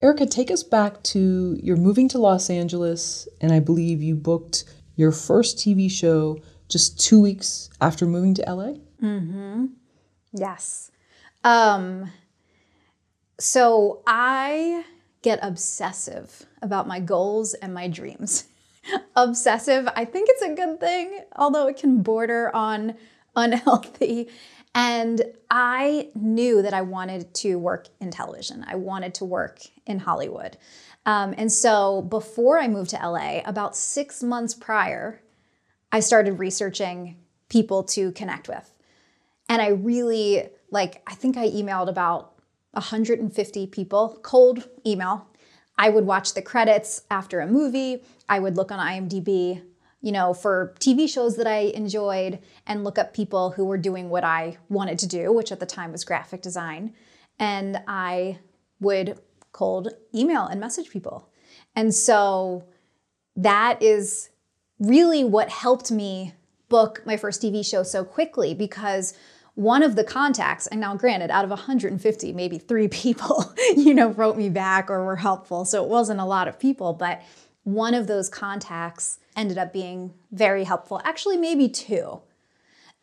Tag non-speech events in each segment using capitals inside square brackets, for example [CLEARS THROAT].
Erica, take us back to you're moving to Los Angeles, and I believe you booked your first TV show just two weeks after moving to LA. Mm-hmm. Yes. Um, so I get obsessive about my goals and my dreams. [LAUGHS] obsessive, I think it's a good thing, although it can border on unhealthy. And I knew that I wanted to work in television. I wanted to work in Hollywood. Um, and so before I moved to LA, about six months prior, I started researching people to connect with. And I really, like, I think I emailed about 150 people, cold email. I would watch the credits after a movie. I would look on IMDb, you know, for TV shows that I enjoyed and look up people who were doing what I wanted to do, which at the time was graphic design. And I would cold email and message people. And so that is really what helped me book my first TV show so quickly because one of the contacts, and now granted, out of 150, maybe three [LAUGHS] people, you know, wrote me back or were helpful. So it wasn't a lot of people, but one of those contacts ended up being very helpful. Actually, maybe two.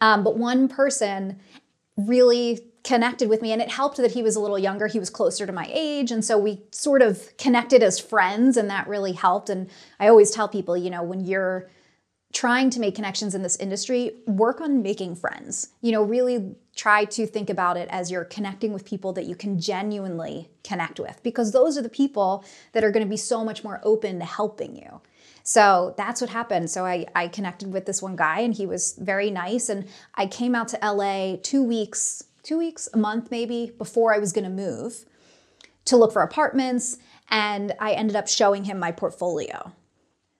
Um, but one person really connected with me and it helped that he was a little younger he was closer to my age and so we sort of connected as friends and that really helped and i always tell people you know when you're trying to make connections in this industry, work on making friends. You know, really try to think about it as you're connecting with people that you can genuinely connect with because those are the people that are going to be so much more open to helping you. So that's what happened. So I, I connected with this one guy and he was very nice. And I came out to LA two weeks, two weeks, a month maybe before I was going to move to look for apartments. And I ended up showing him my portfolio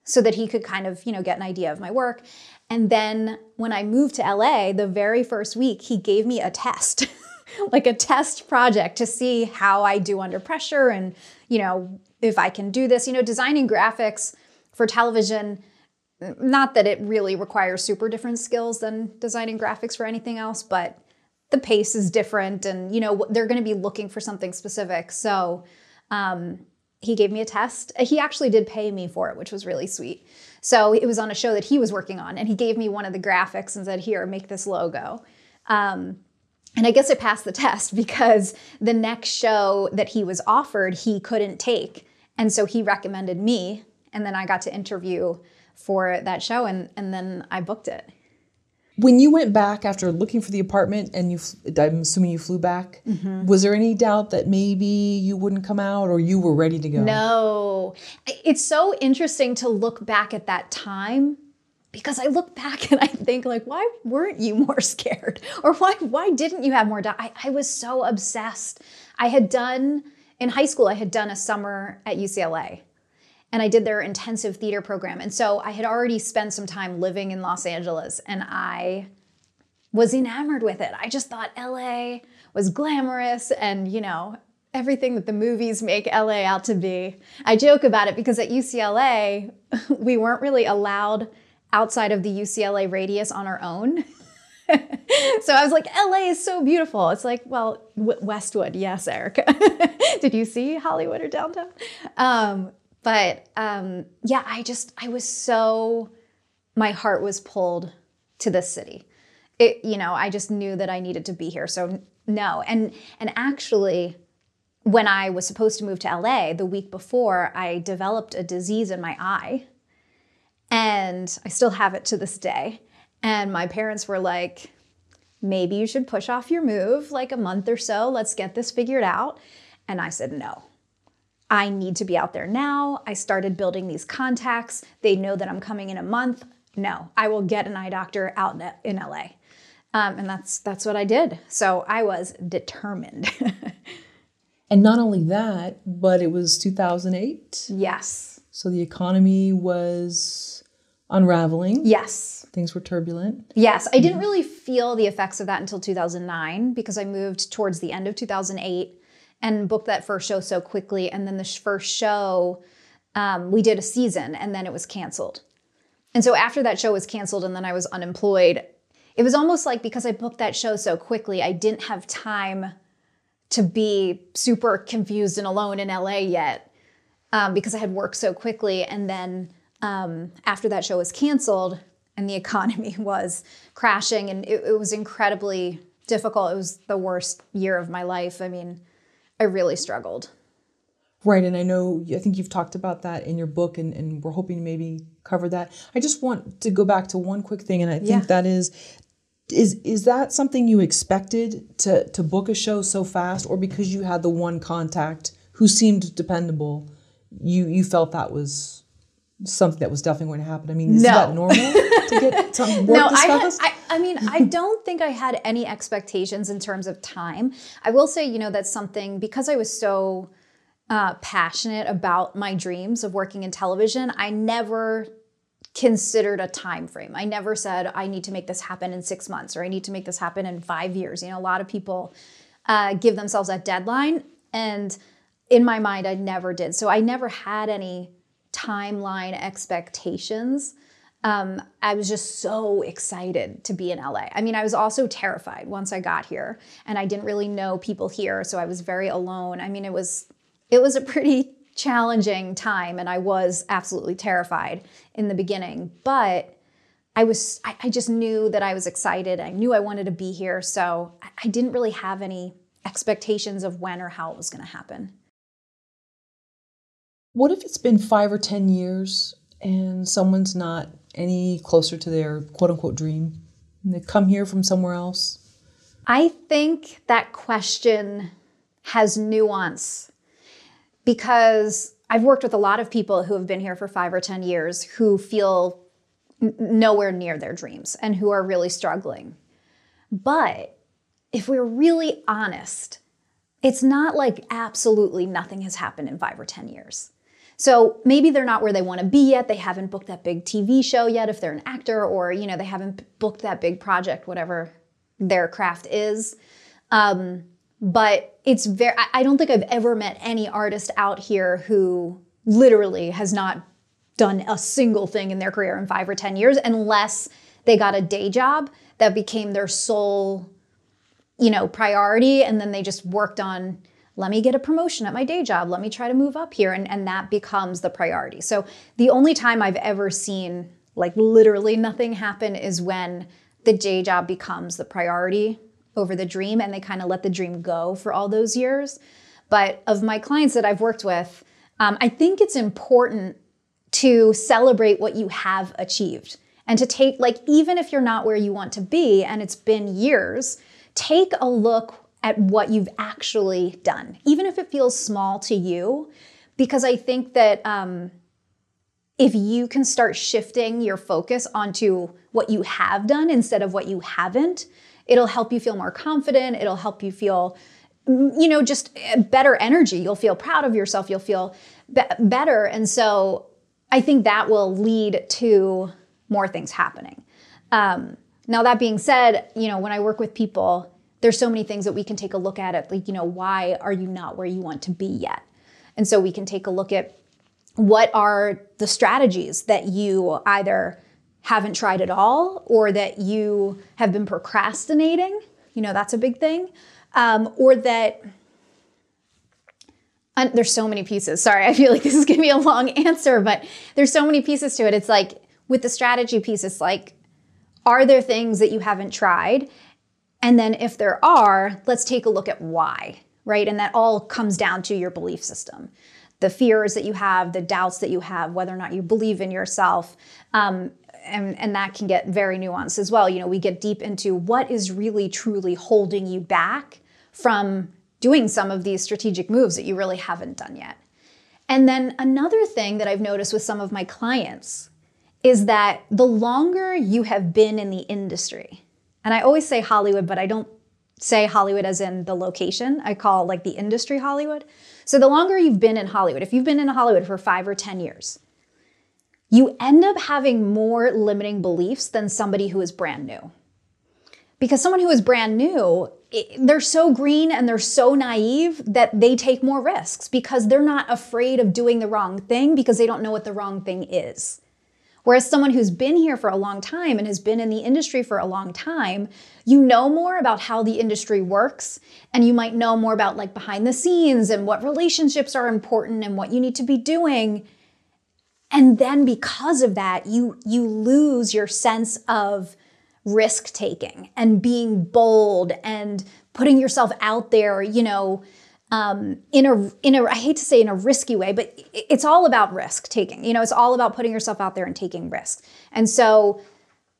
so that he could kind of, you know, get an idea of my work. And then when I moved to LA, the very first week, he gave me a test, [LAUGHS] like a test project to see how I do under pressure and, you know, if I can do this. You know, designing graphics for television, not that it really requires super different skills than designing graphics for anything else, but the pace is different and, you know, they're going to be looking for something specific. So, um, he gave me a test. He actually did pay me for it, which was really sweet. So it was on a show that he was working on, and he gave me one of the graphics and said, Here, make this logo. Um, and I guess it passed the test [LAUGHS] because the next show that he was offered, he couldn't take. And so he recommended me, and then I got to interview for that show, and, and then I booked it. When you went back after looking for the apartment and you, I'm assuming you flew back, mm-hmm. was there any doubt that maybe you wouldn't come out or you were ready to go? No. It's so interesting to look back at that time because I look back and I think like, why weren't you more scared? Or why, why didn't you have more doubt? I, I was so obsessed. I had done, in high school, I had done a summer at UCLA and I did their intensive theater program. And so I had already spent some time living in Los Angeles and I was enamored with it. I just thought LA was glamorous and, you know, everything that the movies make LA out to be. I joke about it because at UCLA, [LAUGHS] we weren't really allowed outside of the UCLA radius on our own. [LAUGHS] so I was like, LA is so beautiful. It's like, well, w- Westwood, yes, Erica. [LAUGHS] Did you see Hollywood or downtown? Um, but um, yeah, I just, I was so, my heart was pulled to this city. It, you know, I just knew that I needed to be here. So no. And, and actually, when I was supposed to move to LA the week before, I developed a disease in my eye. And I still have it to this day. And my parents were like, maybe you should push off your move like a month or so. Let's get this figured out. And I said, no, I need to be out there now. I started building these contacts. They know that I'm coming in a month. No, I will get an eye doctor out in LA. Um, and that's that's what I did. So I was determined. [LAUGHS] and not only that, but it was 2008. Yes. So the economy was unraveling. Yes. Things were turbulent. Yes. I didn't really feel the effects of that until 2009 because I moved towards the end of 2008 and booked that first show so quickly. And then the first show, um, we did a season and then it was canceled. And so after that show was canceled and then I was unemployed, it was almost like because I booked that show so quickly, I didn't have time to be super confused and alone in LA yet um, because I had worked so quickly. And then um, after that show was canceled and the [LAUGHS] economy was crashing, and it, it was incredibly difficult. It was the worst year of my life. I mean, I really struggled. Right, and I know I think you've talked about that in your book, and, and we're hoping to maybe cover that. I just want to go back to one quick thing, and I think Yeah. that is is is that something you expected to to book a show so fast, or because you had the one contact who seemed dependable, you you felt that was something that was definitely going to happen? I mean, is No. that normal to get [LAUGHS] something work no, this I, had. I, I mean, I don't think I had any expectations in terms of time. I will say, you know, that's something because I was so uh, passionate about my dreams of working in television. I never considered a time frame. I never said I need to make this happen in six months or I need to make this happen in five years. You know, a lot of people uh, give themselves that deadline, and in my mind, I never did. So I never had any timeline expectations. Um, I was just so excited to be in LA. I mean, I was also terrified once I got here, and I didn't really know people here, so I was very alone. I mean, it was it was a pretty challenging time, and I was absolutely terrified in the beginning. But I was I, I just knew that I was excited. I knew I wanted to be here, so I, I didn't really have any expectations of when or how it was going to happen. What if it's been five or 10 years and someone's not any closer to their quote unquote dream? And they come here from somewhere else? I think that question has nuance because I've worked with a lot of people who have been here for five or 10 years who feel n- nowhere near their dreams and who are really struggling. But if we're really honest, it's not like absolutely nothing has happened in five or 10 years. So maybe they're not where they want to be yet. They haven't booked that big TV show yet if they're an actor, or you know, they haven't booked that big project, whatever their craft is. Um, but it's very, I- don't think I've ever met any artist out here who literally has not done a single thing in their career in five or 10 years unless they got a day job that became their sole you know priority and then they just worked on let me get a promotion at my day job. Let me try to move up here. And, and that becomes the priority. So the only time i've ever seen like literally nothing happen is when the day job becomes the priority over the dream and they kind of let the dream go for all those years. But of my clients that i've worked with um, i think it's important to celebrate what you have achieved and to take like even if you're not where you want to be and it's been years take a look at what you've actually done even if it feels small to you because i think that um, if you can start shifting your focus onto what you have done instead of what you haven't it'll help you feel more confident it'll help you feel you know just better energy. You'll feel proud of yourself you'll feel be- better. And so i think that will lead to more things happening. Um, now that being said you know when i work with people there's so many things that we can take a look at it like you know why are you not where you want to be yet? And so we can take a look at what are the strategies that you either haven't tried at all or that you have been procrastinating. You know that's a big thing. Um, or that there's so many pieces. Sorry i feel like this is going to be a long answer but there's so many pieces to it. It's like with the strategy piece it's like are there things that you haven't tried and then if there are let's take a look at why right? And that all comes down to your belief system. The fears that you have the doubts that you have whether or not you believe in yourself um, and, and that can get very nuanced as well. You know we get deep into what is really truly holding you back from doing some of these strategic moves that you really haven't done yet. And then another thing that i've noticed with some of my clients is that the longer you have been in the industry and i always say hollywood but i don't say hollywood as in the location i call like the industry hollywood so the longer you've been in hollywood if you've been in hollywood for five or ten years you end up having more limiting beliefs than somebody who is brand new. Because someone who is brand new, they're so green and they're so naive that they take more risks because they're not afraid of doing the wrong thing because they don't know what the wrong thing is. Whereas someone who's been here for a long time and has been in the industry for a long time, you know more about how the industry works and you might know more about like behind the scenes and what relationships are important and what you need to be doing. And then because of that, you you lose your sense of risk taking and being bold and putting yourself out there, you know, um, in a in a I hate to say in a risky way, but it's all about risk taking. You know, it's all about putting yourself out there and taking risks. And so,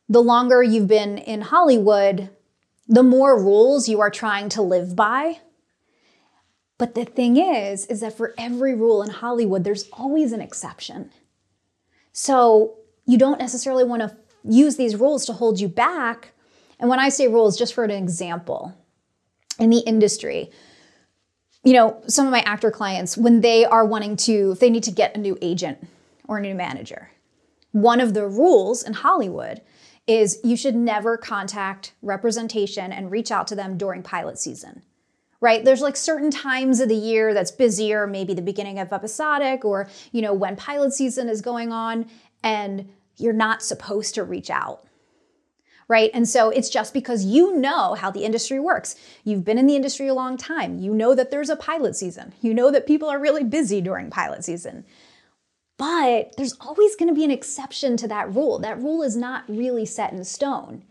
the longer you've been in Hollywood, the more rules you are trying to live by. But the thing is, is that for every rule in Hollywood, there's always an exception. So you don't necessarily want to use these rules to hold you back. And when I say rules, just for an example, in the industry, you know, some of my actor clients, when they are wanting to, if they need to get a new agent or a new manager, one of the rules in Hollywood is you should never contact representation and reach out to them during pilot season. Right? There's like certain times of the year that's busier, maybe the beginning of episodic or, you know, when pilot season is going on and you're not supposed to reach out right? And so it's just because you know how the industry works. You've been in the industry a long time. You know that there's a pilot season. You know that people are really busy during pilot season. But there's always going to be an exception to that rule. That rule is not really set in stone.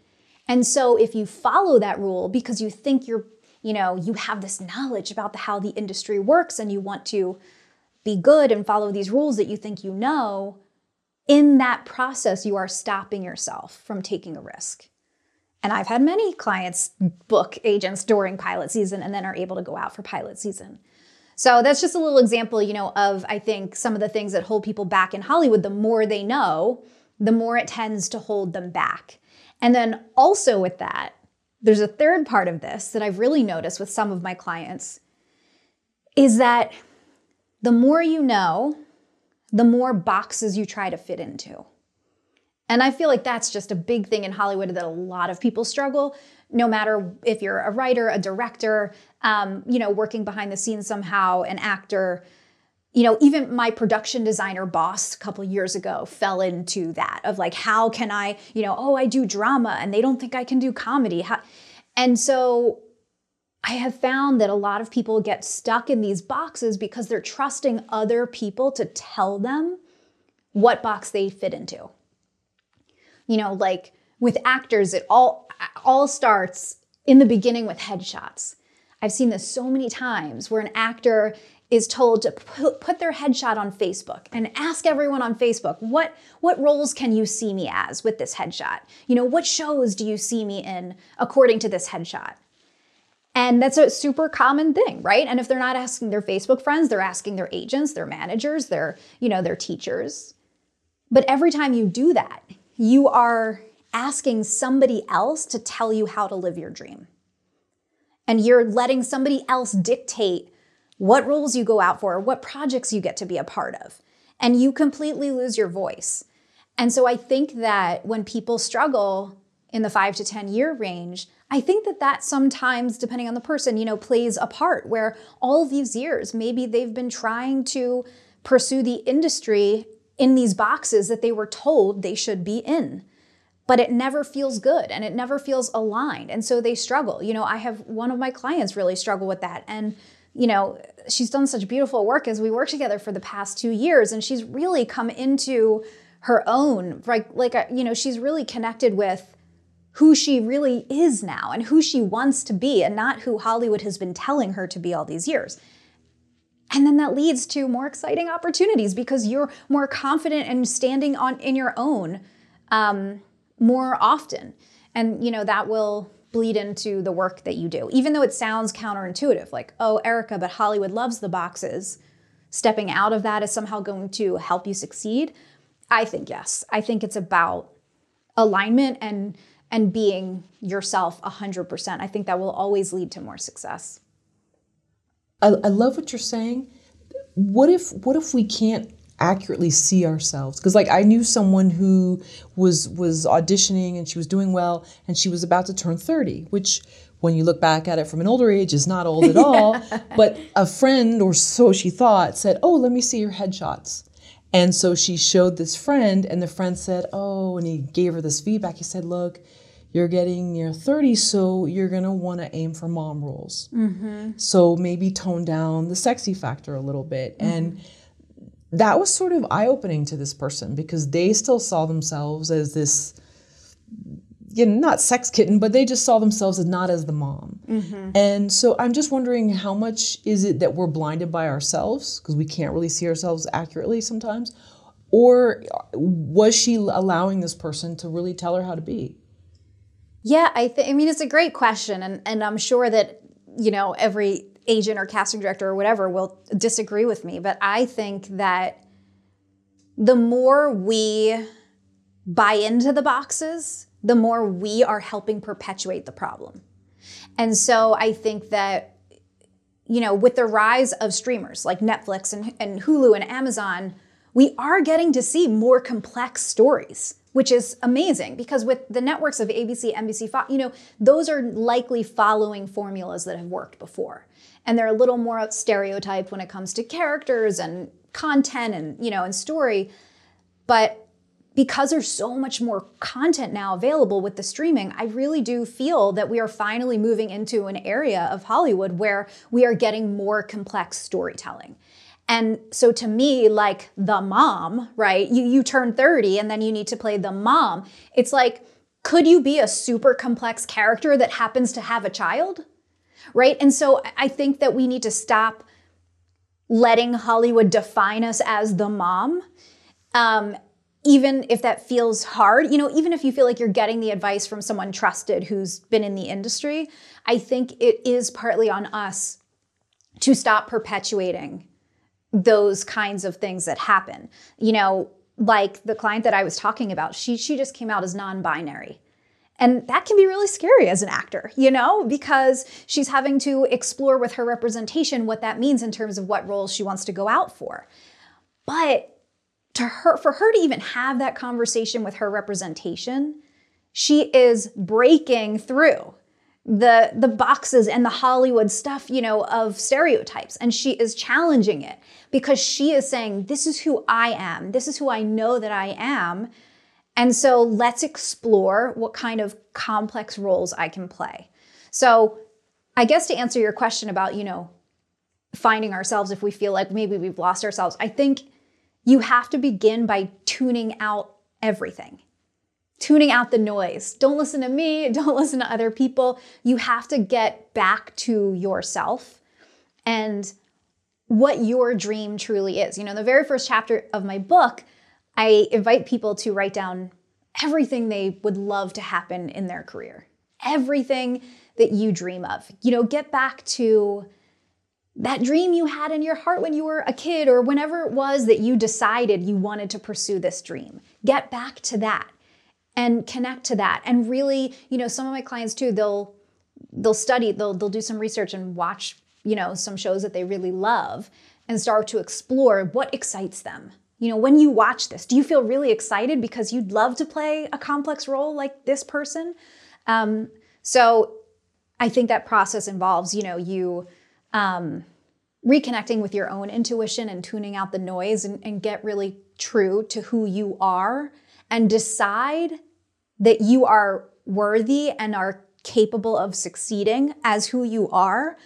And so if you follow that rule because you think you're, you know, you have this knowledge about the, how the industry works and you want to be good and follow these rules that you think you know, in that process, you are stopping yourself from taking a risk. And I've had many clients book agents during pilot season and then are able to go out for pilot season. So that's just a little example, you know, of I think some of the things that hold people back in Hollywood. The more they know, the more it tends to hold them back. And then also with that, there's a third part of this that I've really noticed with some of my clients is that the more you know, the more boxes you try to fit into. And I feel like that's just a big thing in Hollywood that a lot of people struggle, no matter if you're a writer, a director, um, you know, working behind the scenes somehow, an actor. You know, even my production designer boss a couple years ago fell into that of like, how can I, you know, oh, I do drama and they don't think I can do comedy. How, and so I have found that a lot of people get stuck in these boxes because they're trusting other people to tell them what box they fit into. You know, like with actors, it all all starts in the beginning with headshots. I've seen this so many times where an actor is told to put, their headshot on Facebook and ask everyone on Facebook, what, what roles can you see me as with this headshot? You know, what shows do you see me in according to this headshot? And that's a super common thing, right? And if they're not asking their Facebook friends, they're asking their agents, their managers, their, you know, their teachers. But every time you do that, you are asking somebody else to tell you how to live your dream. And you're letting somebody else dictate what roles you go out for, what projects you get to be a part of. And you completely lose your voice. And so I think that when people struggle in the five to 10 year range, I think that that sometimes, depending on the person, you know, plays a part where all these years, maybe they've been trying to pursue the industry in these boxes that they were told they should be in. But it never feels good and it never feels aligned. And so they struggle. You know, I have one of my clients really struggle with that. And, you know, she's done such beautiful work as we work together for the past two years. And she's really come into her own, like, like, you know, she's really connected with who she really is now and who she wants to be and not who Hollywood has been telling her to be all these years. And then that leads to more exciting opportunities because you're more confident and standing on in your own um, more often. And you know that will bleed into the work that you do, even though it sounds counterintuitive, like, oh, Erica, but Hollywood loves the boxes. Stepping out of that is somehow going to help you succeed. I think yes. I think it's about alignment and and being yourself 100%. I think that will always lead to more success. I, I love what you're saying. What if what if we can't accurately see ourselves because like i knew someone who was was auditioning and she was doing well and she was about to turn 30 which when you look back at it from an older age is not old at [LAUGHS] all but a friend or so she thought said oh let me see your headshots And so she showed this friend, and the friend said, Oh, and he gave her this feedback. He said, Look, you're getting near 30, so you're gonna wanna aim for mom roles. Mm-hmm. So maybe tone down the sexy factor a little bit. Mm-hmm. And that was sort of eye opening to this person because they still saw themselves as this you know, not sex kitten, but they just saw themselves as not as the mom. Mm-hmm. And so I'm just wondering how much is it that we're blinded by ourselves because we can't really see ourselves accurately sometimes, or was she allowing this person to really tell her how to be? Yeah, I think. I mean, it's a great question, and and I'm sure that you know every agent or casting director or whatever will disagree with me, but I think that the more we buy into the boxes the more we are helping perpetuate the problem. And so I think that, you know, with the rise of streamers like Netflix and, and Hulu and Amazon, we are getting to see more complex stories, which is amazing because with the networks of ABC, NBC, Fox, you know, those are likely following formulas that have worked before. And they're a little more stereotyped when it comes to characters and content and, you know, and story. But because there's so much more content now available with the streaming, I really do feel that we are finally moving into an area of Hollywood where we are getting more complex storytelling. And so to me, like the mom, right? You, you turn 30 and then you need to play the mom. It's like, could you be a super complex character that happens to have a child? Right? And so I think that we need to stop letting Hollywood define us as the mom. Um, even if that feels hard, you know, even if you feel like you're getting the advice from someone trusted who's been in the industry, I think it is partly on us to stop perpetuating those kinds of things that happen. You know, like the client that I was talking about, she she just came out as non-binary. And that can be really scary as an actor, you know, because she's having to explore with her representation what that means in terms of what roles she wants to go out for. But to her for her to even have that conversation with her representation she is breaking through the the boxes and the hollywood stuff you know of stereotypes. And she is challenging it because she is saying this is who i am. This is who i know that i am. And so let's explore what kind of complex roles i can play. So i guess to answer your question about you know finding ourselves if we feel like maybe we've lost ourselves i think you have to begin by tuning out everything, tuning out the noise. Don't listen to me, [LAUGHS] don't listen to other people. You have to get back to yourself and what your dream truly is. You know, the very first chapter of my book, I invite people to write down everything they would love to happen in their career, everything that you dream of. You know, get back to that dream you had in your heart when you were a kid or whenever it was that you decided you wanted to pursue this dream. Get back to that and connect to that. And really, you know, some of my clients too, they'll they'll study, they'll they'll do some research and watch, you know, some shows that they really love and start to explore what excites them. You know, when you watch this, do you feel really excited because you'd love to play a complex role like this person? Um, so I think that process involves, you know, you um, reconnecting with your own intuition and tuning out the noise and, and get really true to who you are and decide that you are worthy and are capable of succeeding as who you are,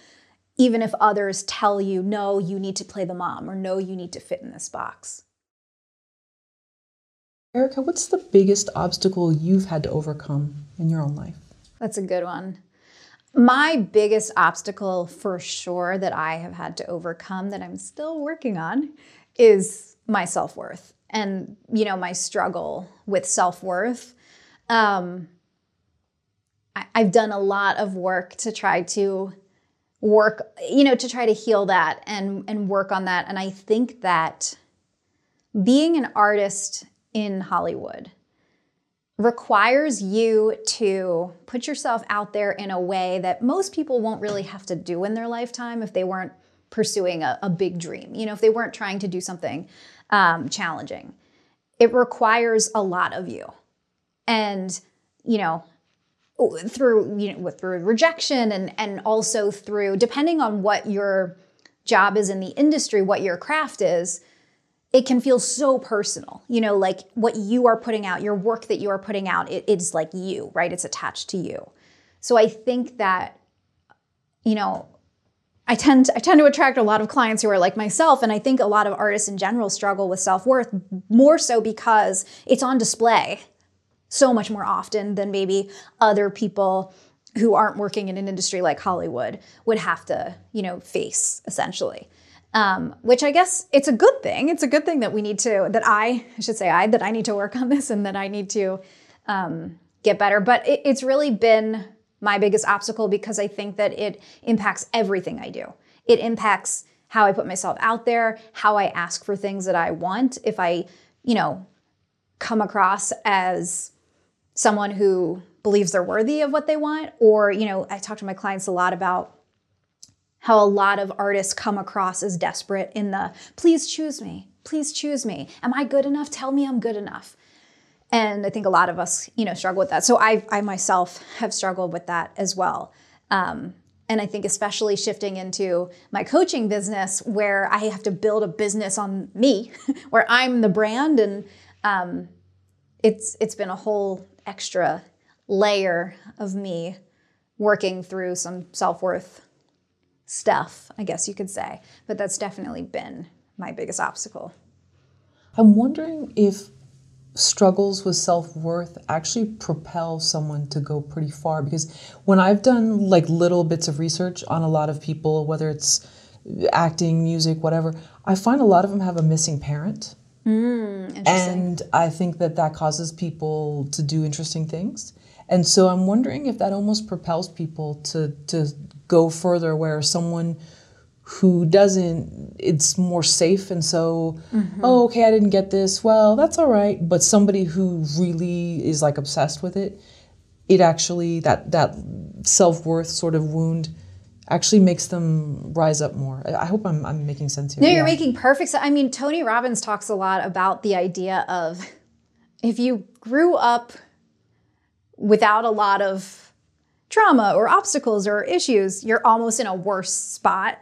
even if others tell you, no, you need to play the mom or no, you need to fit in this box. Erica, what's the biggest obstacle you've had to overcome in your own life? That's a good one. My biggest obstacle for sure that I have had to overcome that I'm still working on is my self worth and, you know, my struggle with self worth. Um, I, I've done a lot of work to try to work, you know, to try to heal that and, and work on that. And I think that being an artist in Hollywood, requires you to put yourself out there in a way that most people won't really have to do in their lifetime if they weren't pursuing a, a big dream, you know, if they weren't trying to do something um, challenging. It requires a lot of you. And, you know, through you know through rejection and and also through depending on what your job is in the industry what your craft is it can feel so personal, you know, like what you are putting out, your work that you are putting out, it, it's like you, right? It's attached to you. So I think that, you know, I tend to, I tend to attract a lot of clients who are like myself, and I think a lot of artists in general struggle with self worth more so because it's on display so much more often than maybe other people who aren't working in an industry like Hollywood would have to, you know, face essentially. Um, which I guess it's a good thing. It's a good thing that we need to, that I, I should say I, that I need to work [LAUGHS] on this and that I need to um, get better. But it, it's really been my biggest obstacle because I think that it impacts everything I do. It impacts how I put myself out there, how I ask for things that I want. If I, you know, come across as someone who believes they're worthy of what they want, or, you know, I talk to my clients a lot about how a lot of artists come across as desperate in the please choose me, please choose me. Am I good enough? Tell me I'm good enough. And I think a lot of us, you know, struggle with that. So I, I myself have struggled with that as well. Um, and I think especially shifting into my coaching business, where I have to build a business on me, [LAUGHS] where I'm the brand, and um, it's it's been a whole extra layer of me working through some self worth stuff, I guess you could say. But that's definitely been my biggest obstacle. I'm wondering if struggles with self-worth actually propel someone to go pretty far because when I've done like little bits of research on a lot of people whether it's acting, music, whatever, I find a lot of them have a missing parent. Mm, and I think that that causes people to do interesting things. And so I'm wondering if that almost propels people to to go further where someone who doesn't it's more safe and so mm-hmm. oh okay i didn't get this well that's all right but somebody who really is like obsessed with it it actually that that self-worth sort of wound actually makes them rise up more i hope i'm, I'm making sense here no you're yeah. making perfect sense i mean tony robbins talks a lot about the idea of if you grew up without a lot of trauma or obstacles or issues you're almost in a worse spot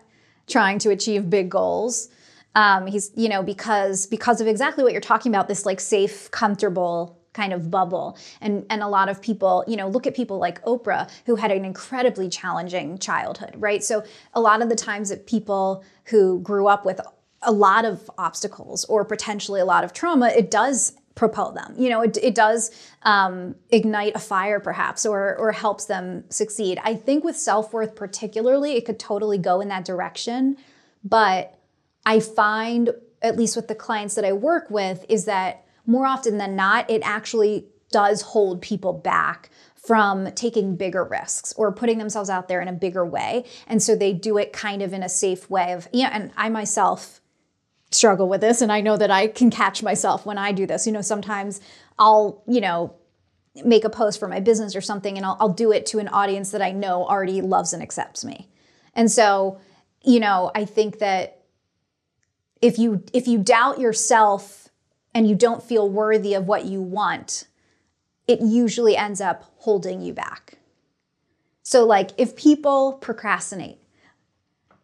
trying to achieve big goals. Um, he's, you know, because because of exactly what you're talking about, this like safe, comfortable kind of bubble. And and a lot of people, you know, look at people like Oprah who had an incredibly challenging childhood, right? So a lot of the times that people who grew up with a lot of obstacles or potentially a lot of trauma, it does propel them. You know, it, it does um, ignite a fire perhaps or, or helps them succeed. I think with self worth, particularly, it could totally go in that direction. But I find, at least with the clients that I work with, is that more often than not, it actually does hold people back from taking bigger risks or putting themselves out there in a bigger way. And so they do it kind of in a safe way of, yeah, and I myself struggle with this and I know that I can catch myself when I do this. You know, sometimes I'll, you know, make a post for my business or something and I'll, I'll do it to an audience that I know already loves and accepts me. And so, you know, I think that if you if you doubt yourself and you don't feel worthy of what you want, it usually ends up holding you back. So like if people procrastinate,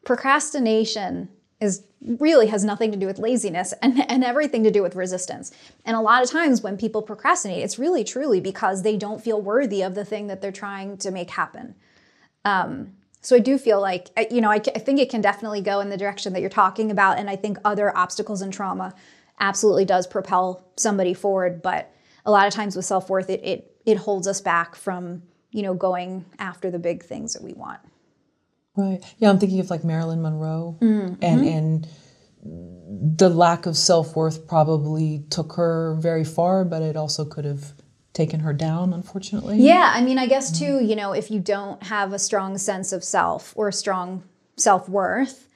procrastination is really has nothing to do with laziness [LAUGHS] and, and everything to do with resistance. And a lot of times when people procrastinate, it's really truly because they don't feel worthy of the thing that they're trying to make happen. Um, so I do feel like, you know, I, I think it can definitely go in the direction that you're talking about. And I think other obstacles and trauma absolutely does propel somebody forward. But a lot of times with self worth, it, it, it holds us back from, you know, going after the big things that we want. Right. Yeah, I'm thinking of like Marilyn Monroe mm-hmm. and and the lack of self-worth probably took her very far, but it also could have taken her down unfortunately. Yeah, I mean, I guess too, you know, if you don't have a strong sense of self or a strong self-worth,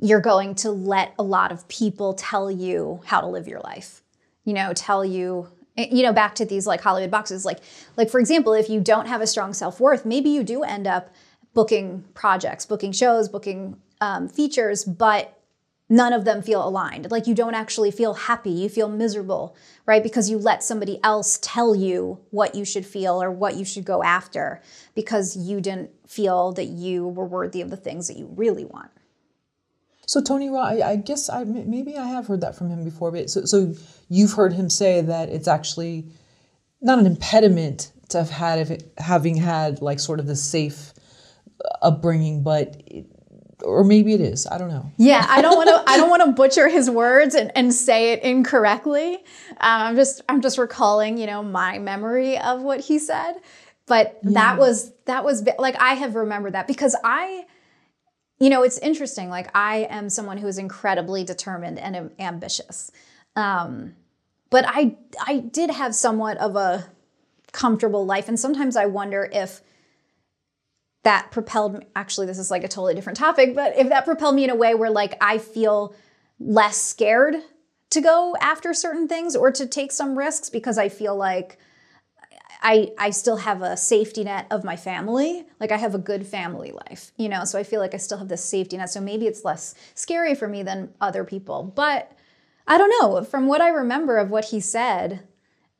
you're going to let a lot of people tell you how to live your life. You know, tell you eh, you know back to these like hollywood boxes like like for example if you don't have a strong self-worth maybe you do end up booking projects, booking shows, booking um, features, but none of them feel aligned. Like you don't actually feel happy, you feel miserable, right? Because you let somebody else tell you what you should feel or what you should go after because you didn't feel that you were worthy of the things that you really want. So Tony Roth, I, I guess I maybe I have heard that from him before, but so, so you've heard him say that it's actually not an impediment to have had having had like sort of the safe upbringing, but it, or maybe it is. I don't know. Yeah, I don't want to. I don't want to [LAUGHS] butcher his words and, and say it incorrectly. Um, I'm just I'm just recalling, you know, my memory of what he said. But yeah. that was that was like I have remembered that because I, you know, it's interesting. Like I am someone who is incredibly determined and ambitious. Um, but I I did have somewhat of a comfortable life, and sometimes I wonder if that propelled me, actually this is like a totally different topic but if that propelled me in a way where like i feel less scared to go after certain things or to take some risks because i feel like I, I still have a safety net of my family. Like I have a good family life, you know, so I feel like I still have this safety net. So maybe it's less scary for me than other people. But I don't know. From what I remember of what he said,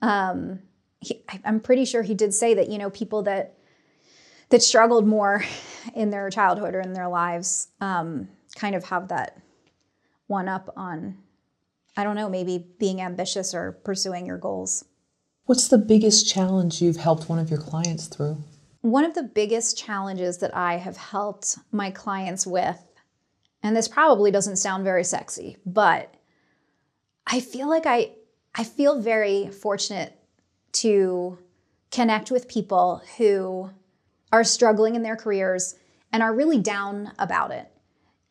um, he, I'm pretty sure he did say that, you know, people that that struggled more [LAUGHS] in their childhood or in their lives um, kind of have that one up on, I don't know, maybe being ambitious or pursuing your goals. What's the biggest challenge you've helped one of your clients through? One of the biggest challenges that I have helped my clients with, and this probably doesn't sound very sexy, but I feel like I I feel very fortunate to connect with people who are struggling in their careers and are really down about it.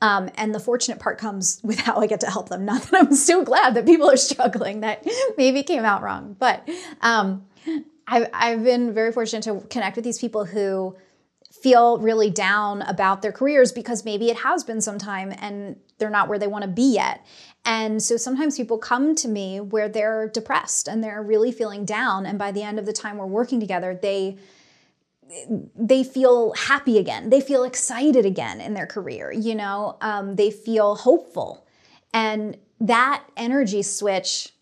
Um, and the fortunate part comes [LAUGHS] with how I get to help them. Not that I'm so glad that people are struggling, that maybe came out wrong. But um, I've, I've been very fortunate to connect with these people who feel really down about their careers because maybe it has been some time and they're not where they want to be yet. And so sometimes people come to me where they're depressed and they're really feeling down. And by the end of the time we're working together, they they feel happy again. They feel excited again in their career. You know, um, they feel hopeful, and that energy switch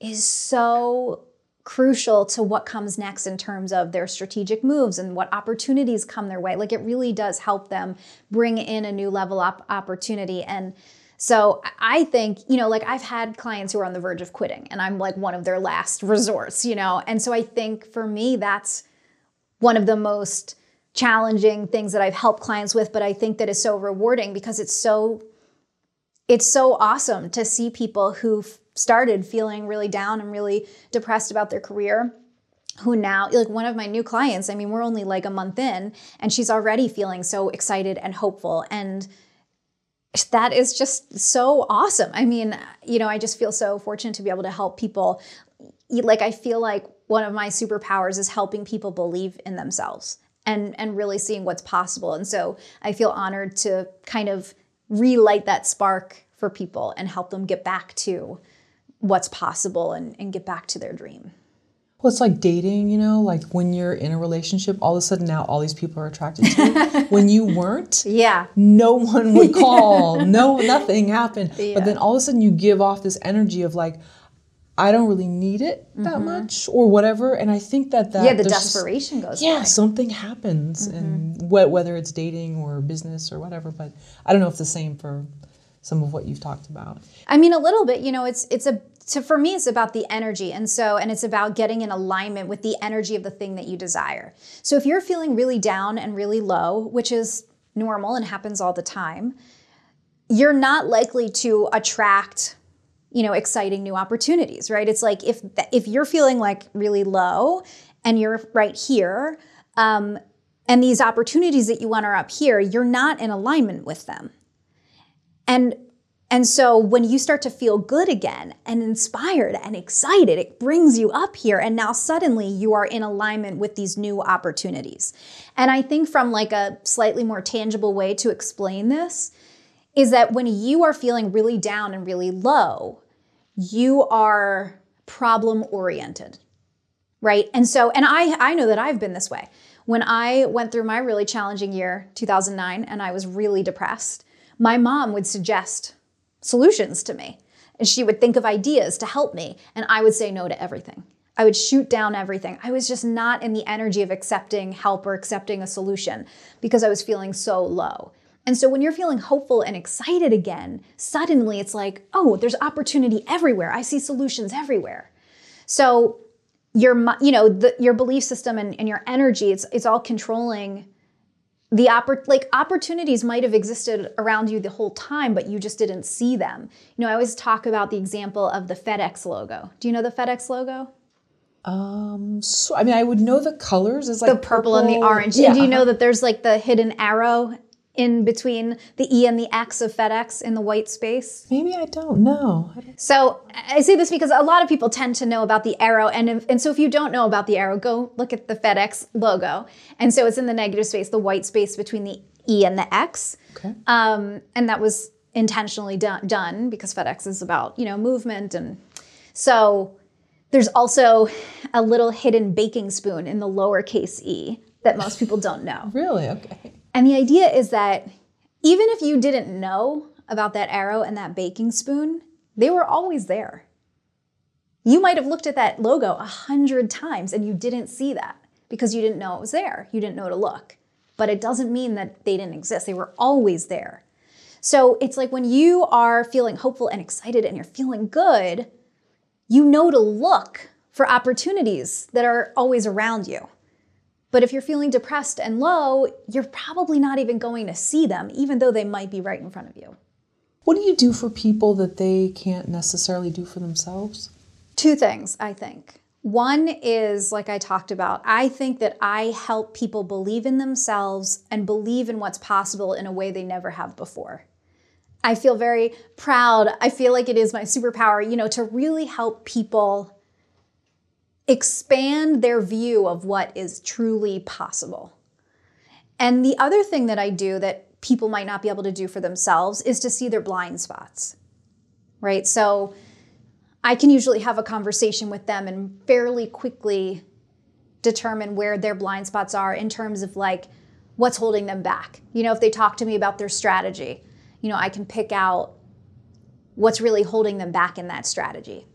is so crucial to what comes next in terms of their strategic moves and what opportunities come their way. Like it really does help them bring in a new level up opportunity and. So I think, you know, like I've had clients who are on the verge of quitting and I'm like one of their last [LAUGHS] resorts, you know. And so I think for me that's one of the most challenging things that I've helped clients with, but I think that is so rewarding because it's so it's so awesome to see people who started feeling really down and really depressed about their career who now like one of my new clients i mean we're only like a month in and she's already feeling so excited and hopeful and that is just so awesome. I mean you know i just feel so fortunate to be able to help people. Like i feel like one of my superpowers is helping people believe in themselves and and really seeing what's possible. And so I feel honored to kind of relight that spark for people and help them get back to what's possible and, and get back to their dream. Well, it's like dating, you know, like when you're in a relationship, all of a sudden now all these people are attracted to you. [LAUGHS] when you weren't, yeah, no one would [LAUGHS] call, no, nothing happened. Yeah. But then all of a sudden you give off this energy of like, I don't really need it that mm-hmm. much or whatever. And I think that that yeah, the desperation just, goes. Yeah, something happens, mm-hmm. and whether it's dating or business or whatever. But I don't know if the same for some of what you've talked about. I mean, a little bit. You know, it's it's a to, for me it's about the energy and so and it's about getting in alignment with the energy of the thing that you desire so if you're feeling really down and really low which is normal and happens all the time you're not likely to attract you know exciting new opportunities right it's like if if you're feeling like really low and you're right here um, and these opportunities that you want are up here you're not in alignment with them and and so when you start to feel good again and inspired and excited, it brings you up here. And now suddenly you are in alignment with these new opportunities. And I think from like a slightly more tangible way to explain this is that when you are feeling really down and really low, you are problem oriented, right? And so, and I, I know that I've been this way. When I went through my really challenging year, 2009, and I was really depressed, my mom would suggest solutions to me. And she would think of ideas to help me, and I would say no to everything. I would shoot down everything. I was just not in the energy of accepting help or accepting a solution because I was feeling so low. And so when you're feeling hopeful and excited again, suddenly it's like, oh, there's opportunity everywhere. I see solutions everywhere. So your you know the, your belief system and, and your energy it's it's all controlling the oppor- like opportunities might have existed around you the whole time but you just didn't see them you know i always talk about the example of the fedex logo do you know the fedex logo um so i mean i would know the colors is like the purple, purple, and the orange yeah. and do you know that there's like the hidden arrow in between the E and the X of FedEx in the white space? Maybe I don't know. So I say this because a lot of people tend to know about the arrow. And, if, and so if you don't know about the arrow, go look at the FedEx logo. And so it's in the negative space, the white space between the E and the X. Okay. Um, and that was intentionally done, done because FedEx is about, you know, movement. And so there's also a little hidden baking spoon in the lowercase e that most people don't know. Really? Okay. And the idea is that even if you didn't know about that arrow and that baking spoon, they were always there. You might have looked at that logo a hundred times and you didn't see that because you didn't know it was there. You didn't know to look. But it doesn't mean that they didn't exist. They were always there. So it's like when you are feeling hopeful and excited and you're feeling good, you know to look for opportunities that are always around you. But if you're feeling depressed and low, you're probably not even going to see them, even though they might be right in front of you. What do you do for people that they can't necessarily do for themselves? Two things, I think. One is, like I talked about, I think that I help people believe in themselves and believe in what's possible in a way they never have before. I feel very proud. I feel like it is my superpower, you know, to really help people expand their view of what is truly possible. And the other thing that I do that people might not be able to do for themselves is to see their blind spots, right? So I can usually have a conversation with them and fairly quickly determine where their blind spots are in terms of like what's holding them back. You know, if they talk to me about their strategy, you know, I can pick out what's really holding them back in that strategy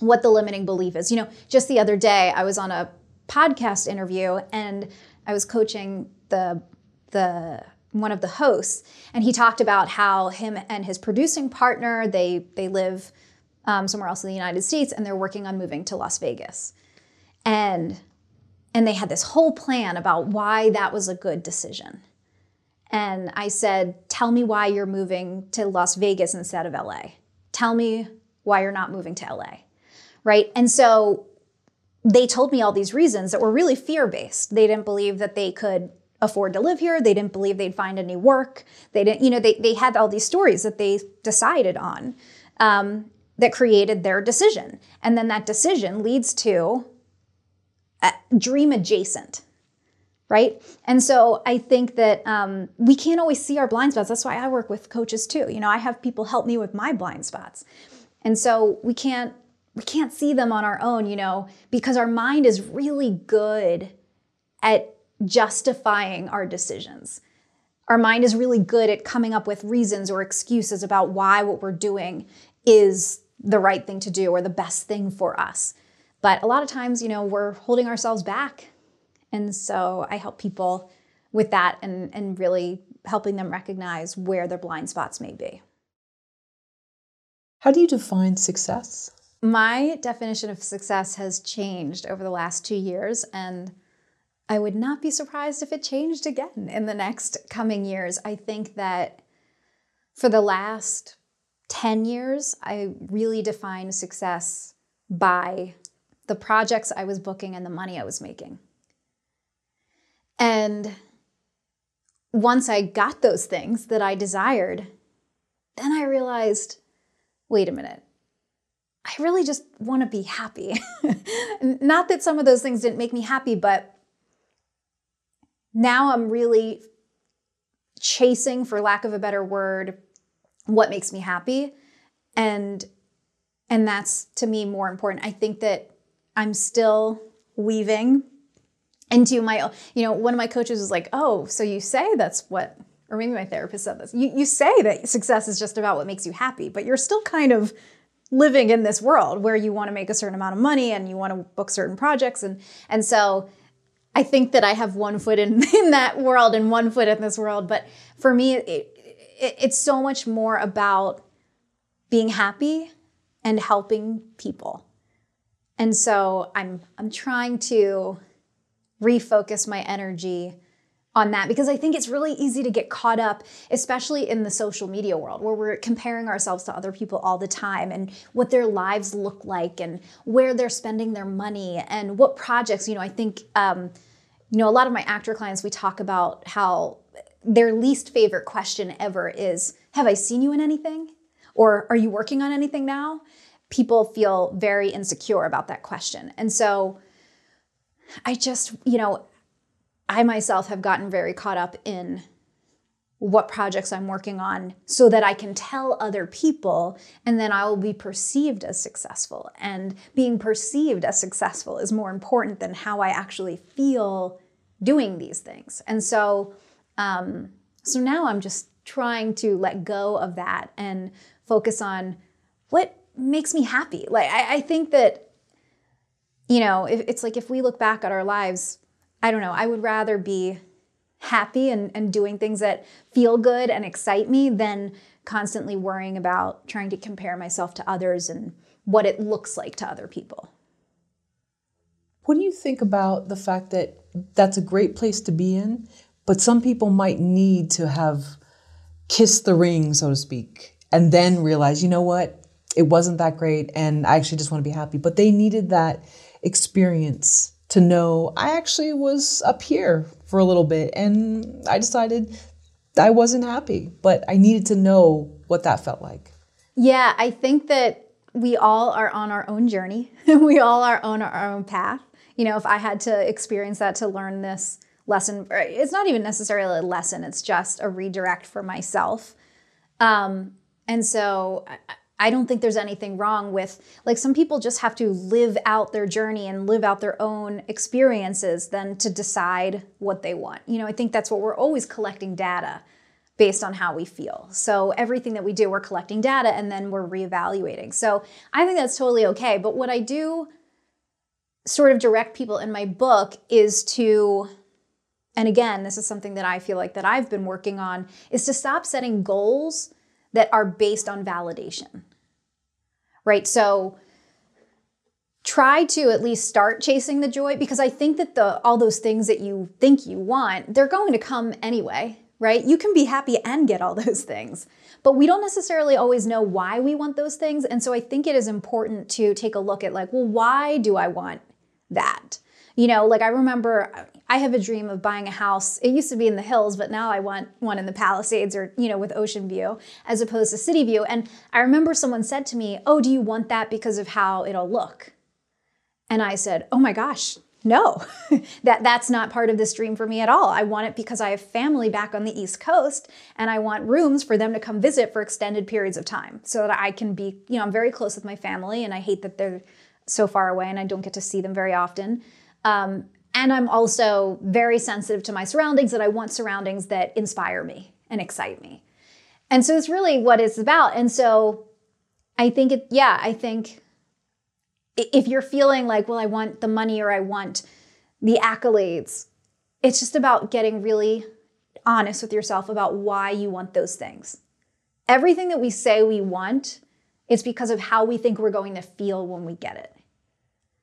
what the limiting belief is. You know, just the other day I was on a podcast interview and I was coaching the the one of the hosts and he talked about how him and his producing partner they they live um, somewhere else in the United States and they're working on moving to Las Vegas. And and they had this whole plan about why that was a good decision. And I said tell me why you're moving to Las Vegas instead of LA tell me why you're not moving to LA right? And so they told me all these reasons that were really fear based. They didn't believe that they could afford to live here. They didn't believe they'd find any work. They didn't, you know, they, they had all these stories that they decided on um, that created their decision. And then that decision leads to dream adjacent, right? And so I think that um, we can't always see our blind spots. That's why I work with coaches too. You know, I have people help me with my blind spots. And so we can't we can't see them on our own, you know, because our mind is really good at justifying our decisions. Our mind is really good at coming up with reasons or excuses about why what we're doing is the right thing to do or the best thing for us. But a lot of times, you know, we're holding ourselves back. And so I help people with that and, and really helping them recognize where their blind spots may be. How do you define success? My definition of success has changed over the last two years, and I would not be surprised if it changed again in the next coming years. I think that for the last 10 years, I really defined success by the projects I was booking and the money I was making. And once I got those things that I desired, then I realized wait a minute, I really just want to be happy. [LAUGHS] Not that some of those things didn't make me happy, but now I'm really chasing, for lack of a better word, what makes me happy. And and that's to me more important. I think that I'm still weaving into my you know one of my coaches was like oh so you say that's what or maybe my therapist said this you, you say that success is just about what makes you happy but you're still kind of living in this world where you want to make a certain amount of money and you want to book certain projects and and so I think that I have one foot in, [LAUGHS] in that world and one foot in this world. But for me, it, it, it's so much more about being happy and helping people. And so I'm I'm trying to refocus my energy on that because I think it's really easy to get caught up, especially in the social media world where we're comparing ourselves to other people all the time and what their lives look like and where they're spending their money and what projects. You know, I think, um, you know, a lot of my actor clients, we talk about how their least favorite question ever is Have I seen you in anything? Or are you working on anything now? People feel very insecure about that question. And so, I just, you know, I myself have gotten very caught up in what projects I'm working on so that I can tell other people and then I will be perceived as successful. And being perceived as successful is more important than how I actually feel doing these things. And so, um, so now I'm just trying to let go of that and focus on what makes me happy. Like, I, I think that, you know, if, it's like if we look back at our lives, I don't know, I would rather be happy and, and doing things that feel good and excite me than constantly worrying about trying to compare myself to others and what it looks like to other people. What do you think about the fact that that's a great place to be in, but some people might need to have kissed the ring, so to speak, and then realize, you know what, it wasn't that great and I actually just want to be happy. But they needed that experience to know I actually was up here for a little bit and I decided I wasn't happy, but I needed to know what that felt like. Yeah, I think that we all are on our own journey. [LAUGHS] we all are on our own path. You know, if I had to experience that to learn this lesson, it's not even necessarily a lesson, it's just a redirect for myself. Um, and so I don't think there's anything wrong with, like, some people just have to live out their journey and live out their own experiences than to decide what they want. You know, I think that's what we're always collecting data based on how we feel. So everything that we do, we're collecting data and then we're reevaluating. So I think that's totally okay. But what I do sort of direct people in my book is to and again, this is something that I feel like that I've been working on is to stop setting goals that are based on validation right? So try to at least start chasing the joy because I think that the all those things that you think you want, they're going to come anyway, right? You can be happy and get all [LAUGHS] those things. But we don't necessarily always know why we want those things, and so I think it is important to take a look at like, well, why do I want that? You know, like I remember I have a dream of buying a house. It used to be in the hills, but now I want one in the Palisades or, you know, with ocean view as opposed to city view. And I remember someone said to me, Oh, do you want that because of how it'll look? And I said, Oh my gosh, no, [LAUGHS] that that's not part of this dream for me at all. I want it because I have family back on the East Coast and I want rooms for them to come visit for extended periods of time so that I can be, you know, I'm very close with my family and I hate that they're so far away and I don't get to see them very often. Um, and I'm also very sensitive to my surroundings, that I want surroundings that inspire me and excite me. And so it's really what it's about. And so I think it, yeah, I think if you're feeling like, well, I want the money or I want the accolades, it's just about getting really honest with yourself about why you want those things. Everything that we say we want, it's because of how we think we're going to feel when we get it.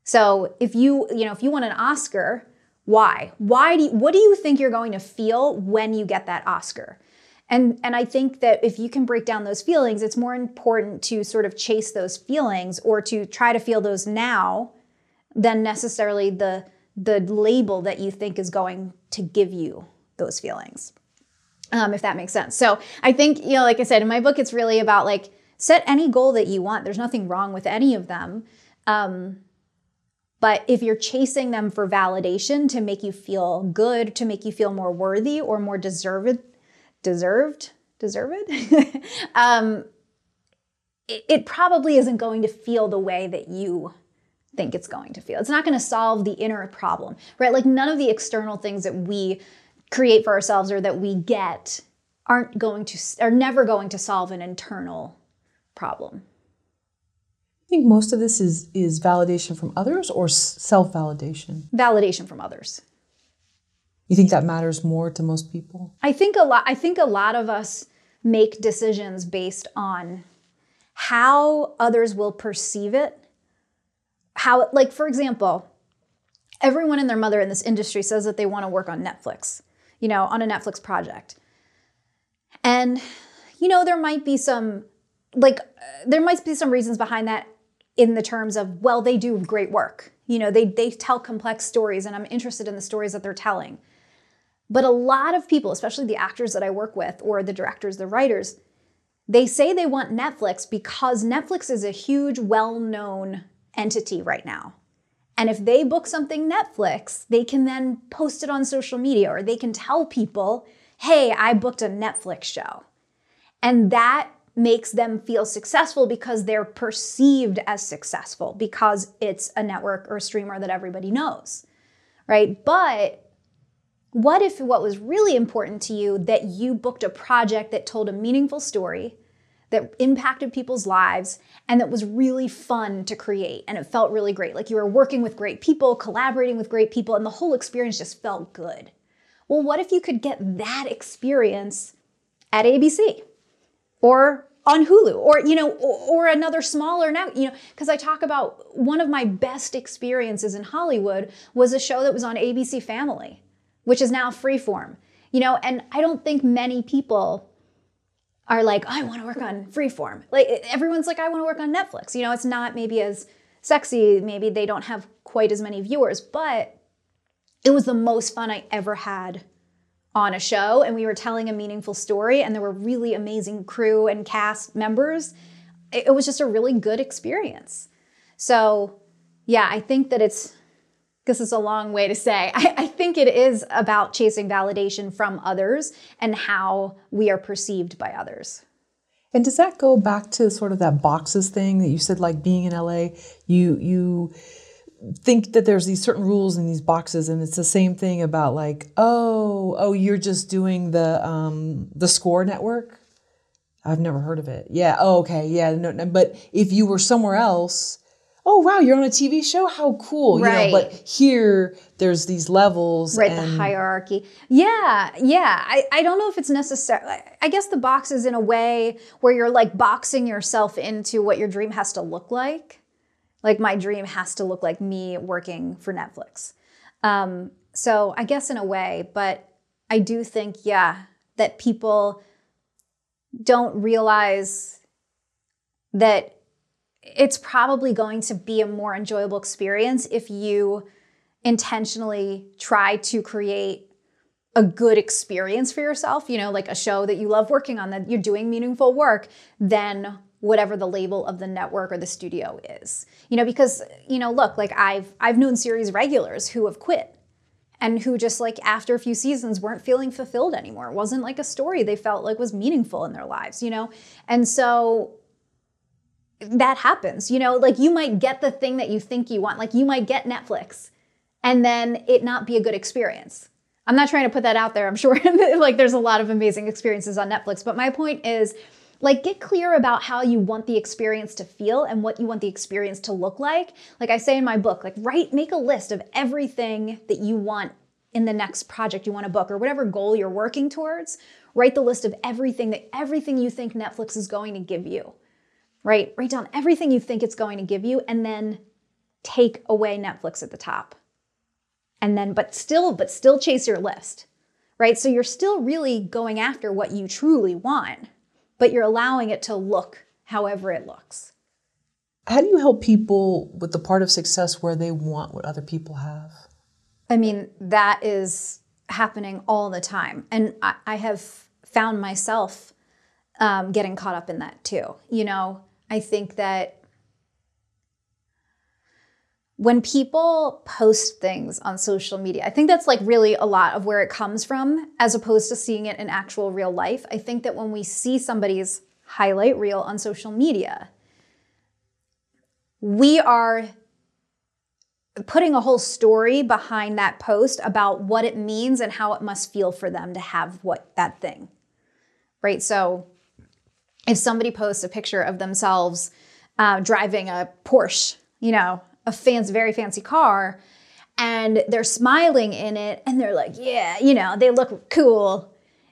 So if you, you know, if you want an Oscar, why? Why do you, what do you think you're going to feel when you get that Oscar? And and I think that if you can break down those feelings, it's more important to sort of chase those feelings or to try to feel those now than necessarily the the label that you think is going to give you those feelings. Um, if that makes sense. So I think, you know, like I said, in my book, it's really about like set any goal that you want. There's nothing wrong with any of them. Um, but if you're chasing them for validation to make you feel good, to make you feel more worthy or more deserved, deserved, deserved, [LAUGHS] um, it, it probably isn't going to feel the way that you think it's going to feel. It's not going to solve the inner problem, right? Like none of the external things that we create for ourselves or that we get aren't going to, are never going to solve an internal problem. I think most of this is is validation from others or self validation. Validation from others. You think that matters more to most people? I think a lot I think a lot of us make decisions based on how others will perceive it. How like for example, everyone and their mother in this industry says that they want to work on Netflix, you know, on a Netflix project. And you know, there might be some like uh, there might be some reasons behind that in the terms of well, they do great work. You know, they they tell complex stories and I'm interested in the stories that they're telling. But a lot of people, especially the actors that I work with or the directors, the writers, they say they want Netflix because Netflix is a huge, well known entity right now. And if they book something Netflix, they can then post it on social media or they can tell people, hey, I booked a Netflix show. And that makes them feel successful because they're perceived as successful because it's a network or a streamer that everybody knows, right? But what if what was really important to you that you booked a project that told a meaningful story, that impacted people's lives, and that was really fun to create and it felt really great? Like you were working with great people, collaborating with great people, and the whole experience just felt good. Well, what if you could get that experience at ABC or on Hulu or you know or, or another smaller now you know because I talk about one of my best experiences in Hollywood was a show that was on ABC Family which is now freeform. You know, and I don't think many people are like, I want to work on freeform. Like everyone's like, I want to work on Netflix. You know, it's not maybe as sexy, maybe they don't have quite as many viewers, but it was the most fun I ever had on a show and we were telling a meaningful story and there were really amazing crew and cast members. It, was just a really good experience. So, yeah, I think that it's this is a long way to say. [LAUGHS] I, I, think it is about chasing validation from others and how we are perceived by others. And does that go back to sort of that boxes thing that you said, like being in LA, you you think that there's these certain rules in these boxes, and it's the same thing about like, oh, oh, you're just doing the um, the Score Network. I've never heard of it. Yeah. Oh, okay. Yeah. No, no. But if you were somewhere else oh wow you're on a tv show how cool right. you know but here there's these levels right and... the hierarchy yeah yeah I, I don't know if it's necessary i guess the box is in a way where you're like boxing yourself into what your dream has to look like like my dream has to look like me working for netflix. Um, so i guess in a way but i do think yeah that people don't realize that it's probably going to be a more enjoyable experience if you intentionally try to create a good experience for yourself, you know, like a show that you love working on, that you're doing meaningful work, than whatever the label of the network or the studio is. You know, because, you know, look, like I've I've known series regulars who have quit and who just like after a few seasons weren't feeling fulfilled anymore. It wasn't like a story they felt like was meaningful in their lives, you know? And so that happens. You know, like you might get the thing that you think you want. Like you might get Netflix and then it not be a good experience. I'm not trying to put that out there. I'm sure [LAUGHS] like there's a lot of amazing experiences on Netflix, but my point is like get clear about how you want the experience to feel and what you want the experience to look like. Like I say in my book, like write make a list of everything that you want in the next project you want to book or whatever goal you're working towards. Write the list of everything that everything you think Netflix is going to give you right? Write down everything you think it's going to give you and then take away Netflix at the top. And then, but still, but still chase your list, right? So you're still really going after what you truly want, but you're allowing it to look however it looks. How do you help people with the part of success where they want what other people have? I mean, that is happening all the time. And I, I have found myself um, getting caught up in that too. You know, I think that when people post things on social media, I think that's like really a lot of where it comes from as opposed to seeing it in actual real life. I think that when we see somebody's highlight reel on social media, we are putting a whole story behind that post about what it means and how it must feel for them to have what that thing. Right? So if somebody posts a picture of themselves uh, driving a Porsche, you know, a fancy, very fancy car, and they're smiling in it and they're like, yeah, you know, they look cool.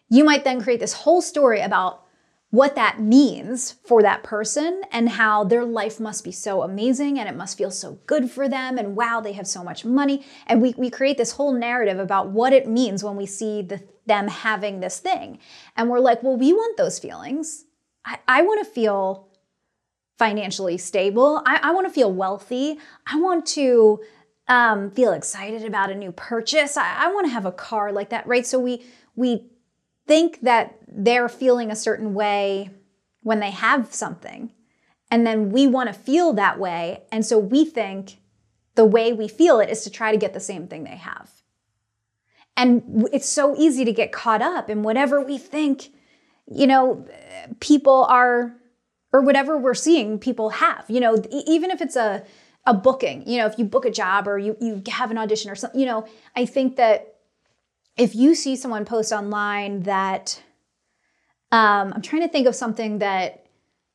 You might then create this whole story about what that means for that person and how their life must be so amazing and it must feel so good for them and wow they have so much money. And we, we create this whole narrative about what it means when we see the, them having this thing. And we're like well we want those feelings. I, I want to feel financially stable i, I want to feel wealthy i want to um, feel excited about a new purchase i, I want to have a car like that right so we we think that they're feeling a certain way when they have something. And then we want to feel that way. And so we think the way we feel it is to try to get the same thing they have. And it's so easy to get caught up in whatever we think, you know, people are, or whatever we're seeing people have. You know, even if it's a, a booking, you know, if you book a job or you, you have an audition or something, you know, I think that if you see someone post online that um, I'm trying to think of something that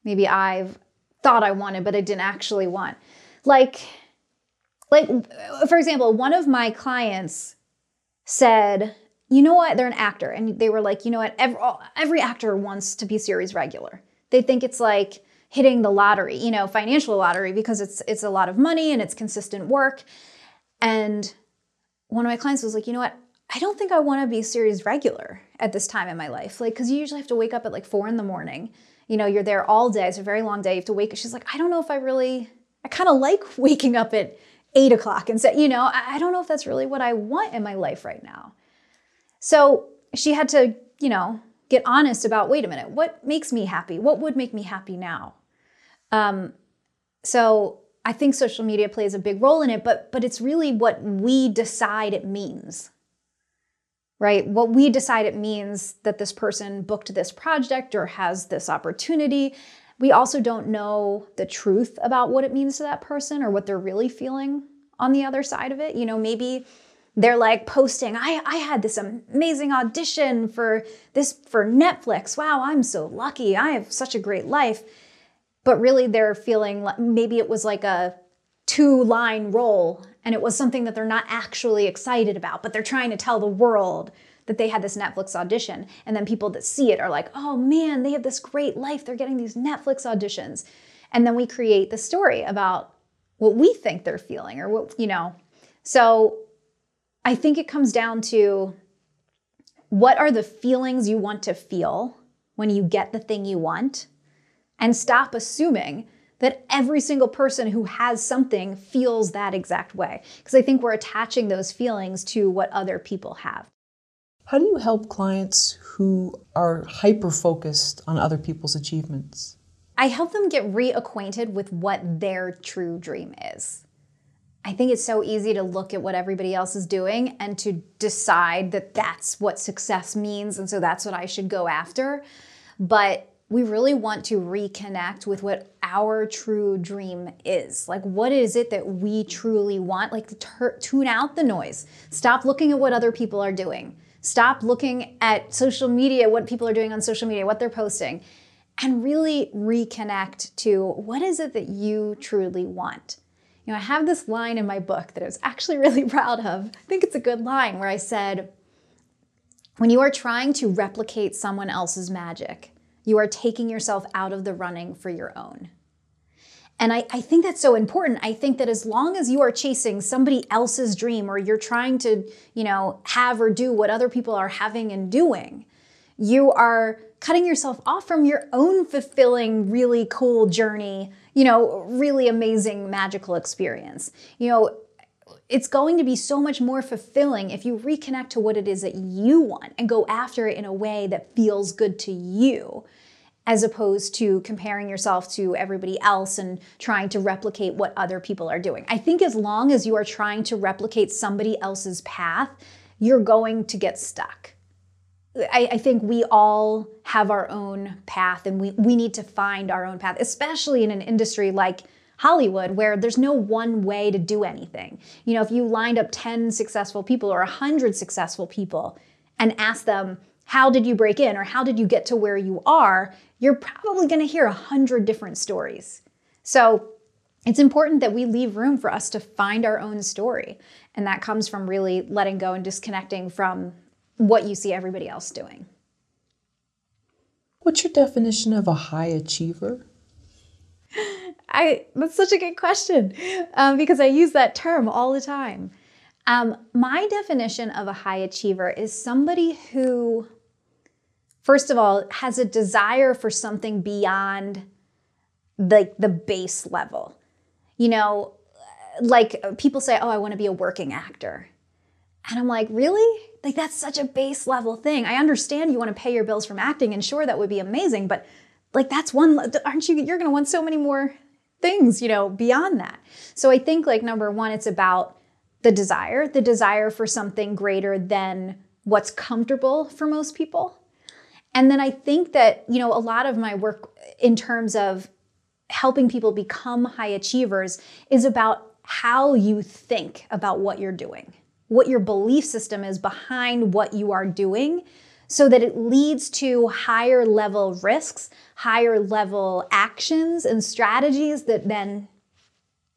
maybe I've thought I wanted, but I didn't actually want. Like, like for example, one of my clients said, "You know what? They're an actor," and they were like, "You know what? Every, every actor wants to be series regular. They think it's like." hitting the lottery, you know, financial lottery because it's it's a lot of money and it's consistent work. And one of my clients was like, "You know what? I don't think I want to be series regular at this time in my life. Like, because you usually have to wake up at like four in the morning. You know, you're there all day. It's a very long day. You have to wake. Up. She's like, I don't know if I really, I kind of like [LAUGHS] waking up at eight o'clock and say, you know, I don't know if that's really what I want in my life right now. So she had to, you know, get honest about wait a minute, what makes me happy? What would make me happy now? Um, so I think social media plays a big role in it, but but it's really what we decide it means right? What we decide it means that this person booked this project or has this opportunity. We also don't know the truth about what it means to that person or what they're really feeling on the other side of it. You know, maybe they're like posting, I, I had this amazing audition for this for Netflix. Wow, I'm so lucky. I have such a great life. But really they're feeling like maybe it was like a two line role and it was something that they're not actually excited about, but they're trying to tell the world that they had this Netflix audition. And then people that see it are like, oh man, they have this great life. They're getting these Netflix auditions. And then we create the story about what we think they're feeling or what, you know. So I think it comes down to what are the feelings you want to feel when you get the thing you want? And stop assuming that every single person who has something feels that exact way. Because I think we're attaching those feelings to what other people have. How do you help clients who are hyper focused on other people's achievements? I help them get reacquainted with what their true dream is. I think it's so easy to look at what everybody else is doing and to decide that that's what success means, and so that's what I should go after. But we really want to reconnect with what our true dream is. Like, what is it that we truly want? Like, to tune out the noise. Stop looking at what other people are doing. Stop looking at social media, what people are doing on social media, what they're posting, and really reconnect to what is it that you truly want. You know, I have this line in my book that I was actually [LAUGHS] really proud of. I think it's a good line where I said, when you are trying to replicate someone else's magic, you are taking yourself out of the running for your own. And I, I, think that's so important. I think that as long as you are chasing somebody else's dream or you're trying to, you know, have or do what other people are having and doing, you are cutting yourself off from your own fulfilling, really cool journey, you know, really amazing, magical experience. You know, it's going to be so much more fulfilling if you reconnect to what it is that you want and go after it in a way that feels good to you as opposed to comparing yourself to everybody else and trying to replicate what other people are doing. I think as long as you are trying to replicate somebody else's path, you're going to get stuck. I, I, think we all have our own path and we, we need to find our own path, especially in an industry like Hollywood, where there's no one way to do anything. You know, if you lined up 10 successful people or 100 successful people and asked them, how did you break in or how did you get to where you are, you're probably going to hear a hundred different stories. So it's important that we leave room for us to find our own story. And that comes from really letting go and disconnecting from what you see everybody else doing. What's your definition of a high achiever? I that's such a good question um, because I use that term all the time. Um, my definition of a high achiever is somebody who, first of all, has a desire for something beyond like the, the base level. You know, like people say, "Oh, I want to be a working actor," and I'm like, "Really? Like that's such a base level thing. I understand you want to pay your bills from acting, and sure, that would be amazing, but." Like that's one aren't you you're going to want so many more things, you know, beyond that. So I think like number one, it's about the desire, the desire for something greater than what's comfortable for most people. And then I think that, you know, a lot of my work in terms of helping people become high achievers is about how you think about what you're doing, what your belief system is behind what you are doing so that it leads to higher level risks, higher level actions and strategies that then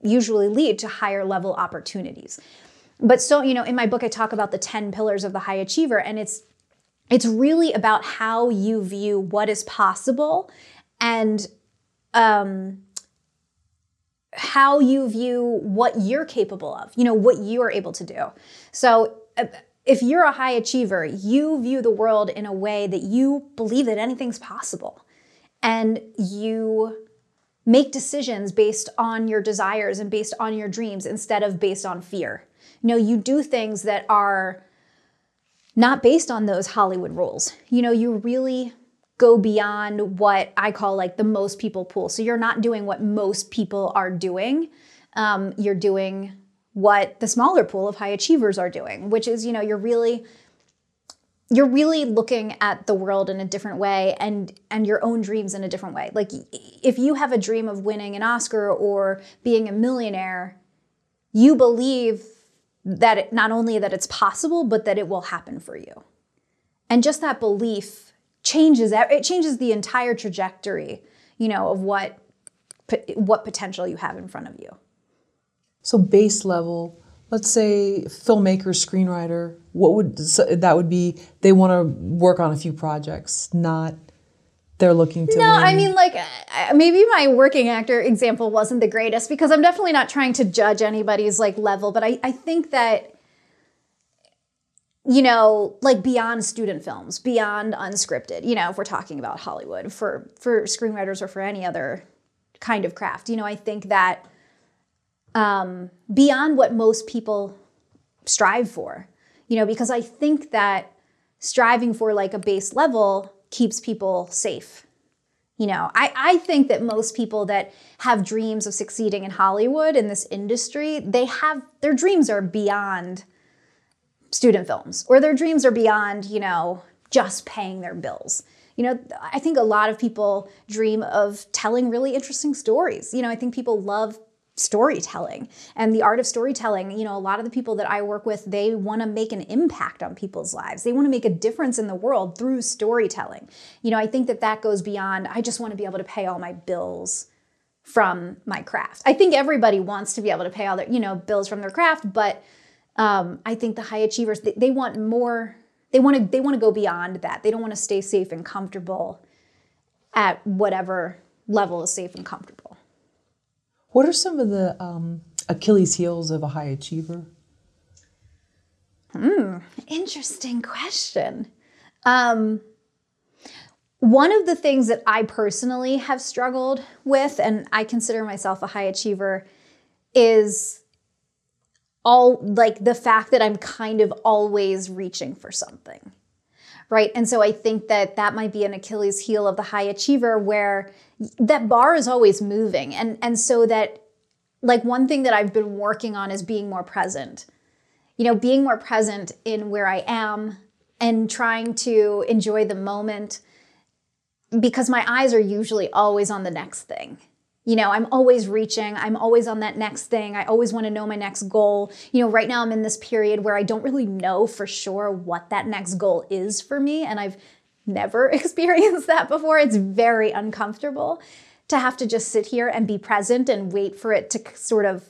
usually lead to higher level opportunities. But so, you know, in my book I talk about the 10 pillars of the high achiever and it's it's really about how you view what is possible and um, how you view what you're capable of, you know, what you are able to do. So uh, if you're a high achiever, you view the world in a way that you believe that anything's possible. And you make decisions based on your desires and based on your dreams instead of based on fear. You know, you do things that are not based on those Hollywood rules. You know, you really go beyond what I call like the most people pool. So you're not doing what most people are doing. Um, you're doing what the smaller pool of high achievers are doing, which is, you know, you're really you're really looking at the world in a different way and and your own dreams in a different way. Like if you have a dream of winning an Oscar or being a millionaire, you believe that it, not only that it's possible but that it will happen for you. And just that belief changes it changes the entire trajectory, you know, of what what potential you have in front of you. So base level, let's say filmmaker, screenwriter, what would that would be? They want to work on a few projects, not they're looking to. No, win. I mean like maybe my working actor example wasn't the greatest because I'm definitely not trying to judge anybody's like level, but I I think that you know like beyond student films beyond unscripted you know if we're talking about hollywood for for screenwriters or for any other kind of craft you know i think that um, beyond what most people strive for. You know, because I think that striving for like a base level keeps people safe. You know, I, I think that most people that have dreams of succeeding in Hollywood in this industry, they have their dreams are beyond student films or their dreams are beyond, you know, just paying their bills. You know, I think a lot of people dream of telling really interesting stories. You know, I think people love storytelling and the art of storytelling you know a lot of the people that i work with they want to make an impact on people's lives they want to make a difference in the world through storytelling you know i think that that goes beyond i just want to be able to pay all my bills from my craft i think everybody wants to be able to pay all their you know bills from their craft but um, i think the high achievers they, they want more they want to they want to go beyond that they don't want to stay safe and comfortable at whatever level is safe and comfortable what are some of the um, Achilles heels of a high achiever? Hmm, interesting question. Um, one of the things that I personally have struggled with, and I consider myself a high achiever, is all like the fact that I'm kind of always reaching for something. Right. And so I think that that might be an Achilles heel of the high achiever where that bar is always moving and and so that like one thing that I've been working on is being more present. You know, being more present in where I am and trying to enjoy the moment because my eyes are usually always on the next thing. You know, I'm always reaching, I'm always on that next thing. I always want to know my next goal. You know, right now I'm in this period where I don't really know for sure what that next goal is for me and I've never [LAUGHS] experienced that before. It's very uncomfortable. to have to just sit here and be present and wait for it to sort of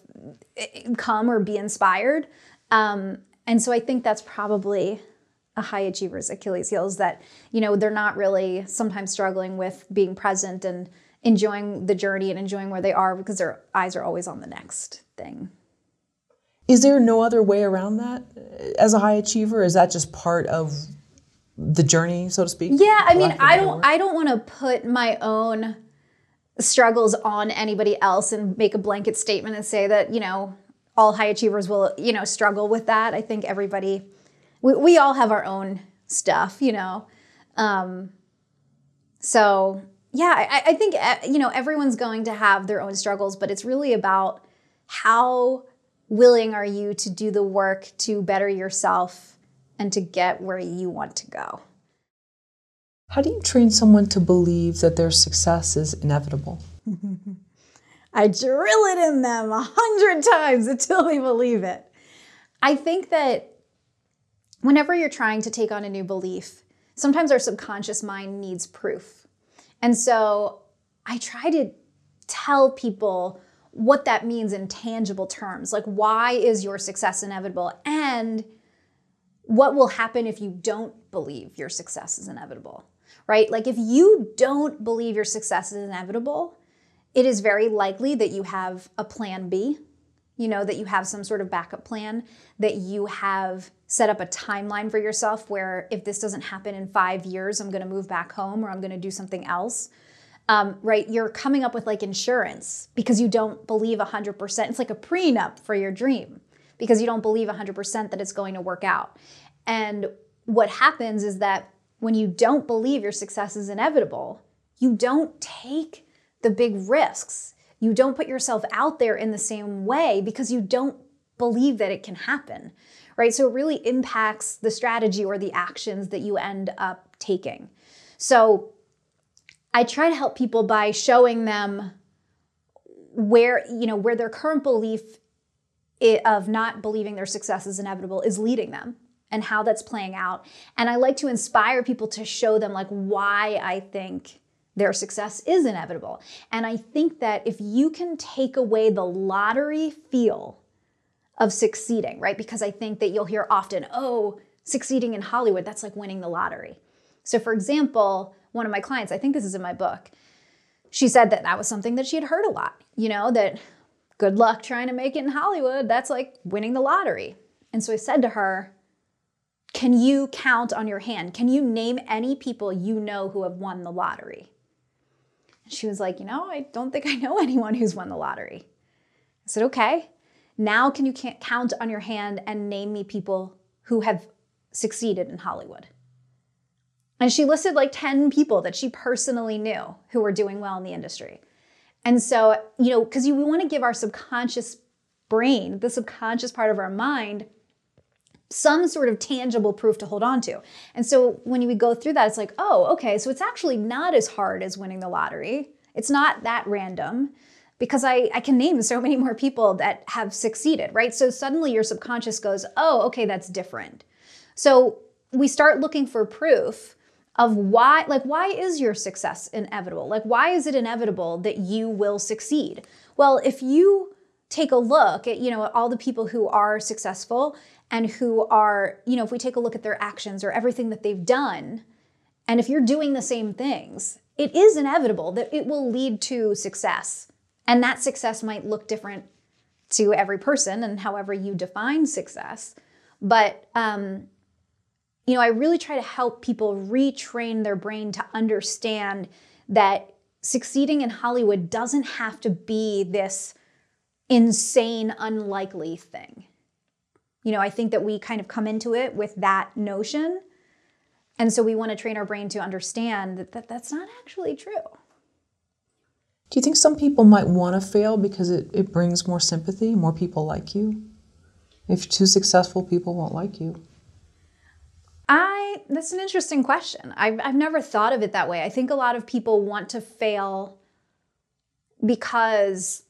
eh, come or be inspired. Um, and so I think that's probably a high achiever's Achilles heel is that, you know, they're not really sometimes struggling with being present and enjoying the journey and enjoying where they are because their eyes are always on the next thing. Is there no other way around that as a high achiever? Is that just part of the journey, so to speak? Yeah, I mean, I don't I don't want to put my own struggles on anybody else and make a blanket statement and say that, you know, all high achievers will, you know, struggle with that. I think everybody we, we all have our own stuff, you know. Um, so yeah, I, I think uh, you know everyone's going to have their own struggles, but it's really about how willing are you to do the work to better yourself and to get where you want to go. How do you train someone to believe that their success is inevitable? [LAUGHS] I drill it in them a hundred times until they believe it. I think that whenever you're trying to take on a new belief, sometimes our subconscious mind needs proof. And so I try to tell people what that means in tangible terms. Like, why is your success inevitable? And what will happen if you don't believe your success is inevitable, right? Like, if you don't believe your success is inevitable, it is very likely that you have a plan B, you know, that you have some sort of backup plan, that you have set up a timeline for yourself where if this doesn't happen in five years, I'm going to move back home or I'm going to do something else. Um, right? You're coming up with like insurance because you don't believe 100%. It's like a prenup for your dream because you don't believe 100% that it's going to work out. And what happens is that when you don't believe your success is inevitable, you don't take the big risks. You don't put yourself out there in the same way because you don't believe that it can happen right? So it really impacts the strategy or the actions that you end up taking. So I try to help people by showing them where, you know, where their current belief of not believing their success is inevitable is leading them and how that's playing out. And I like to inspire people to show them like why I think their success is inevitable. And I think that if you can take away the lottery feel of succeeding, right? Because I think that you'll hear often, oh, succeeding in Hollywood, that's like winning the lottery. So, for example, one of my clients, I think this is in my book, she said that that was something that she had heard a lot, you know, that good luck trying to make it in Hollywood, that's like winning the lottery. And so I said to her, Can you count on your hand? Can you name any people you know who have won the lottery? And she was like, You know, I don't think I know [LAUGHS] anyone who's won the lottery. I said, Okay. Now, can you count on your hand and name me people who have succeeded in Hollywood? And she listed like 10 people that she personally knew who were doing well in the industry. And so, you know, because we want to give our subconscious brain, the subconscious part of our mind, some sort of tangible proof to hold on to. And so when we go through that, it's like, oh, okay, so it's actually not as hard as winning the lottery. It's not that random because I, I can name so many [LAUGHS] more people that have succeeded, right? So suddenly your subconscious goes, oh, okay, that's different. So we start looking for proof of why, like, why is your success inevitable? Like, why is it inevitable that you will succeed? Well, if you take a look at, you know, all the people who are successful and who are, you know, if we take a look at their actions or everything that they've done, and if you're doing the same things, it is inevitable that it will lead to success. And that success might look different to every person and however you define success. But, um, you know, I really try to help people retrain their brain to understand that succeeding in Hollywood doesn't have to be this insane, unlikely thing. You know, I think that we kind of come into it with that notion. And so we want to train our brain to understand that, that that's not actually true. Do you think some people might want to fail because it, it brings more sympathy, more people like you? If you're too successful, people won't like you. I that's an interesting question. I've I've never thought of it that way. I think a lot of people want to fail because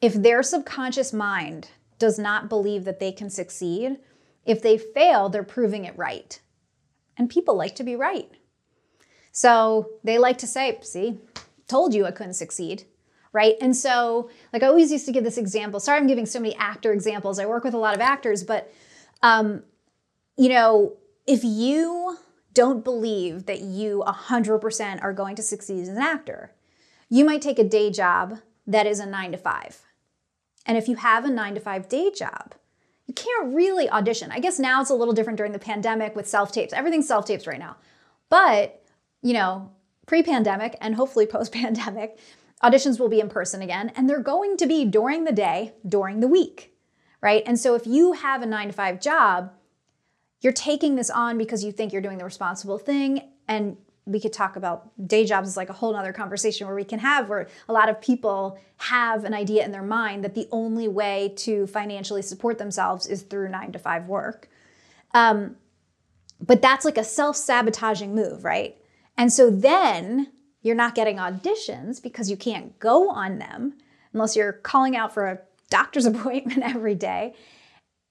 if their subconscious mind does not believe that they can succeed, if they fail, they're proving it right. And people like to be right. So they like to say, see, told you I couldn't succeed, right? And so, like I always used to give this example. Sorry, I'm giving so many actor examples. I work with a lot of actors, but um, you know, if you don't believe that you 100% are going to succeed as an actor, you might take a day job that is a nine to five. And if you have a nine to five day job, you can't really audition. I guess now it's a little different during the pandemic with self tapes. Everything's self tapes right now. But, you know, pre pandemic and hopefully post pandemic, [LAUGHS] auditions will be in person again. And they're going to be during the day, during the week, right? And so if you have a nine to five job, you're taking this on because you think you're doing the responsible thing and we could talk about day jobs is like a whole other conversation where we can have where a lot of people have an idea in their mind that the only way to financially support themselves is through nine to five work. Um, but that's like a self-sabotaging move right? And so then you're not getting auditions because you can't go on them unless you're calling out for a doctor's [LAUGHS] appointment every day.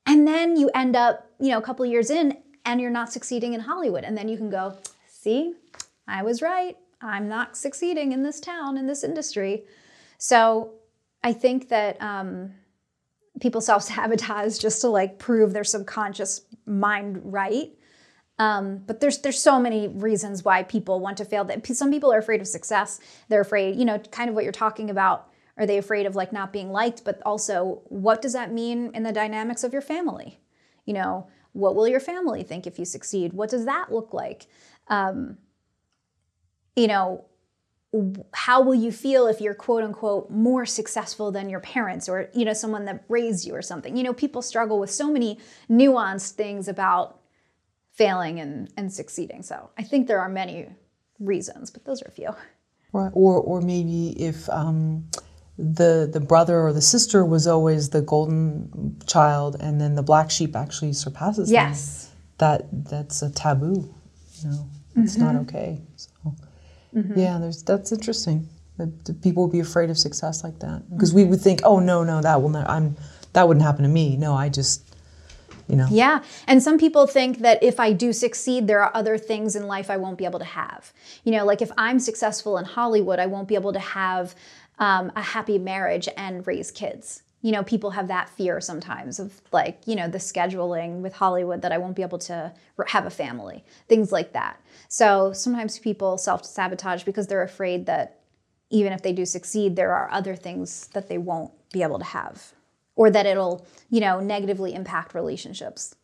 And then you end up you know a couple years in and you're not succeeding in hollywood. And then you can go see I was right. I'm not succeeding in this town, in this industry. So I think that um, people [LAUGHS] self sabotage just to like prove their subconscious mind right. Um, but there's there's so many reasons why people want to fail. That some people are afraid of success. They're afraid, you know, kind of what you're talking about. Are they afraid of like not being liked? But also, what does that mean in the dynamics of your family? You know, what will your family think if you succeed? What does that look like? Um, you know, how will you feel if you're quote unquote more successful than your parents or you know someone that raised you or something? You know people struggle with so many nuanced things about failing and and succeeding. So i think there are many reasons but those are a few. Right. Or or maybe if um the the brother or the sister was always the golden child and then the black sheep actually surpasses yes. them, that that's a taboo you know? It's mm-hmm. not okay. So Mm-hmm. Yeah, there's that's interesting. That people would be afraid of success like that because mm-hmm. we would think, oh no, no, that will not. I'm that wouldn't happen to me. No, I just. You know. Yeah. And some people think that if I do succeed, there are other things in life I won't be able to have. You know, like if I'm successful in Hollywood, I won't be able to have um, a happy marriage and raise kids you know, people have that fear sometimes of like, you know, the scheduling with Hollywood that I won't be able to have a family, things like that. So sometimes people self sabotage because they're afraid that even if they do succeed, there are other things that they won't be able to have or that it'll, you know, negatively impact relationships.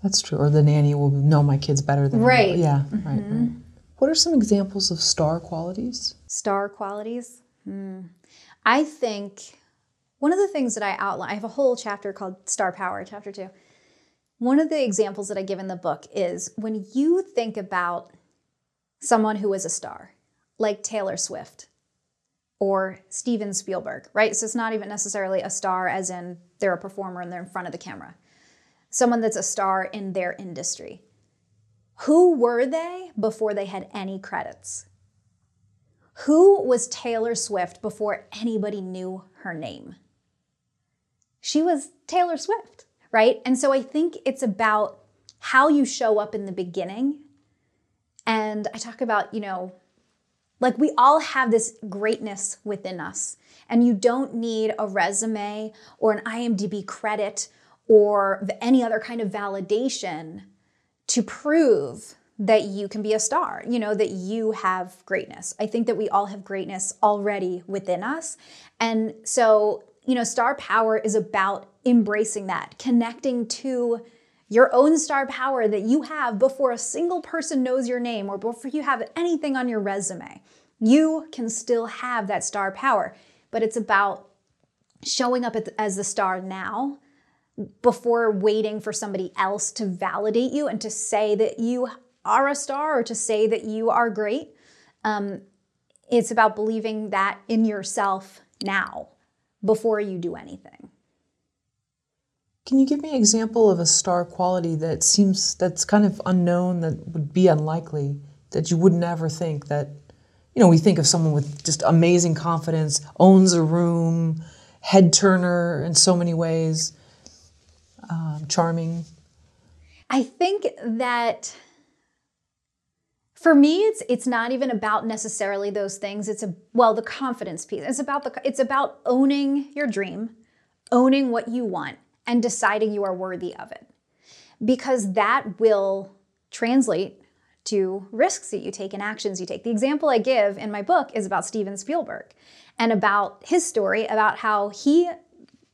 That's true. Or the nanny will know my kids better than right. Me. Yeah, mm-hmm. right, right. What are some examples of star qualities? Star qualities? Hmm. I think one of the things that I outline, I have a whole chapter called Star Power, chapter two. One of the examples that I give in the book is when you think about someone who is a star, like Taylor Swift or Steven Spielberg, right? So it's not even necessarily a star as in they're a performer and they're in front of the camera. Someone that's a star in their industry. Who were they before they had any credits? Who was Taylor Swift before anybody knew her name? she was Taylor Swift, right? And so I think it's about how you show up in the beginning. And I talk about, you know, like we all have this greatness within us, and you don't need a resume or an IMDb credit or any other kind of validation to prove that you can be a star, you know, that you have greatness. I think that we all have greatness already within us. And so you know, star power is about embracing that, connecting to your own star power that you have before a single person knows your name or before you have anything on your resume. You can still have that star power, but it's about showing up as the star now before waiting for somebody else to validate you and to say that you are a star or to say that you are great. Um, it's about believing that in yourself now before you do anything. Can you give me an example of a star quality that seems that's kind of unknown that would be unlikely that you would never think that you know we think of someone with just amazing confidence owns a room head turner in so many ways um, charming i think that For me, it's it's not even about necessarily those things. It's a well, the confidence piece. It's about the it's about owning your dream, owning what you want, and deciding you are worthy of it. Because that will translate to risks that you take and actions you take. The example I give in my book is about Steven Spielberg and about his story about how he,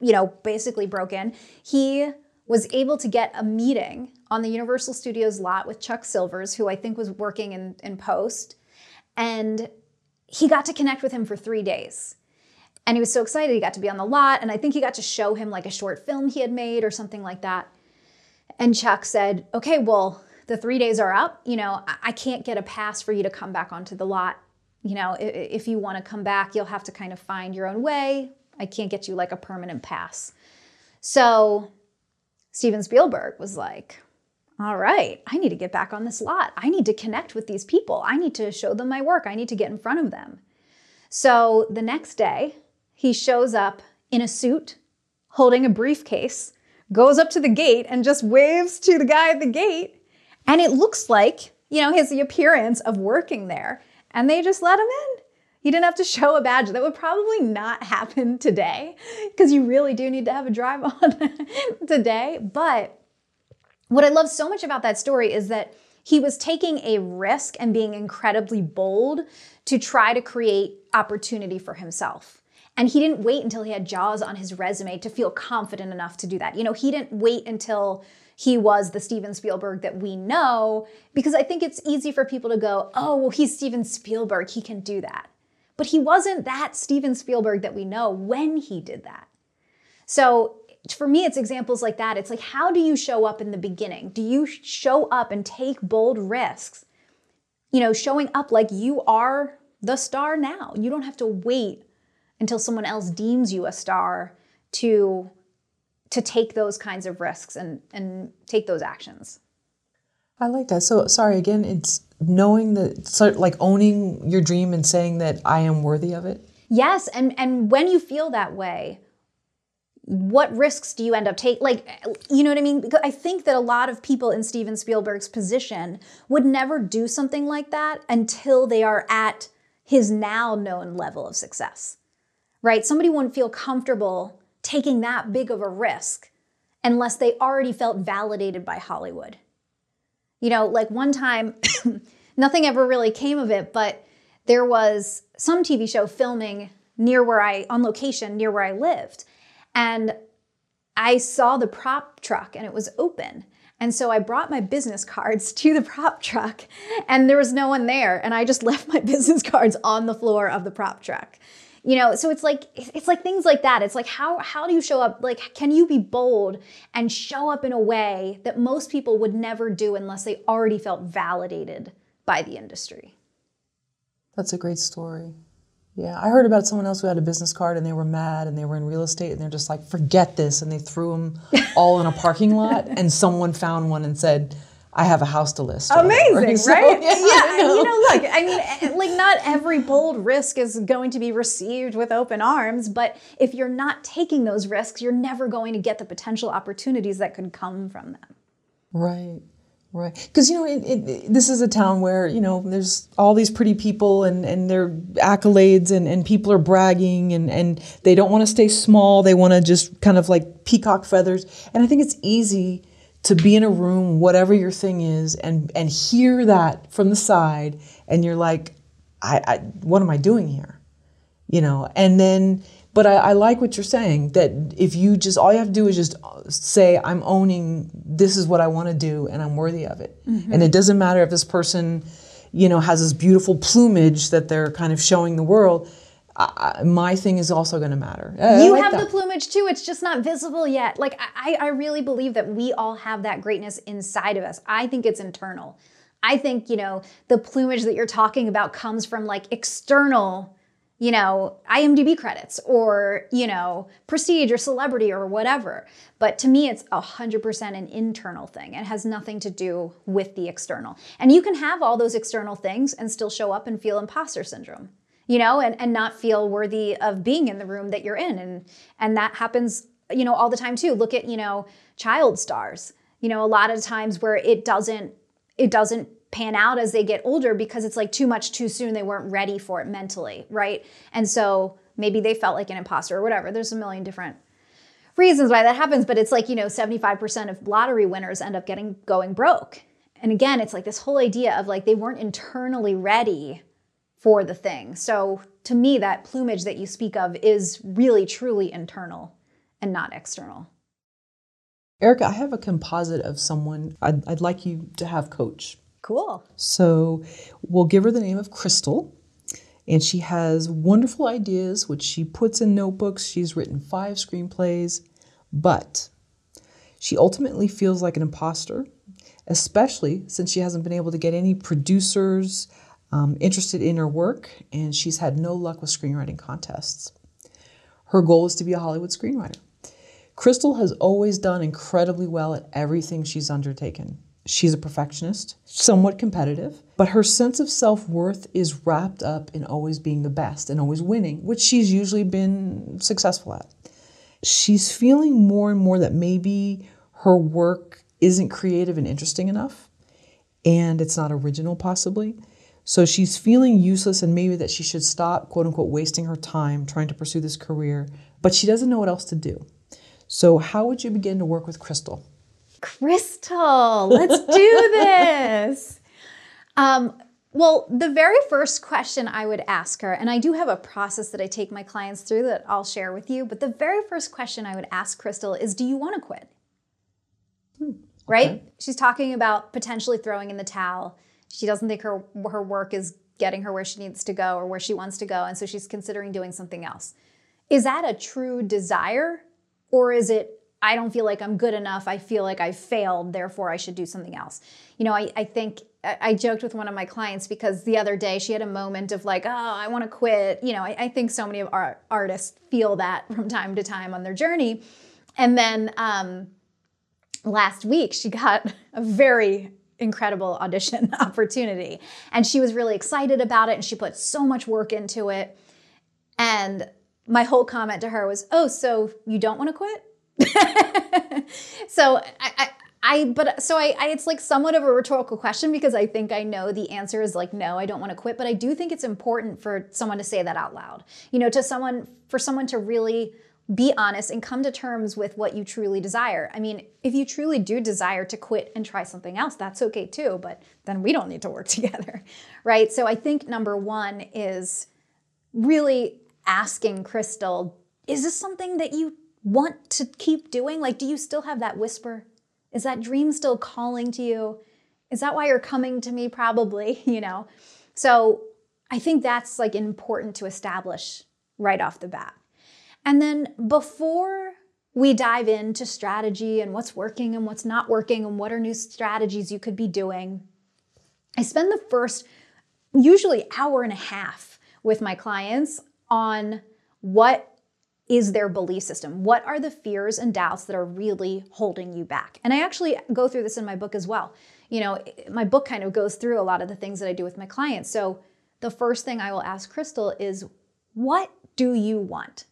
you know, basically broke in. He was able to get a meeting on the Universal Studios lot with Chuck Silvers, who I think was working in, in post. And he got to connect with him for three days. And he was so excited he got to be on the lot. And I think he got to show him like a short film he had made or something like that. And Chuck said, okay, well, the three days are up. You know, I can't get a pass for you to come back onto the lot. You know, if you want to come back, you'll have to kind of find your own way. I can't get you like a permanent pass. So Steven Spielberg was like, all right, I need to get back on this lot. I need to connect with these people. I need to show them my work. I need to get in front of them. So the next day, he shows up in a suit, holding a briefcase, goes up to the gate and just waves to the guy at the gate. And it looks like, you know, his appearance of working there. And they just let him in. He didn't have to [LAUGHS] show a badge. That would probably not happen today because you really do need to have a drive [LAUGHS] on today. But what I love so much about that story is that he was taking a risk and being incredibly bold to try to create opportunity for himself. And he didn't wait until he had Jaws on his resume to feel confident enough to do that. You know, he didn't wait until he was the Steven Spielberg that we know because I think it's easy for people to go, oh, well, he's Steven Spielberg. He can do that. But he wasn't that Steven Spielberg that we know when he did that. So for me, it's examples like that. It's like, how do you show up in the beginning? Do you show up and take bold risks? You know, showing up like you are the star now. You don't have to wait until someone else deems you a star to to take those kinds of risks and and take those actions. I like that. So sorry again, it's knowing that sort like owning your dream and saying that I am worthy of it. Yes, and and when you feel that way, what risks do you end up taking? Like, you know what I mean? Because I think that a lot of people in Steven Spielberg's position would never do something like that until they are at his now known level of success, right? Somebody wouldn't feel comfortable taking that big of a risk unless they already felt validated by Hollywood. You know, like one time, [COUGHS] nothing ever really came of it, but there was some TV show filming near where I, on location, near where I lived. And I saw the prop truck and it was open. And so I brought my business cards [LAUGHS] to the prop truck and there was no one there. And I just [LAUGHS] left my business cards on the floor of the prop truck you know so it's like it's like things like that. It's like how how do you show up? Like can you be bold and show up in a way that most people would never do unless they already felt validated by the industry? That's a great story. Yeah i heard about someone else who had a business card and they were mad and they were in real estate and they're just like forget this and they threw them all in a parking lot and someone found one and said I have a house to list. Amazing, [LAUGHS] so, right? Yeah, yeah you know, look, I mean, eh, like not every bold risk is going to be received with open arms, but if you're not taking those risks, you're never going to get the potential opportunities that could come from them. Right. Right, because you know it, it, this is a town where you know there's all these pretty people and and their accolades and and people are bragging and and they don't want to stay small. They want to just kind of like peacock feathers. And I think it's easy to be in a room, whatever your thing is, and and hear that from the side, and you're like, I, I what am I doing here? You know, and then but I, I, like what you're saying that if you just all you have to do is just say i'm owning this is what i want to do and i'm worthy of it mm-hmm. and it doesn't matter if this person you know has this beautiful plumage that they're kind of showing the world I, my thing is also going to matter. I, you I like have that. the plumage too. It's just not visible yet. Like I, I really believe that we all have that greatness inside of us. I think it's internal. I think you know the plumage that you're talking about comes from like external, you know, IMDb credits or you know prestige or celebrity or whatever. But to me, it's hundred percent an internal thing. It has nothing to do with the external. And you can have all those external things and still show up and feel imposter syndrome you know, and, and not feel worthy of being in the room that you're in. And and that happens, you know, all the time too. Look at, you know, child stars. You know, a lot of times where it doesn't it doesn't pan out as they get older because it's like too much too soon. They weren't ready for it mentally, right? And so maybe they felt like an imposter or whatever. There's a million different reasons why that happens, but it's like, you know, 75% of lottery winners end up getting going broke. And again, it's like this whole idea of like they weren't internally ready for the thing. So to me, that plumage that you speak of is really truly internal and not external. Erica, I have a composite of someone I'd, I'd like you to have coach. Cool. So we'll give her the name of Crystal. And she has wonderful ideas, which she puts in notebooks. She's written five screenplays, but she ultimately feels like an imposter, especially since she hasn't been able to get any producers um, interested in her work, and she's had no luck with screenwriting contests. Her goal is to be a Hollywood screenwriter. Crystal has always done incredibly well at everything she's undertaken. She's a perfectionist, somewhat competitive, but her sense of self worth is wrapped up in always being the best and always winning, which she's usually been successful at. She's feeling more and more that maybe her work isn't creative and interesting enough, and it's not original, possibly. So she's feeling useless and maybe that she should stop, quote unquote, wasting her time trying to pursue this career, but she doesn't know what else to do. So, how would you begin to work with Crystal? Crystal, let's do [LAUGHS] this. Um, well, the very first question I would ask her, and I do have a process that I take my clients through that I'll share with you, but the very first question I would ask Crystal is Do you want to quit? Hmm, okay. Right? She's talking about potentially throwing in the towel. She doesn't think her, her work is getting her where she needs to go or where she wants to go, and so she's considering doing something else. Is that a true desire? Or is it I don't feel like I'm good enough. I feel like I failed, therefore I should do something else. You know, I, I think I joked with one of my clients because the other day she had a moment of like, oh, I want to quit. You know, I, I, think so many of our artists feel that from time to time on their journey. And then um, last week she got [LAUGHS] a very incredible audition [LAUGHS] opportunity. And she was really excited about it and she put so much work into it. And my whole comment to her was, oh, so you don't want to quit? [LAUGHS] so I, I, I, but so I, I, it's like somewhat of a rhetorical question because I think I know the answer is like no, I don't want to quit, but I do think it's important for someone to say that out loud. You know, to someone for someone to really be honest and come to terms with what you truly desire. I mean, if you truly do desire to quit and try something else, that's okay too, but then we don't need to work [LAUGHS] together, right? So I think number 1 is really asking Crystal, is this something that you want to keep doing? Like, do you still have that whisper? Is that dream still calling to you? Is that why you're coming to me? Probably, [LAUGHS] you know? So I think that's like important to establish right off the bat. And then before we dive into strategy and what's working and what's not working and what are new strategies you could be doing, I spend the first usually hour and a half with my clients on what is their belief system? What are the fears and doubts that are really holding you back? And I actually go through this in my book as well. You know, my book kind of goes through a lot of the things that I do with my clients. So the first thing I will ask Crystal is, what do you want?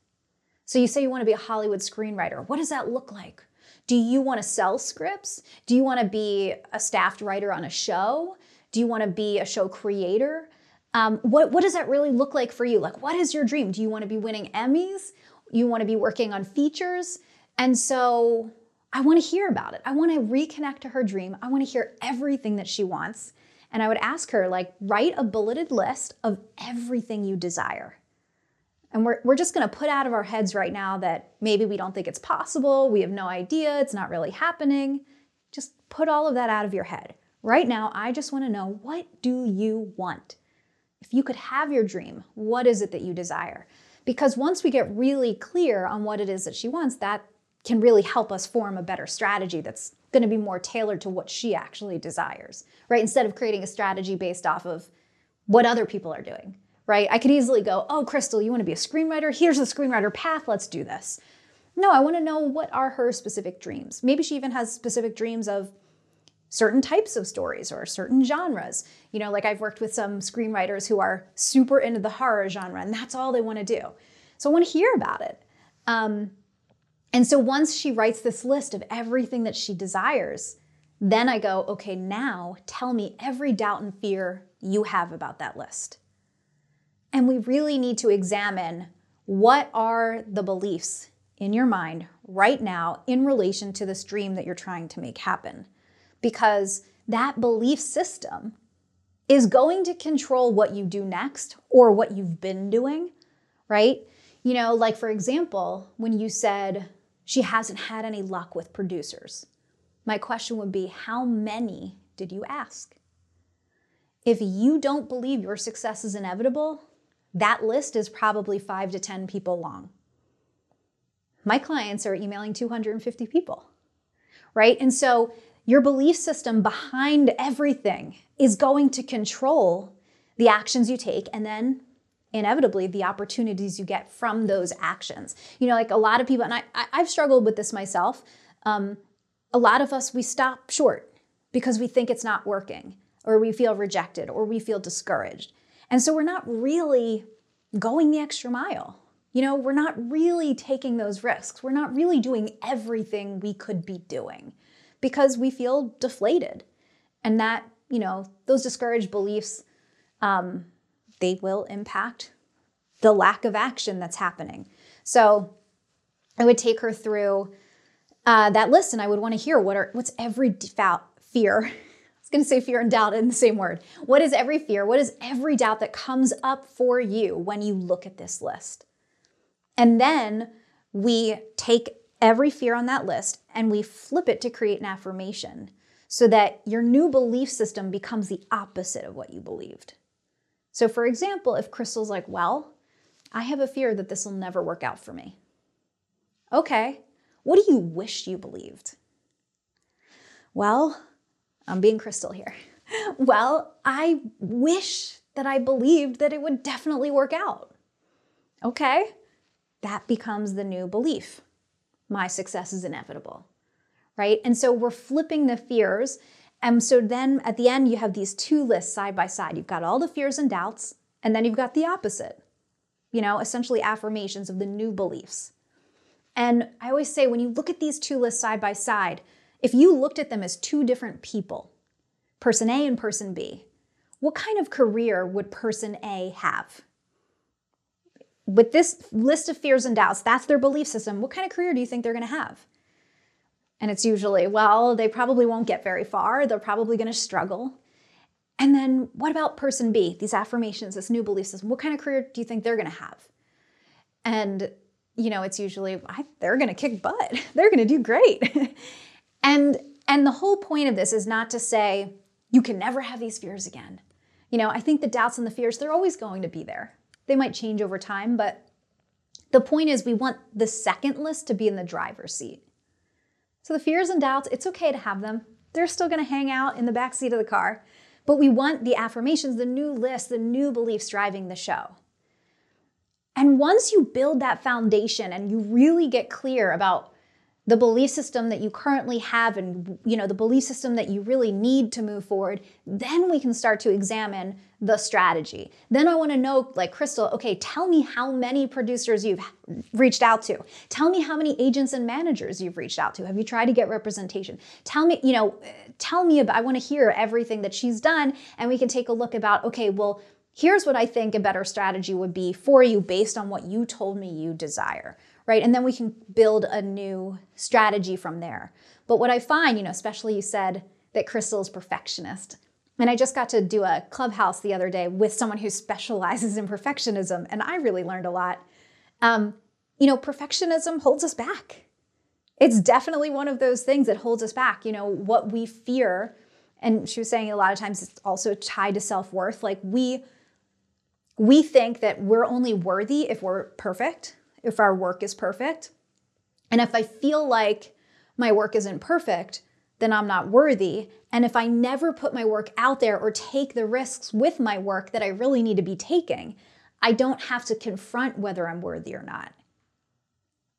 So you say you want to be a Hollywood screenwriter. What does that look like? Do you want to sell scripts? Do you want to be a staffed writer on a show? Do you want to be a show creator? Um, what, what does that really look like for you? Like, what is your dream? Do you want to be winning Emmys? you want to be working on features. And so I want to hear about it. I want to reconnect to her dream. I want to hear everything that she wants. And I would ask her, like, write a bulleted list of everything you desire. And we're, we're just going to put out of our heads right now that maybe we don't think it's possible, we have no idea, it's not really happening. Just put all of that out of your head. Right now, I just want to know what do you want? If you could have your dream, what is it that you desire? Because once we get really clear on what it is that she wants, that can really help us form a better strategy that's going to be more tailored to what she actually desires, right? Instead of creating a strategy based off of what other people are doing, right? I could easily go, oh, Crystal, you want to be a screenwriter? Here's the screenwriter path, let's do this. No, I want to know what are her specific dreams. Maybe she even has specific dreams of certain types of stories or certain genres. You know, like I've worked with some screenwriters who are super into the horror genre, and that's all they want to do. So I want to hear about it. Um, and so once she writes this list of everything that she desires, Then I go, okay, now tell me every doubt and fear you have about that list. And we really need to examine what are the beliefs in your mind right now in relation to this dream that you're trying to make happen. Because that belief system is going to control what you do next or what you've been doing, right? You know, like for example, when you said she hasn't had any luck with producers, my question would be how many did you ask? If you don't believe your success is inevitable, that list is probably five to 10 people long. My clients are emailing 250 people, right? And so your belief system behind everything is going to control the actions you take and then inevitably the opportunities you get from those actions. You know, like a lot of people, and I, I've struggled with this myself. Um, a lot of us, we stop short because we think it's not working, or we feel rejected, or we feel discouraged. And so we're not really going the extra mile. You know, we're not really taking those risks. We're not really doing everything we could be doing because we feel deflated. And that, you know, those discouraged beliefs, um, they will impact the lack of action that's happening. So I would take her through uh, that list and I would want to hear what are what's every default fear. Going to say fear and doubt in the same word. What is every fear? What is every doubt that comes up for you when you look at this list? And then we take every fear on that list and we flip it to create an affirmation so that your new belief system becomes the opposite of what you believed. So, for example, if Crystal's like, Well, I have a fear that this will never work out for me. Okay, what do you wish you believed? Well, I'm being Crystal here. [LAUGHS] well, I wish that I believed that it would definitely work out. Okay, that becomes the new belief my success is inevitable, right? And so we're flipping the fears. And so then at the end, you have these two lists side by side. You've got all the fears and doubts, and then you've got the opposite, you know, essentially affirmations of the new beliefs. And I always say when you look at these two lists side by side, if you looked at them as two different people, person A and person B, what kind of career would person A have? with this list of fears and doubts, that's their belief system. What kind of career do you think they're going to have? And it's usually, well, they probably won't get very far. They're probably going to struggle. And then what about person B? These affirmations, this new belief system, what kind of career do you think they're going to have? And, you know, it's usually, they're going to kick butt. [LAUGHS] They're going to do great. [LAUGHS] and, and the whole point of this is not to say, you can never have these fears again. You know, I think the doubts and the fears, they're always going to be there. They might change over time, but the point is we want the second list to be in the driver's seat. So the fears and doubts, it's okay to have them. They're still going to hang out in the back seat of the car, but we want the affirmations, the new list, the new beliefs driving the show. And once you build that foundation and you really get clear about the belief system that you currently have and you know the belief system that you really need to move forward then we can start to examine the strategy. Then i want to know like crystal okay tell me how many producers you've reached out to. Tell me how many agents and managers you've reached out to. Have you tried to get representation? Tell me you know tell me about i want to hear everything that she's done and we can take a look about okay well here's what i think a better strategy would be for you based on what you told me you desire right? And then we can build a new strategy from there. But what I find, you know, especially you said that Crystal is perfectionist. And I just got to do a clubhouse the other day with someone who [LAUGHS] specializes in perfectionism, and I really learned a lot. Um, you know, perfectionism holds us back. It's definitely one of those things that holds us back. You know, what we fear, and she was saying a lot of times it's also tied to self worth. Like we, we think that we're only worthy if we're perfect, if our work is perfect. And if I feel like my work isn't perfect, then I'm not worthy. And if I never put my work out there or take the risks with my work that I really need to be taking, I don't have to confront whether I'm worthy or not.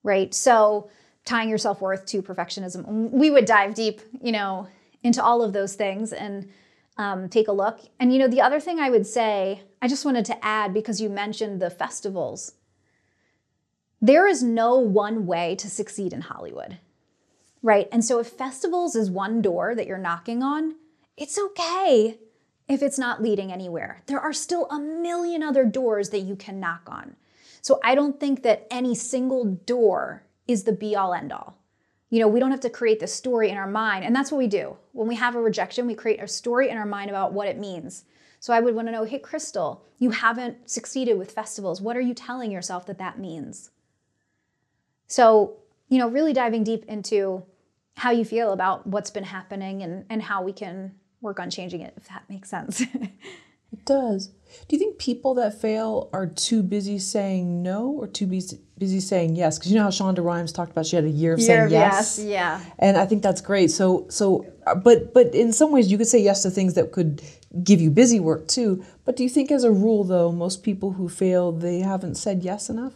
Right? So, tying your self worth to perfectionism, we would dive deep, you know, into all of those things and um, take a look. And, you know, the other thing I would say, I just wanted to add because you mentioned the festivals there is no one way to succeed in Hollywood. right? And so if festivals is one door that you're knocking on, it's okay if it's not leading anywhere. There are still a million other doors that you can knock on. So I don't think that any single door is the be all end all. You know, we don't have to create the story in our mind. And that's what we do. When we have a rejection, we create a story in our mind about what it means. So I would want to know hey, Crystal, you haven't succeeded with festivals. What are you telling yourself that that means? So, you know, really diving deep into how you feel about what's been happening and, and how we can work on changing it, if that makes sense. [LAUGHS] it does. Do you think people that fail are too busy saying no or too busy, busy saying yes? Because you know how Shonda Rhimes talked about she had a year of year saying of yes. yes. Yeah. And I think that's great. So so uh, but but in some ways you could say yes to things that could give you busy work too. But do you think as a rule though, most people who fail, they haven't said yes enough?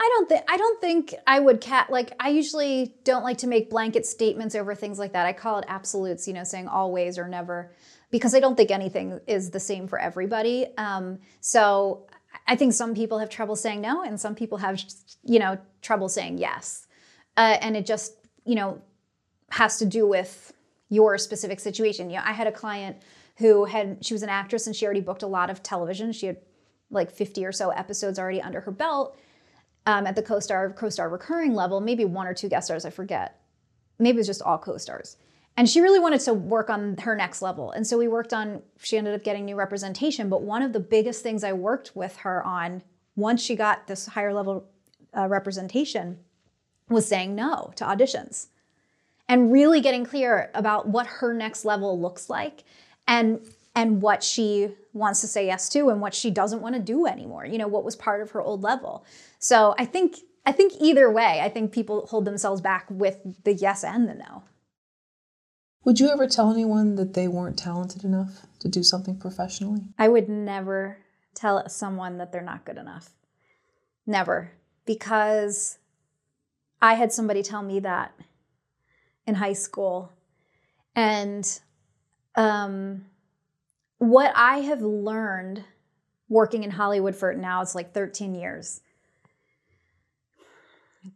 I don't think I don't think I would cat like I usually don't like to make blanket statements over things like that. I call it absolutes, you know, saying always or never, because I don't think anything is the same for everybody. Um, so I think some people have trouble saying no, and some people have, you know, trouble saying yes, uh, and it just, you know, has to do with your specific situation. You know, I had a client who had she was an actress and she already booked a lot of television. She had like 50 or so episodes already under her belt um, at the co-star co-star recurring level, maybe one or two guest stars, I forget. Maybe it was just all co-stars. And she really wanted to work on her next level. And so we worked on, she ended up getting new representation. But one of the biggest things I worked with her on once she got this higher level uh, representation was saying no to auditions and really getting clear about what her next level looks like and and what she wants to say yes to and what she doesn't want to do anymore you know what was part of her old level. So i think i think either way i think people hold themselves back with the yes and the no. Would you ever tell anyone that they weren't talented enough to do something professionally? I would never tell someone that they're not good enough. Never. Because i had somebody tell me that in high school. And um what I have learned working in Hollywood for now, it's like 13 years.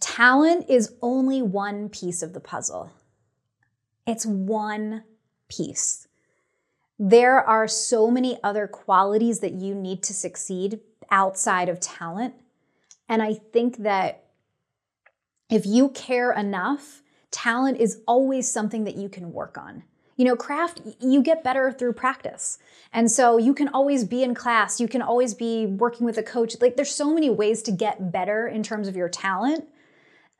Talent is only one piece of the puzzle. It's one piece. There are so many other qualities that you need to succeed outside of talent. And I think that if you care enough, talent is always something that you can work on. You know, craft, you get better through practice. And so you can always be in class, you can always be working with a coach. Like there's so many ways to get better in terms of your talent.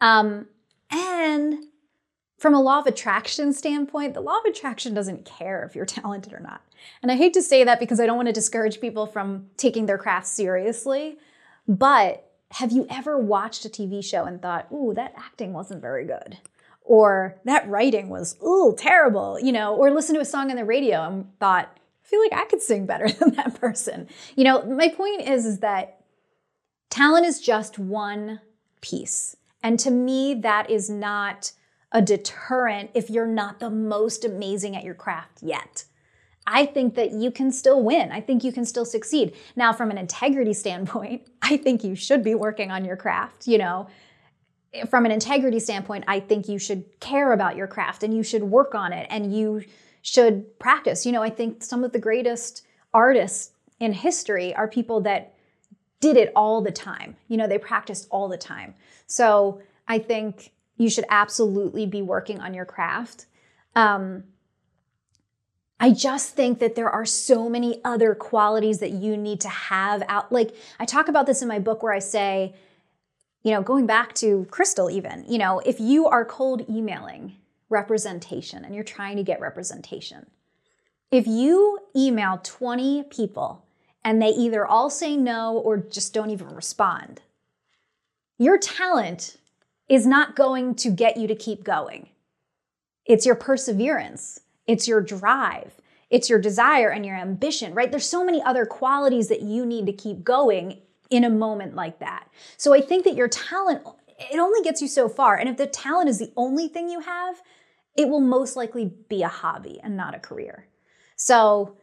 Um, and from a law of attraction standpoint, the law of attraction doesn't care if you're [LAUGHS] talented or not. And I hate to say that because I don't want to discourage people from taking their craft seriously. But have you ever watched a TV show and thought, ooh, that acting wasn't very good? Or that writing was ooh terrible you know or listen to a song on the radio and thought i feel like i could sing better [LAUGHS] than that person you know my point is is that talent is just one piece and to me that is not a deterrent if you're not the most amazing at your craft yet I think that you can still win. I think you can still succeed. Now, from an integrity standpoint, [LAUGHS] I think you should be working on your craft. You know, from an integrity standpoint, I think you should care about your craft and you should work on it and you should practice. You know, I think some of the greatest artists in history are people that did it all the time. You know, they practiced all the time. So I think you should absolutely be working on your craft. Um, I just think that there are so many other qualities that you need to have out. Like, I talk about this in my book where I say, you know, going back to Crystal, even, you know, if you are cold emailing representation and you're trying to get representation, if you email 20 people and they either all say no or just don't even respond, your talent is not going to get you to keep going. It's your perseverance, it's your drive, it's your desire and your ambition, right? There's so many other qualities that you need to keep going in a moment like that. So I think that your talent, it only gets you so far. And if the talent is the only thing you have, it will most likely be a hobby and not a career. So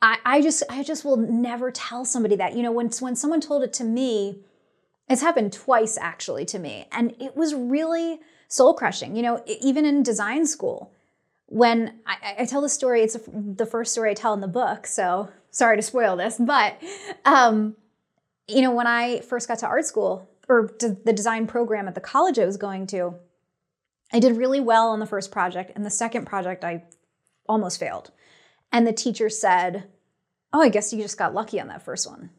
I, I just I just will never tell somebody that. You know, when when someone told it to me, it's happened twice actually to me. And it was really soul crushing. You know, even in design school, when I, I tell the story, it's the first story I tell in the book. So sorry to spoil this, but um, you know, when I first got to art school or the design program at the college I was going to, I did really well on the first project, and the second project I almost failed. And the teacher said, "Oh, I guess you just got lucky on that first one."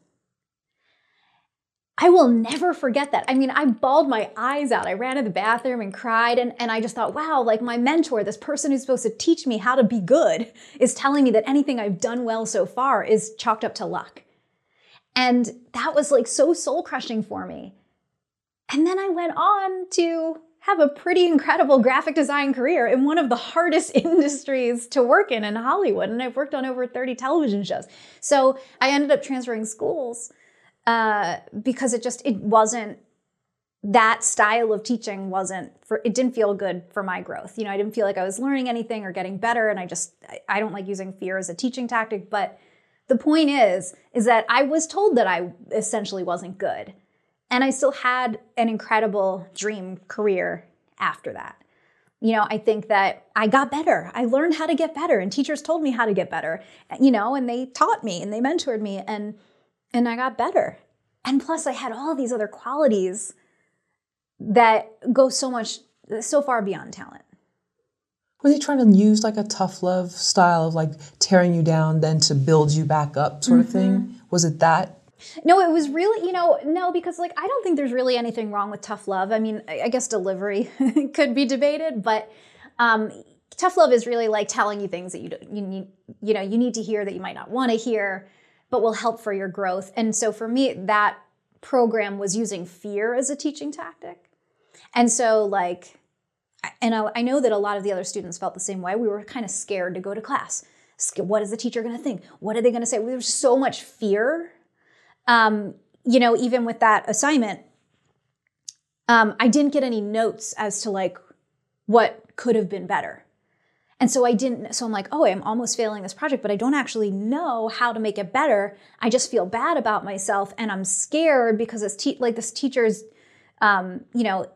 I will never forget that. I mean, I bawled my eyes out. I ran to the bathroom and cried. And, and I just thought, wow, like my mentor, this person who's supposed to teach me how to be good, is telling me that anything I've done well so far is chalked up to luck. And that was like so soul crushing for me. And then I went on to have a pretty incredible graphic design career in one of the hardest [LAUGHS] industries to work in in Hollywood. And I've worked on over 30 television shows. So I ended up transferring schools uh, because it just it wasn't that style of teaching wasn't for it didn't feel good for my growth you know i didn't feel like i was learning anything or getting better and i just i don't like using fear as a teaching tactic but the point is is that i was told that i essentially wasn't good and i still had an incredible dream career after that you know i think that i got better i learned how to get better and teachers told me how to get better you know and they taught me and they mentored me and and I got better. And plus, I had all these other qualities that go so much, so far beyond talent. Were they trying to use like a tough love style of like tearing you down, then to build you back up, sort mm-hmm. of thing? Mm-hmm. Was it that? No, it was really, you know, no, because like I don't think there's really anything wrong with tough love. I mean, I guess delivery [LAUGHS] could be debated, but um, tough love is really like telling you things that you you need, you know, you need to hear that you might not want to hear but will help for your growth. And so for me, that program was using fear as a teaching tactic. And so, like, and I, I know that a lot of the other students felt the same way. We were kind of scared to go to class. What is the teacher going to think? What are they going to say? There was so much fear. Um, you know, even with that assignment, um, I didn't get any notes as to like what could have been better. And so I didn't, so I'm like, oh, I'm almost failing this project, but I don't actually know how to make it better. I just feel bad about myself and I'm scared because this te- like this teacher's, um, you know,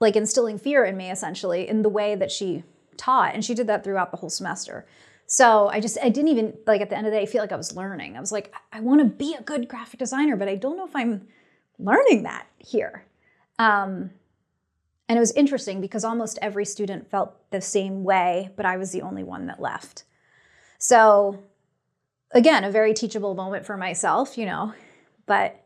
like instilling fear in me essentially in the way that she taught. And she did that throughout the whole semester. So I just, I didn't even, like at the end of the day, I feel like I was learning. I was like, I want to be a good graphic designer, but I don't know if I'm learning that here. Um, and it was interesting because almost every student felt the same way, but I was the only one that left. So, again, a very teachable moment for myself, you know. But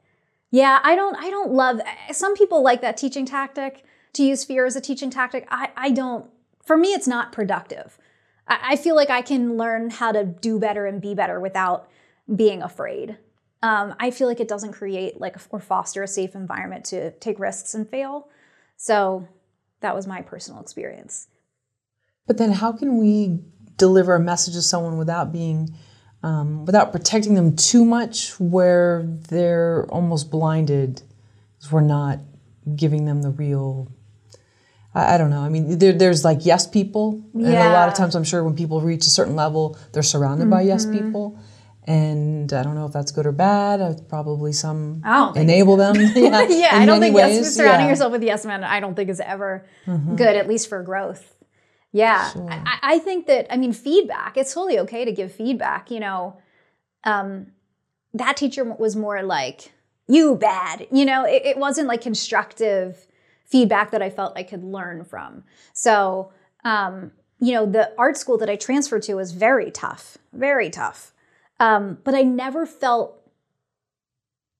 yeah, I don't I don't love some people like that teaching tactic to use fear as a teaching tactic. I, I don't for me it's not productive. I, I feel like I can learn how to do better and be better without being afraid. Um, I feel like it doesn't create like or foster a safe environment to take risks and fail. So that was my personal experience. But then, how can we deliver a message to someone without being, um, without protecting them too much, where they're almost blinded, because we're not giving them the real. I, I don't know. I mean, there, there's like yes people, yeah. and a lot of times, I'm sure when people reach a certain level, they're surrounded mm-hmm. by yes mm-hmm. people and I don't know if that's good or bad. Uh, probably some enable them. yeah, yeah I don't think ways. yes, surrounding yeah. yourself with yes men. I don't think is ever mm-hmm. good, at least for growth. Yeah, sure. I, I, think that I mean feedback. It's totally okay to give feedback. You know, um, that teacher was more like you bad. You know, it, it wasn't like constructive feedback that I felt I could learn from. So. Um, you know, the art school that I transferred to was very tough, very tough. Um, but I never felt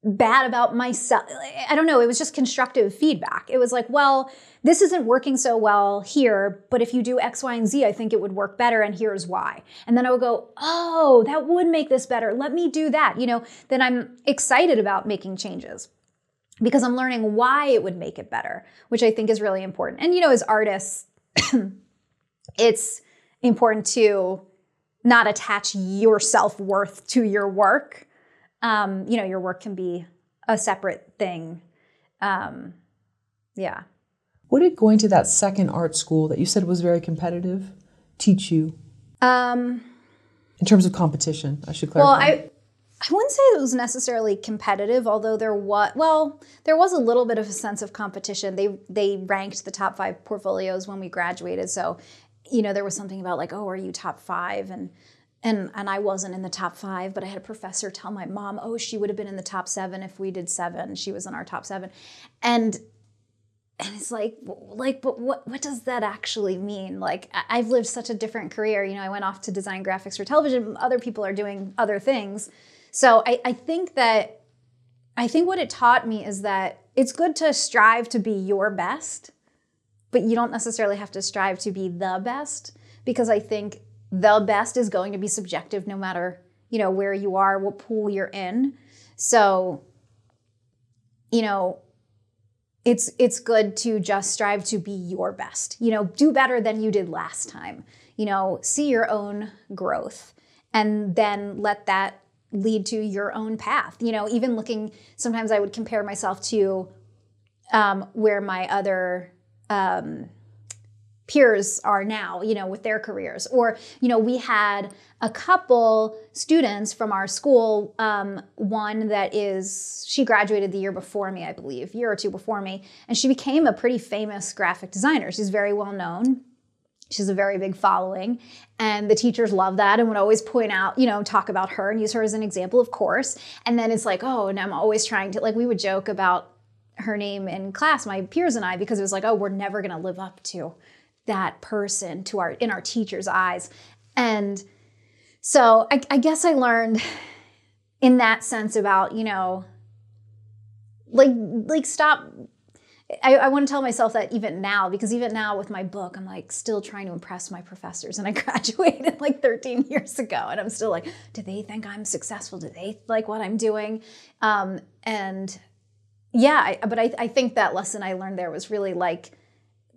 bad about myself. I don't know. It was just constructive feedback. It was like, well, this isn't working so well here, but if you do X, Y, and Z, I think it would work better, and here's why. And then I would go, oh, that would make this better. Let me do that. You know, then I'm excited about making changes because I'm learning why it would make it better, which I think is really important. And, you know, as artists, [CLEARS THROAT] it's important to not attach your self worth to your work. Um, you know, your work can be a separate thing. Um, yeah. What did going to that second art school that you said was very competitive teach you? Um, in terms of competition, I should clarify. Well, I I wouldn't say it was necessarily competitive, although there was well, there was a little bit of a sense of competition. They they ranked the top five portfolios when we graduated, so you know there was something about like, oh, are you top five? And and and I wasn't in the top five, but I had a professor tell my mom, oh, she would have been in the top seven if we did seven. She was in our top seven, and and it's like like but what what does that actually mean like i've lived such a different career you know i went off to design graphics for television other people are doing other things so I, I think that I think what it taught me is that it's good to strive to be your best, but you don't necessarily have to strive to be the best because I think the best is going to be subjective no matter, you know, where you are, what pool you're in. So, you know, it's it's good to just strive to be your best. You know, do better than you did last time. You know, see your own growth and then let that lead to your own path. You know, even looking, sometimes I would compare myself to um, where my other um, peers are now, you know, with their careers. Or, you know, we had a couple students from our school, um, one that is, she graduated the year before me, I believe, year or two before me, and she became a pretty famous graphic designer. She's very well known. She has a very big following, and the teachers love that and would always point out, you know, talk about her and use her as an example, of course. And then it's like, oh, and I'm always trying to, like, we would joke about her name in class, my peers and I, because it was like, oh, we're never going to live up to that person to our in our teachers' eyes. And so I, I guess I learned in that sense about, you know, like like stop I, I want to tell myself that even now, because even now with my book, I'm like still trying to impress my professors. And I [LAUGHS] graduated like 13 years ago. And I'm still like, do they think I'm successful? Do they like what I'm doing? Um, and yeah, I, but I, I think that lesson I learned there was really like,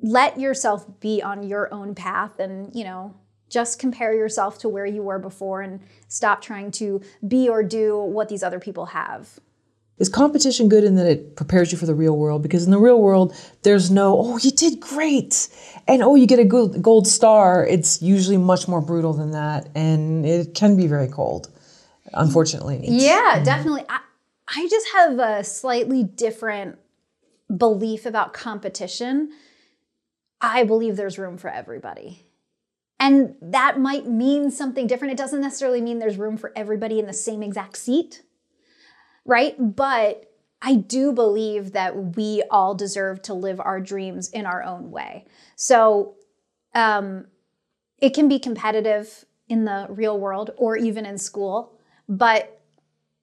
let yourself be on your own path and, you know, just compare yourself to where you were before and stop trying to be or do what these other people have. Is competition good in that it prepares you for the real world? Because in the real world, there's no, oh, you did great, and oh, you get a gold, gold star. It's usually much more brutal than that, and it can be very cold, unfortunately. Yeah, mm-hmm. definitely. I, I just have a slightly different belief about competition. I believe there's room for everybody. And that might mean something different. It doesn't necessarily mean there's room for everybody in the same exact seat right? But I do believe that we all deserve to live our dreams in our own way. So um, it can be competitive in the real world or even in school, but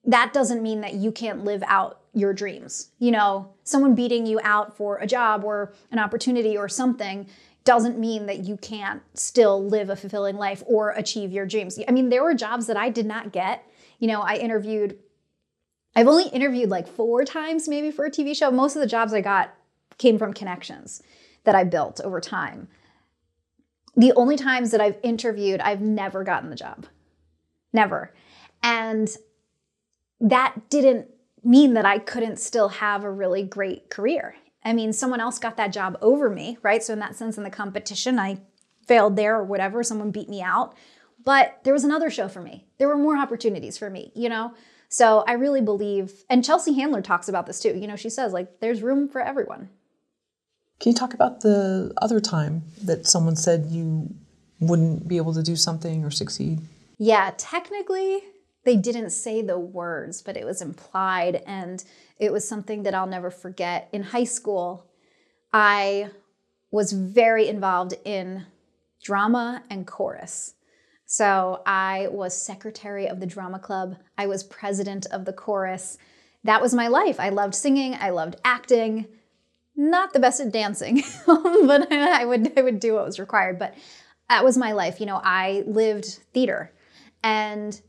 that doesn't mean that you can't live out your dreams. You know, someone beating you out for a job or an opportunity or something doesn't mean that you can't still live a fulfilling life or achieve your dreams. I mean, there were jobs that I did not get. You know, I interviewed I've only interviewed like four times maybe for a TV show. Most of the jobs I got came from connections that I built over time. The only times that I've interviewed, I've never gotten the job. Never. And that didn't mean that I couldn't still have a really great career. I mean, someone else got that job over me, right? So, in that sense, in the competition, I failed there or whatever, someone beat me out. But there was another show for me. There were more opportunities for me, you know? So I really believe, and Chelsea Handler talks about this too. You know, she says, like, there's room for everyone. Can you talk about the other time that someone said you wouldn't be able to do something or succeed? Yeah, technically, they didn't say the words, but it was implied. And it was something that I'll never forget. In high school, I was very involved in drama and chorus. So I was secretary of the drama club, I was president of the chorus. That was my life. I loved singing, I loved acting. Not the best at dancing, [LAUGHS] but I would I would do what was required, but that was my life. You know, I lived theater and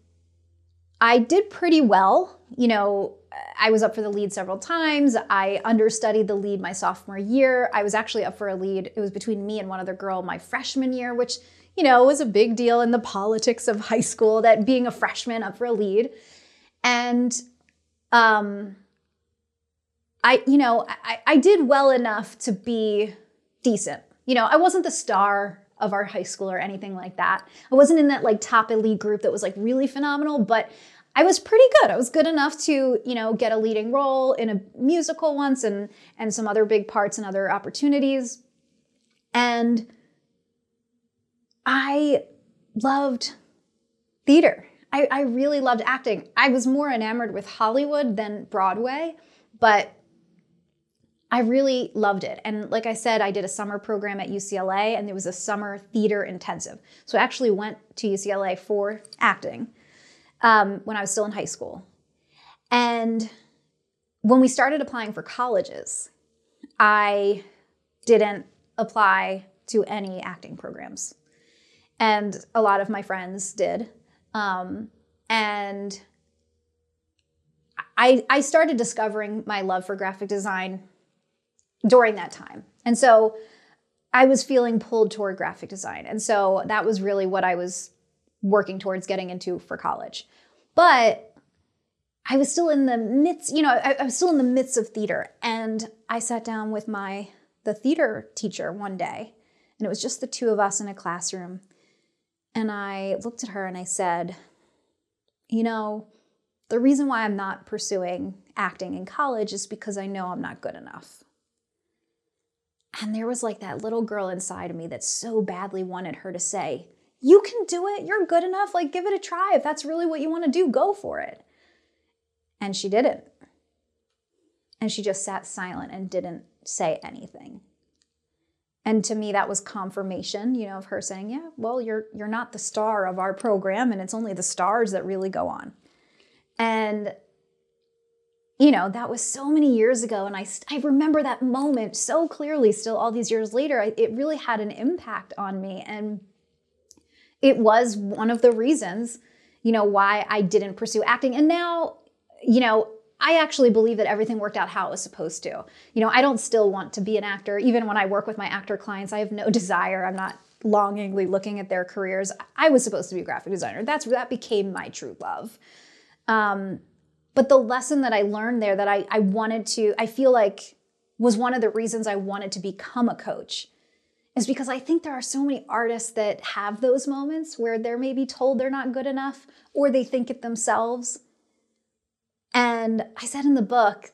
I did pretty well. You know, I was up for the lead several times. I understudied the lead my sophomore year. I was actually up for a lead. It was between me and one other girl my freshman year, which you know, it was a big deal in the politics of high school that being a freshman up for a lead. And um, I, you know, I, I did well enough to be decent. You know, I wasn't the star of our high school or anything like that. I wasn't in that like top elite group that was like really phenomenal, but I was pretty good. I was good enough to, you know, get a leading role in a musical once and and some other big parts and other opportunities. And I loved theater. I, I really loved acting. I was more enamored with Hollywood than Broadway, but I really loved it. And like I said, I did a summer program at UCLA and there was a summer theater intensive. So I actually went to UCLA for acting um, when I was still in high school. And when we started applying for colleges, I didn't apply to any acting programs. And a lot of my friends did. Um, and I, I started discovering my love for graphic design during that time. And so I was feeling pulled toward graphic design. And so that was really what I was working towards getting into for college. But I was still in the midst, you know, I, I, was still in the midst of theater. And I sat down with my the theater teacher one day, and it was just the two of us in a classroom. And I looked at her and I said, you know, the reason why I'm not pursuing acting in college is because I know I'm not good enough. And there was like that little girl inside of me that so badly wanted her to say, You can do it. You're good enough. Like, give it a try. If that's really what you want to do, go for it. And she didn't. And she just sat silent and didn't say anything. And to me, that was confirmation, you know, of her saying, "Yeah, well, you're you're not the star of our program, and it's only the stars that really go on." And you know, that was so many years ago. And I, I remember that moment so clearly, still all these years later. I, it really had an impact on me. And it was one of the reasons, you know, why I didn't pursue acting. And now, you know, I actually believe that everything worked out how it was supposed to. You know, I don't still want to be an actor. Even when I work with my actor clients, I have no [LAUGHS] desire. I'm not longingly looking at their careers. I was supposed to be a graphic designer. That's that became my true love. Um, but the lesson that I learned there that I, I wanted to, I feel like was one of the reasons I wanted to become a coach is because I think there are so many artists that have those moments where they're maybe told they're not good enough or they think it themselves. And I said in the book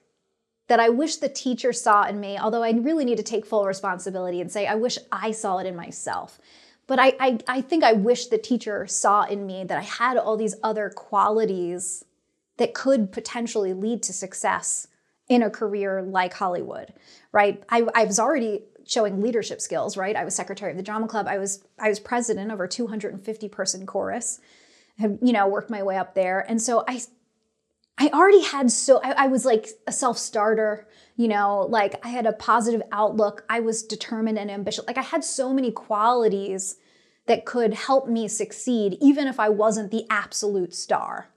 that I wish the teacher saw in me, although I really need to take full responsibility and say, I wish I saw it in myself. But I, I, I think I wish the teacher saw in me that I had all these other qualities that could potentially lead to success in a career like Hollywood, right? I, I was already showing leadership skills, right? I was secretary of the drama club. I was I was president of our 250 person chorus. Had you know worked my way up there, and so I I already had so I, I was like a self starter. You know, like I had a positive outlook. I was determined and ambitious. Like I had so many qualities that could help me succeed, even if I wasn't the absolute star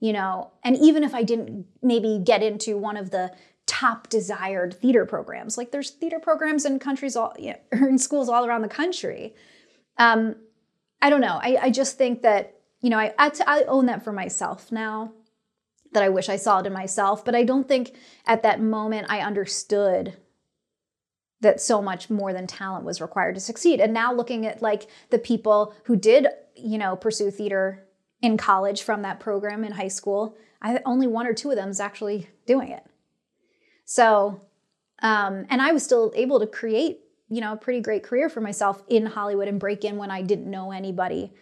you know, and even if I didn't maybe get into one of the top desired theater programs, like there's theater programs in countries all, you [LAUGHS] know, in schools all around the country. Um, I don't know. I, I just think that, you know, I, I own that for myself now that I wish I saw it in myself, but I don't think at that moment I understood that so much more than talent was required to succeed. And now looking at like the people who did, you know, pursue theater in college from that program in high school. I only one or two of them is actually doing it. So, um, and I was still able to create, you know, a pretty great career for myself in Hollywood and break in when I didn't know anybody.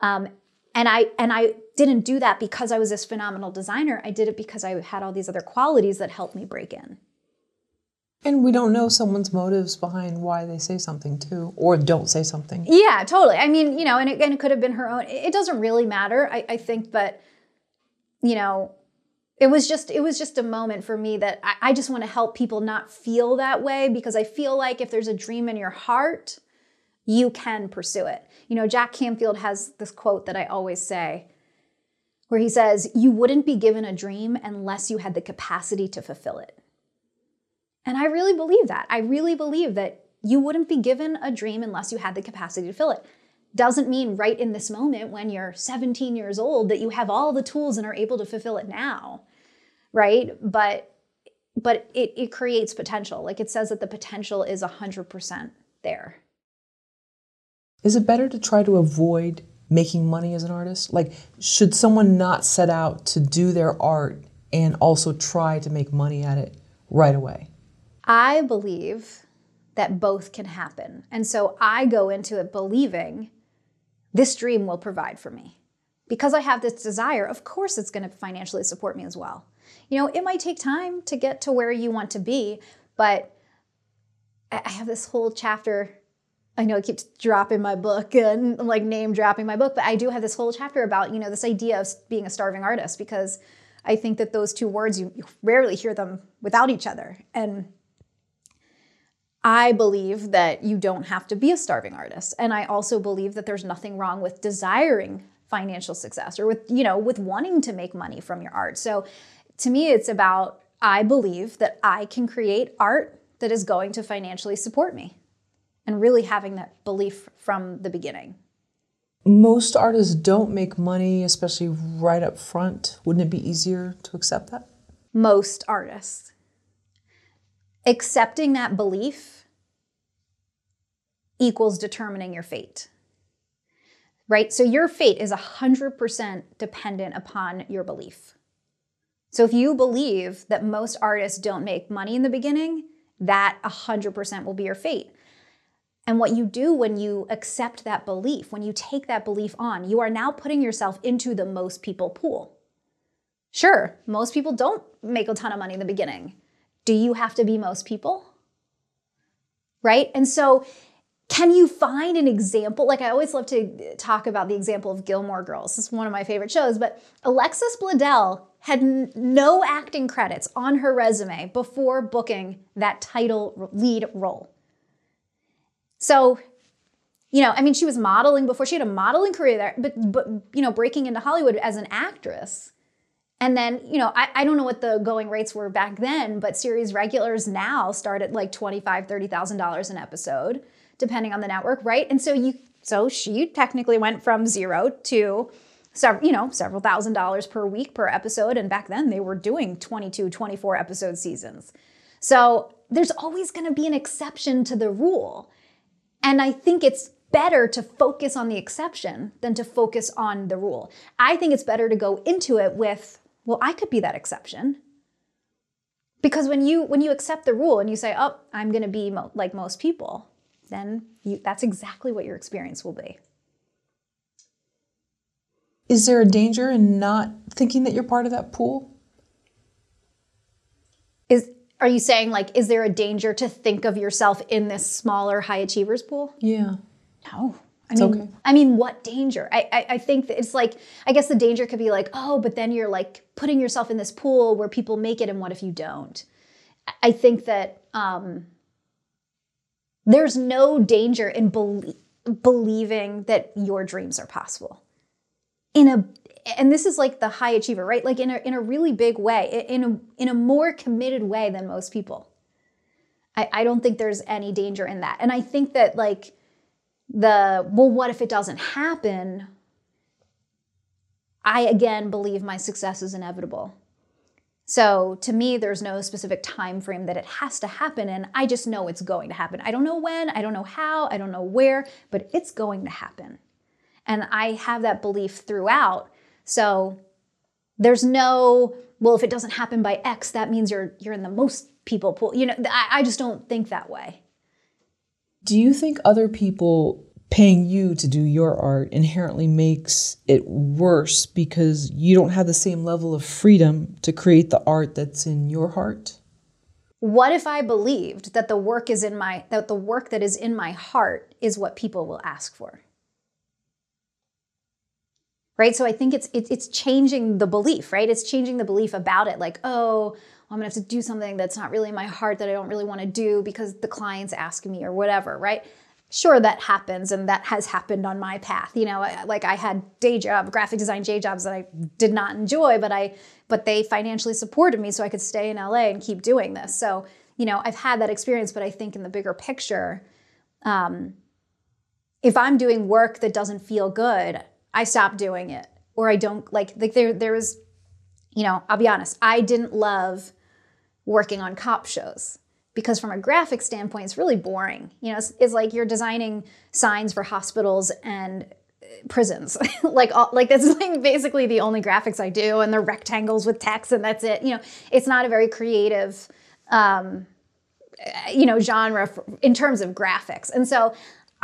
Um, and I and I didn't do that because I was this phenomenal designer. I did it because I had all these other qualities that helped me break in. And we don't know someone's motives behind why they say something too, or don't say something. Yeah, totally. I mean, you know, and it, and it could have been her own. It doesn't really matter, I, I think, but you know, it was just it was just a moment for me that I, I just want to help people not feel that way because I feel like if there's a dream in your heart, you can pursue it. You know, Jack Canfield has this quote that I always say where he says, You wouldn't be given a dream unless you had the capacity to fulfill it. And I really believe that. I really believe that you wouldn't be given a dream unless you had the capacity to fill it. Doesn't mean right in this moment when you're 17 years old that you have all the tools and are able to fulfill it now, right? But but it, it creates potential. Like it says that the potential is 100% there. Is it better to try to avoid making money as an artist? Like, should someone not set out to do their art and also try to make money at it right away? I believe that both can happen. And so I go into it believing this dream will provide for me. Because I have this desire, of course it's going to financially support me as well. You know, it might take time to get to where you want to be, but I have this whole chapter. I know I keep dropping my book and like name dropping my book, but I do have this whole chapter about, you know, this idea of being a starving artist because I think that those two words, you, you rarely hear them without each other. And I believe that you don't have to be a starving artist. And I also believe that there's nothing wrong with desiring financial success or with, you know, with wanting to make money from your art. So to me, it's about I believe that I can create art that is going to financially support me and really having that belief from the beginning. Most artists don't make money, especially right up front. Wouldn't it be easier to accept that? Most artists accepting that belief equals determining your fate. Right? So your fate is 100% dependent upon your belief. So if you believe that most artists don't make money in the beginning, that 100% will be your fate. And what you do when you accept that belief, when you take that belief on, you are now putting yourself into the most people pool. Sure, most people don't make a ton of money in the beginning do you have to be most people? Right? And so, can you find an example? Like, I always love to talk about the example of Gilmore Girls. This is one of my favorite shows, but Alexis Bledel had n- no acting credits on her resume before booking that title lead role. So, you know, I mean, she was modeling before she had a modeling career there, but, but, you know, breaking into Hollywood as an actress and then, you know, I, I don't know what the going rates were back then, but series regulars now start at like $25,000, $30,000 an episode, depending on the network, right? And so you, so she technically went from zero to several, you know, several thousand dollars per week per episode. And back then they were doing 22, 24 episode seasons. So there's always going to be an exception to the rule. And I think it's better to focus on the exception than to focus on the rule. I think it's better to go into it with well, I could be that exception. Because when you when you accept the rule and you say, "Oh, I'm going to be mo- like most people," then you, that's exactly what your experience will be. Is there a danger in not thinking that you're part of that pool? Is are you saying like is there a danger to think of yourself in this smaller high achievers pool? Yeah. No. I mean, okay. I mean, what danger? I, I, I think that it's like, I guess the danger could be like, oh, but then you're like putting yourself in this pool where people make it, and what if you don't? I think that um, there's no danger in be- believing that your dreams are possible. In a, and this is like the high achiever, right? Like in a in a really big way, in a in a more committed way than most people. I, I don't think there's any danger in that, and I think that like the, well, what if it doesn't happen? I again believe my success is inevitable. So to me, there's no specific time frame that it has to happen and I just know it's going to happen. I don't know when, I don't know how, I don't know where, but it's going to happen. And I have that belief throughout. So there's no, well, if it doesn't happen by X, that means you're you're in the most people pool. You know, I, I just don't think that way. Do you think other people paying you to do your art inherently makes it worse because you don't have the same level of freedom to create the art that's in your heart? What if I believed that the work is in my that the work that is in my heart is what people will ask for? Right? So I think it's it's, it's changing the belief, right? It's changing the belief about it like, "Oh, I'm gonna have to do something that's not really in my heart that I don't really want to do because the client's asking me or whatever, right? Sure, that happens and that has happened on my path. You know, like I had day job, graphic design day jobs that I did not enjoy, but I but they financially supported me so I could stay in LA and keep doing this. So, you know, I've had that experience, but I think in the bigger picture, um, if I'm doing work that doesn't feel good, I stop doing it. Or I don't like like there there was you know, I'll be honest, I didn't love working on cop shows because from a graphic standpoint, it's really boring. You know, it's, it's like you're designing signs for hospitals and prisons. [LAUGHS] like all, like that's [LAUGHS] like basically the only graphics I do, and the rectangles with text, and that's it. You know, it's not a very creative, um, you know, genre for, in terms of graphics. And so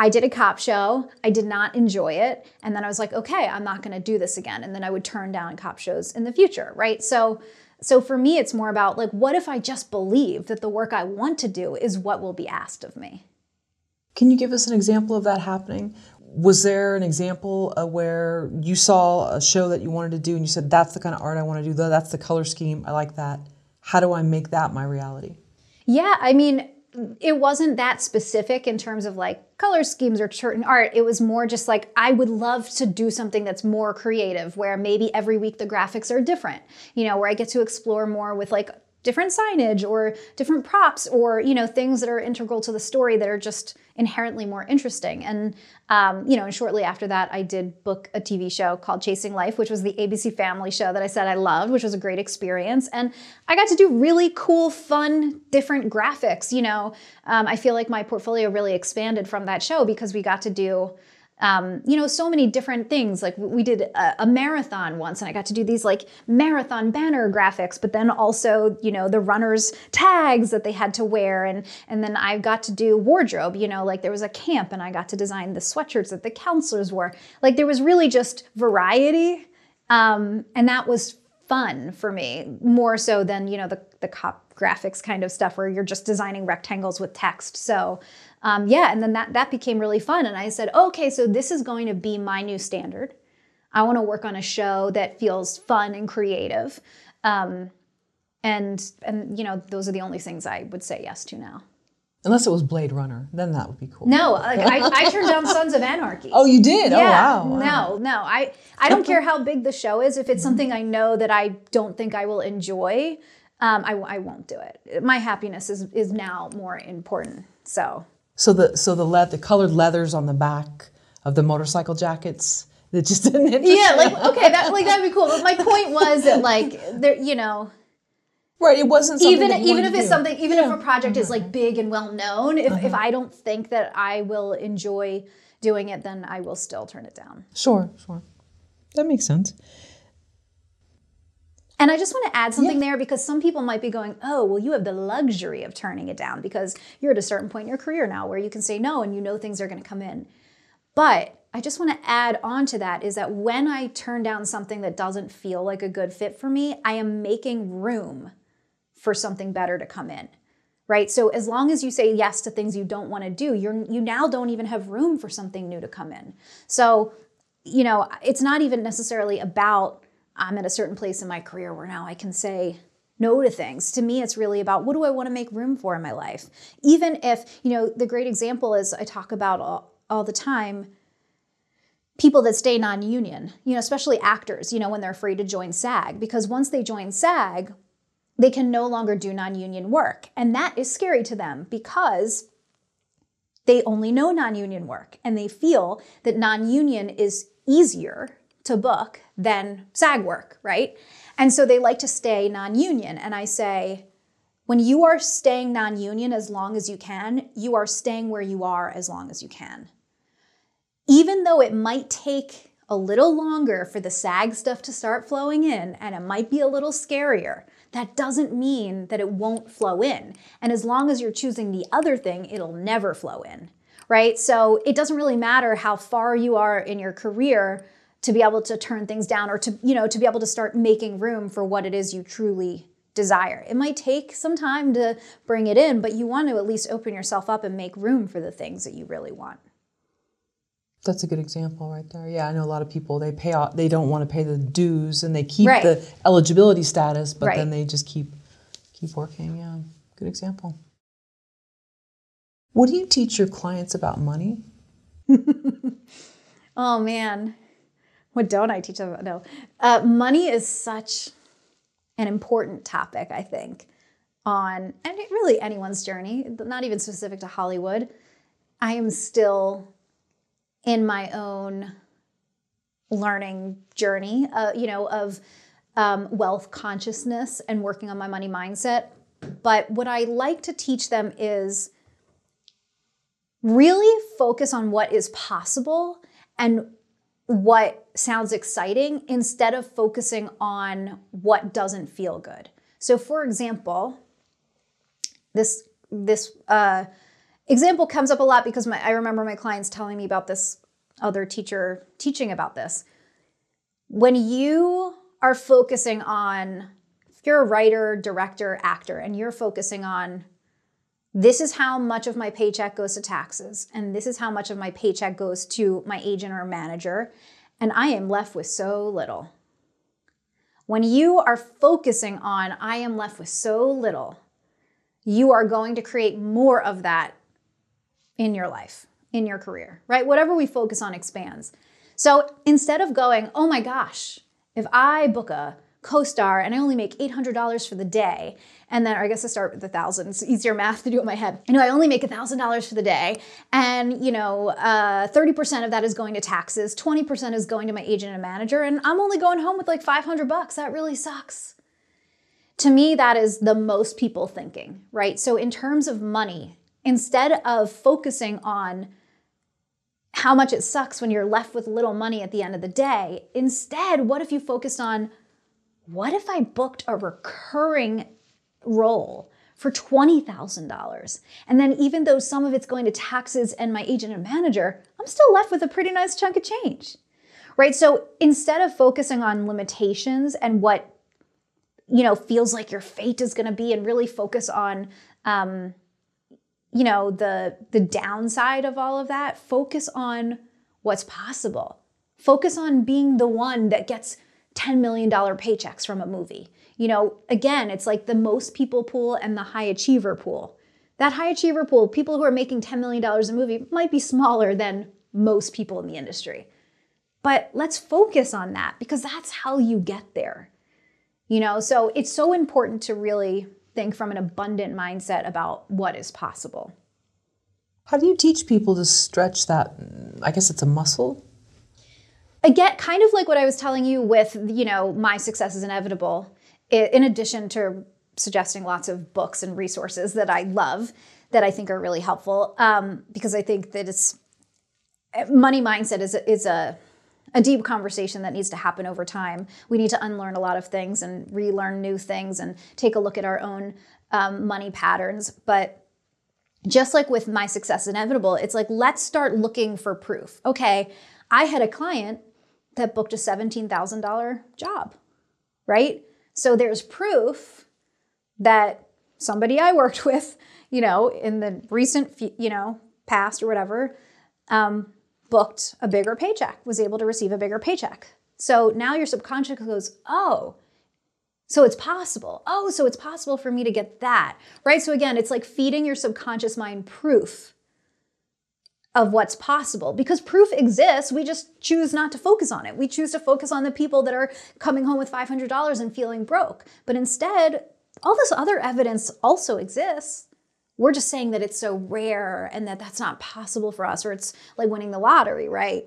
I did a cop show. I did not enjoy it, and then I was like, okay, I'm not going to do this again. And then I would turn down cop shows in the future, right? So. So for me, it's more about like, what if I just believe that the work I want to do is what will be asked of me? Can you give us an example of that happening? was there an example uh, where you saw a show that you wanted to do and you said that's the kind of art i want to do that's the color scheme i like that how do i make that my reality yeah i mean it wasn't that specific in terms of like color schemes or certain art. It was more just like i would love to do something that's more creative where maybe every week the graphics are different you know where i get to explore more with like different signage or different props or you know things that are integral to the story that are just inherently more interesting. And um, you know and shortly after that i did book a tv show called chasing life which was the abc family show that i said i loved which was a great experience. And i got to do really cool fun different graphics you know. Um, i feel like my portfolio really expanded from that show because we got to do um, you know, so many different things. Like we did a, a, marathon once, and I got to do these like marathon banner graphics, but then also, you know, the runners' tags that they had to wear, and and then I got to do wardrobe. You know, like there was a camp, and I got to design the sweatshirts that the counselors wore. Like there was really just variety, um, and that was fun for me more so than you know the the cop graphics kind of stuff where you're just designing rectangles with text. So um, yeah, and then that that became really fun. And I said, okay, so this is going to be my new standard. I want to work on a show that feels fun and creative. Um, and and you know those are the only things I would say yes to now. Unless it was Blade Runner, then that would be cool. No, like I, I turned down [LAUGHS] Sons of Anarchy. Oh, you did? Yeah, oh, wow, wow. No, no. I, I don't care how big the show is. If it's something I know that I don't think I will enjoy, um, I, I won't do it. My happiness is, is now more important. So so the so the le- the colored leathers on the back of the motorcycle jackets that just [LAUGHS] didn't Yeah, like okay, that like that'd be cool. But my point was that like there, you know. Right, it wasn't even even if it's do. something even yeah. if a project is like big and well known. If uh-huh. if I don't think that I will enjoy doing it, then I will still turn it down. Sure, sure, that makes sense. And I just want to add something yeah. there because some people might be going, oh, well, you have the luxury of turning it down because you're at a certain point in your career now where you can say no and you know things are going to come in. But I just want to add on to that is that when I turn down something that doesn't feel like a good fit for me, I am making room for something better to come in. Right? So as long as you say yes to things you don't want to do, you're you now don't even have room for something new to come in. So, you know, it's not even necessarily about I'm at a certain place in my career where now I can say no to things. To me, it's really about what do I want to make room for in my life? Even if, you know, the great example is I talk about all, all the time people that stay non union, you know, especially actors, you know, when they're afraid to join SAG, because once they join SAG, they can no longer do non union work. And that is scary to them because they only know non union work and they feel that non union is easier to book than SAG work, right? And so they like to stay non union. And I say, when you are staying non union as long as you can, you are staying where you are as long as you can. Even though it might take a little longer for the SAG stuff to start flowing in and it might be a little scarier, that doesn't mean that it won't flow in. And as long as you're choosing the other thing, it'll never flow in, right? So it doesn't really matter how far you are in your career to be able to turn things down or to you know to be able to start making room for what it is you truly desire. It might take some time to bring it in but you want to at least open yourself up and make room for the things that you really want. That's a good example right there. Yeah i know a lot of people they pay off they don't want to pay the dues and they keep right. the eligibility status but right. then they just keep keep working. Yeah good example. What do you teach your clients about money? [LAUGHS] Oh man what don't I teach them? No. Uh, money is such an important topic, I think, on and really anyone's journey, not even specific to Hollywood. I am still in my own learning journey, uh, you know, of um, wealth consciousness and working on my money mindset. But what I like to teach them is really focus on what is possible and what sounds exciting instead of focusing on what doesn't feel good. So, for example, this this uh, example comes up a lot because my, I remember my clients telling me about this other teacher teaching about this. When you are focusing on, if you're a writer, director, actor, and you're focusing on this is how much of my paycheck goes to taxes, and this is how much of my paycheck goes to my agent or manager, and I am left with so little. When you are focusing on, I am left with so little, you are going to create more of that in your life, in your career, right? Whatever we focus on expands. So instead of going, oh my gosh, if I book a co-star and I only make $800 for the day, and then I guess I start with a thousand. It's easier math to do in my head. I know, I only make $1,000 for the day, and you know, uh, 30% of that is going to taxes, 20% is going to my agent and manager, and I'm only going home with like 500 bucks. That really sucks. To me, that is the most people thinking, right? So in terms of money, instead of focusing on how much it sucks when you're left with little money at the end of the day. Instead, what if you focused on what if I booked a recurring role for $20,000? And then, even though some of it's going to taxes and my agent and manager, I'm still left with a pretty nice chunk of change, right? So instead of focusing on limitations and what you know feels like your fate is going to be, and really focus on um, you know the the downside of all of that focus on what's possible focus on being the one that gets 10 million dollar paychecks from a movie you know again it's like the most people pool and the high achiever pool that high achiever pool people who are making 10 million dollars a movie might be smaller than most people in the industry but let's focus on that because that's how you get there you know so it's so important to really think from an abundant mindset about what is possible. How do you teach people to stretch that? I guess it's a muscle. Again, kind of like what I was telling you with, you know, my success is inevitable. In addition to suggesting lots of books and resources that I love, that I think are really helpful, um, because I think that it's money mindset is is a a deep conversation that needs to happen over time. We need to unlearn a lot of things and relearn new things and take a look at our own um, money patterns. But just like with my success inevitable, it's like, let's start looking for proof. Okay, I had a client that booked a $17,000 job, right? So there's proof that somebody I worked [LAUGHS] with, you know, in the recent, you know, past or whatever, um, booked a bigger paycheck, was able to receive a bigger paycheck. So now your subconscious goes, oh, so it's possible. Oh, so it's possible for me to get that, right? So again, it's like feeding your subconscious mind proof of what's possible because proof exists. We just choose not to focus on it. We choose to focus on the people that are coming home with $500 and feeling broke. But instead, all this other evidence also exists. We're just saying that it's so rare and that that's not possible for us, or it's like winning the lottery, right?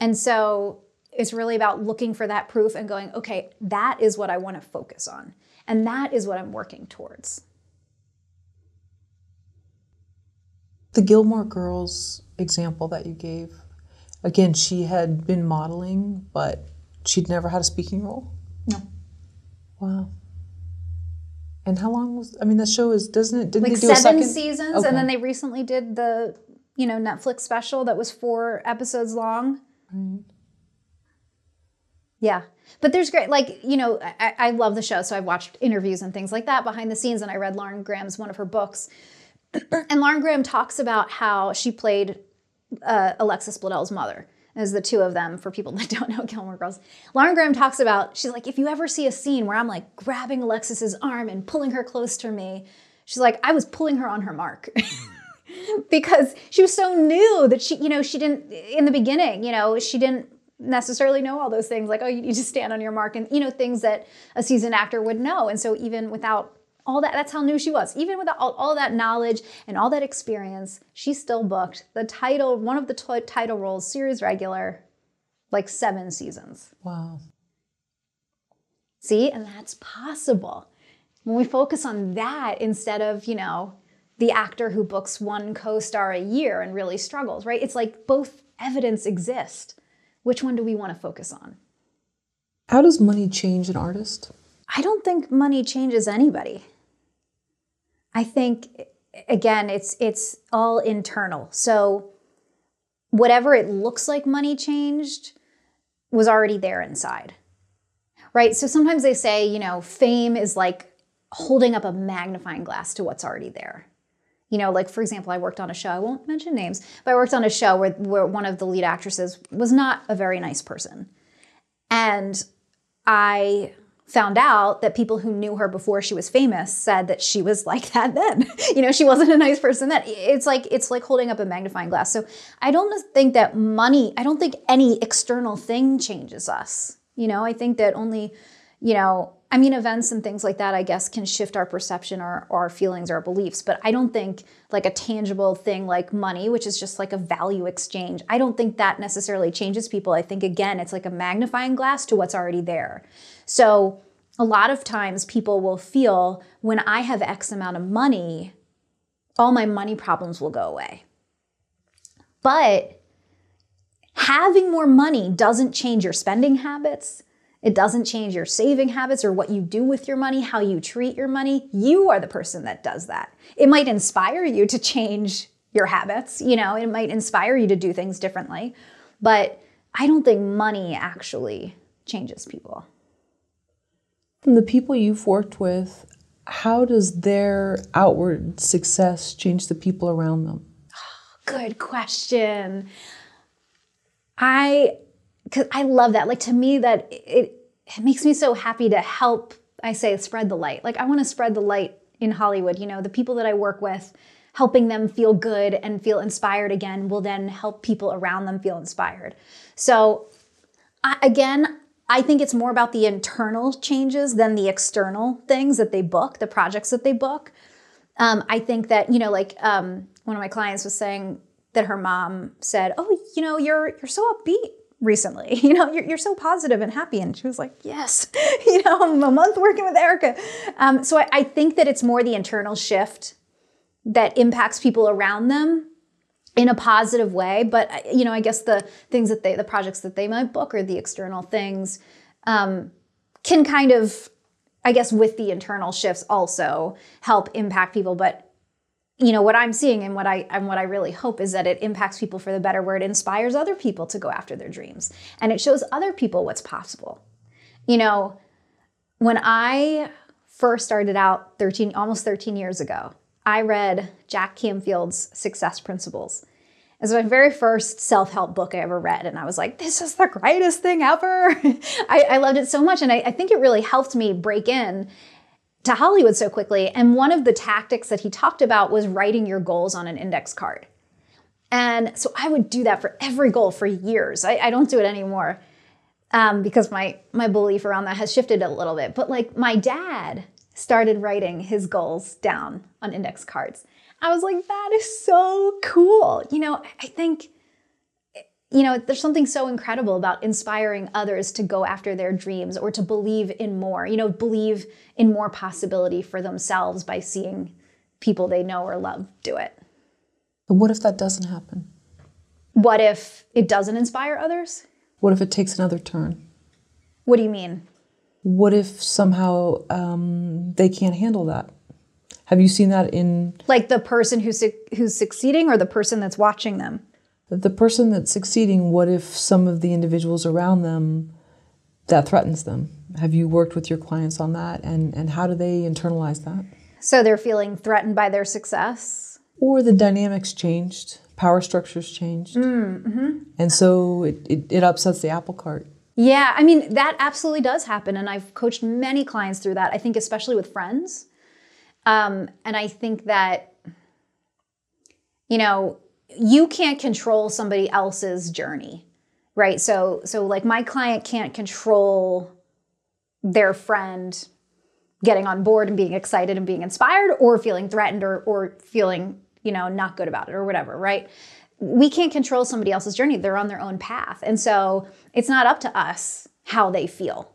And so it's really about looking for that proof and going, okay, that is what I want to focus on. And that is what I'm working towards. The Gilmore Girls example that you gave, again, she had been modeling, but she'd never had a speaking role? No. Wow. And how long was? I mean, the show is doesn't it? Didn't like they do a seven second? seasons, Okay. and then they recently did the you know Netflix special that was four episodes long. Yeah, but there's great like you know I, I love the show, so I've watched interviews and things like that behind the scenes, and I read Lauren Graham's one of her books, [CLEARS THROAT] and Lauren Graham talks about how she played uh, Alexis Bledel's mother. As the two of them, for people [LAUGHS] that don't know Gilmore Girls, Lauren Graham talks about she's like, if you ever see a scene where I'm like grabbing Alexis's arm and pulling her close to me, she's like, I was pulling her on her mark. [LAUGHS] because she was so new that she, you know, she didn't in the beginning, you know, she didn't necessarily know all those things like oh you need to stand on your mark and you know things that a seasoned actor would know and so even without all that that's how new she was even with all, all that knowledge and all that experience she still booked the title one of the t- title roles series regular like seven seasons Wow. see and that's possible when we focus on that instead of you know the actor who books one co-star a year and really struggles right it's like both evidence exist Which one do we want to focus on? How does money change an artist? I don't think money changes anybody. I think again, it's it's all internal. So whatever it looks like money changed was already there inside. Right? So sometimes they say, you know, fame is like holding up a magnifying glass to what's already there. You know, like for example, I worked on a show, I won't mention names, but I worked on a show where, where one of the lead actresses was not a very nice person. And I found out that people who knew her before she was famous said that she was like that then. [LAUGHS] you know, she wasn't a nice person then. It's like it's like holding up a magnifying glass. So I don't think that money, I don't think any external thing changes us. You know, I think that only, you know, I mean, events and things like that, I guess, can shift our perception or, or our feelings or our beliefs. But I don't think like a tangible thing like money, which is just like a value exchange, I don't think that necessarily changes people. I think, again, it's like a magnifying glass to what's already there. So a lot of times people will feel when I have X amount of money, all my money problems will go away. But having more money doesn't change your spending habits it doesn't change your saving habits or what you do with your money, how you treat your money. You are the person that does that. It might inspire you to change your habits, you know, it might inspire you to do things differently, but I don't think money actually changes people. The people you've worked with, how does their outward success change the people around them? Good question. I because I love that. Like to me, that it it makes me so happy to help. I say spread the light. Like I want to spread the light in Hollywood. You know, the people that I work with, helping them feel good and feel inspired again, will then help people around them feel inspired. So, again, I think it's more about the internal changes than the external things that they book, the projects that they book. Um, I think that you know, like um, one of my clients was saying that her mom said, "Oh, you know, you're you're so upbeat recently. [LAUGHS] You know, you're, you're so positive and happy. And she was like, yes, [LAUGHS] you know, I'm a month working with Erica. Um, so I, I think that it's more the internal shift that impacts people around them in a positive way. But, uh, you know, I guess the things that they, the projects that they might book or the external things um, can kind of, I guess, with the internal shifts also help impact people. But you know what i'm seeing and what i and what i really hope is that it impacts people for the better where it inspires other people to go after their dreams and it shows other people what's possible you know when i first started out 13 almost 13 years ago i read jack canfield's success principles it was my very first self-help book i ever read and i was like this is the greatest thing ever [LAUGHS] I, I, loved it so much and I, I think it really helped me break in to Hollywood so quickly. And one of the tactics that he talked about was writing your goals on an index card. And so I would do that for every goal for years. I, I don't do it anymore um, because my my belief around that has shifted a little bit. But like my dad started writing his goals down on index cards. I was like, that is so cool. You know, I think you know, there's something so incredible about inspiring others to go after their dreams or to believe in more, you know, believe in more possibility for themselves by seeing people they know or love do it. But what if that doesn't happen? What if it doesn't inspire others? What if it takes another turn? What do you mean? What if somehow um, they can't handle that? Have you seen that in like the person who's who's succeeding or the person that's watching them? the person that's succeeding, what if some of the individuals around them that threatens them? Have you worked with your clients on that and, and how do they internalize that? So they're feeling threatened by their success? Or the dynamics changed, power structures changed. Mm-hmm. And so it, it, it upsets the apple cart. Yeah, I mean, that absolutely does happen. And I've coached many clients through that, I think, especially with friends. Um, and I think that, you know, you can't control somebody else's journey right so so like my client can't control their friend getting on board and being excited and being inspired or feeling threatened or or feeling you know not good about it or whatever right we can't control somebody else's journey they're on their own path and so it's not up to us how they feel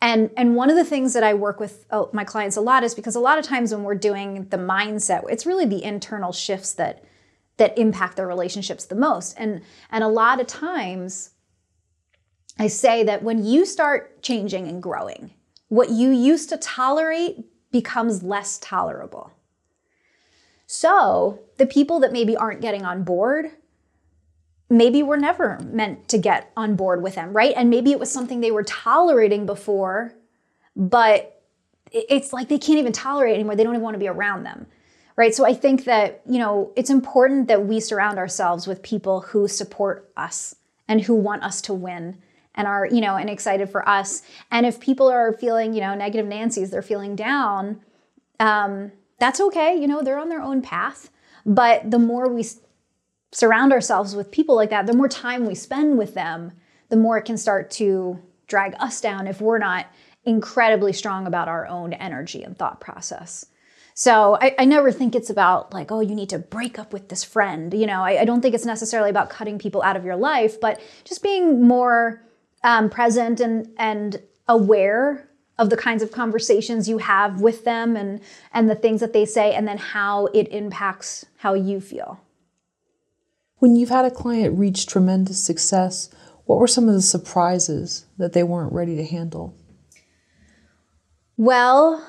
and and one of the things that i work with oh, my clients a lot is because a lot of times when we're doing the mindset it's really the internal shifts that that impact their relationships the most. And and a lot of times I say that when you start changing and growing, what you used to tolerate becomes less tolerable. So, the people that maybe aren't getting on board, maybe were never meant to get on board with them, right? And maybe it was something they were tolerating before, but it's like they can't even tolerate anymore. They don't even want to be around them. Right? So I think that, you know, it's important that we surround ourselves with people who support us and who want us to win and are, you know, and excited for us. And if people are feeling, you know, negative Nancy's, they're feeling down, um, that's okay. You know, they're on their own path. But the more we surround ourselves with people like that, the more time we spend with them, the more it can start to drag us down if we're not incredibly strong about our own energy and thought process. So I, I, never think it's about like, oh, you need to break up with this friend. You know, I, I don't think it's necessarily about cutting people out of your life, but just being more um, present and and aware of the kinds of conversations you have with them and and the things that they say, and then how it impacts how you feel. When you've had a client reach tremendous success, what were some of the surprises that they weren't ready to handle? Well,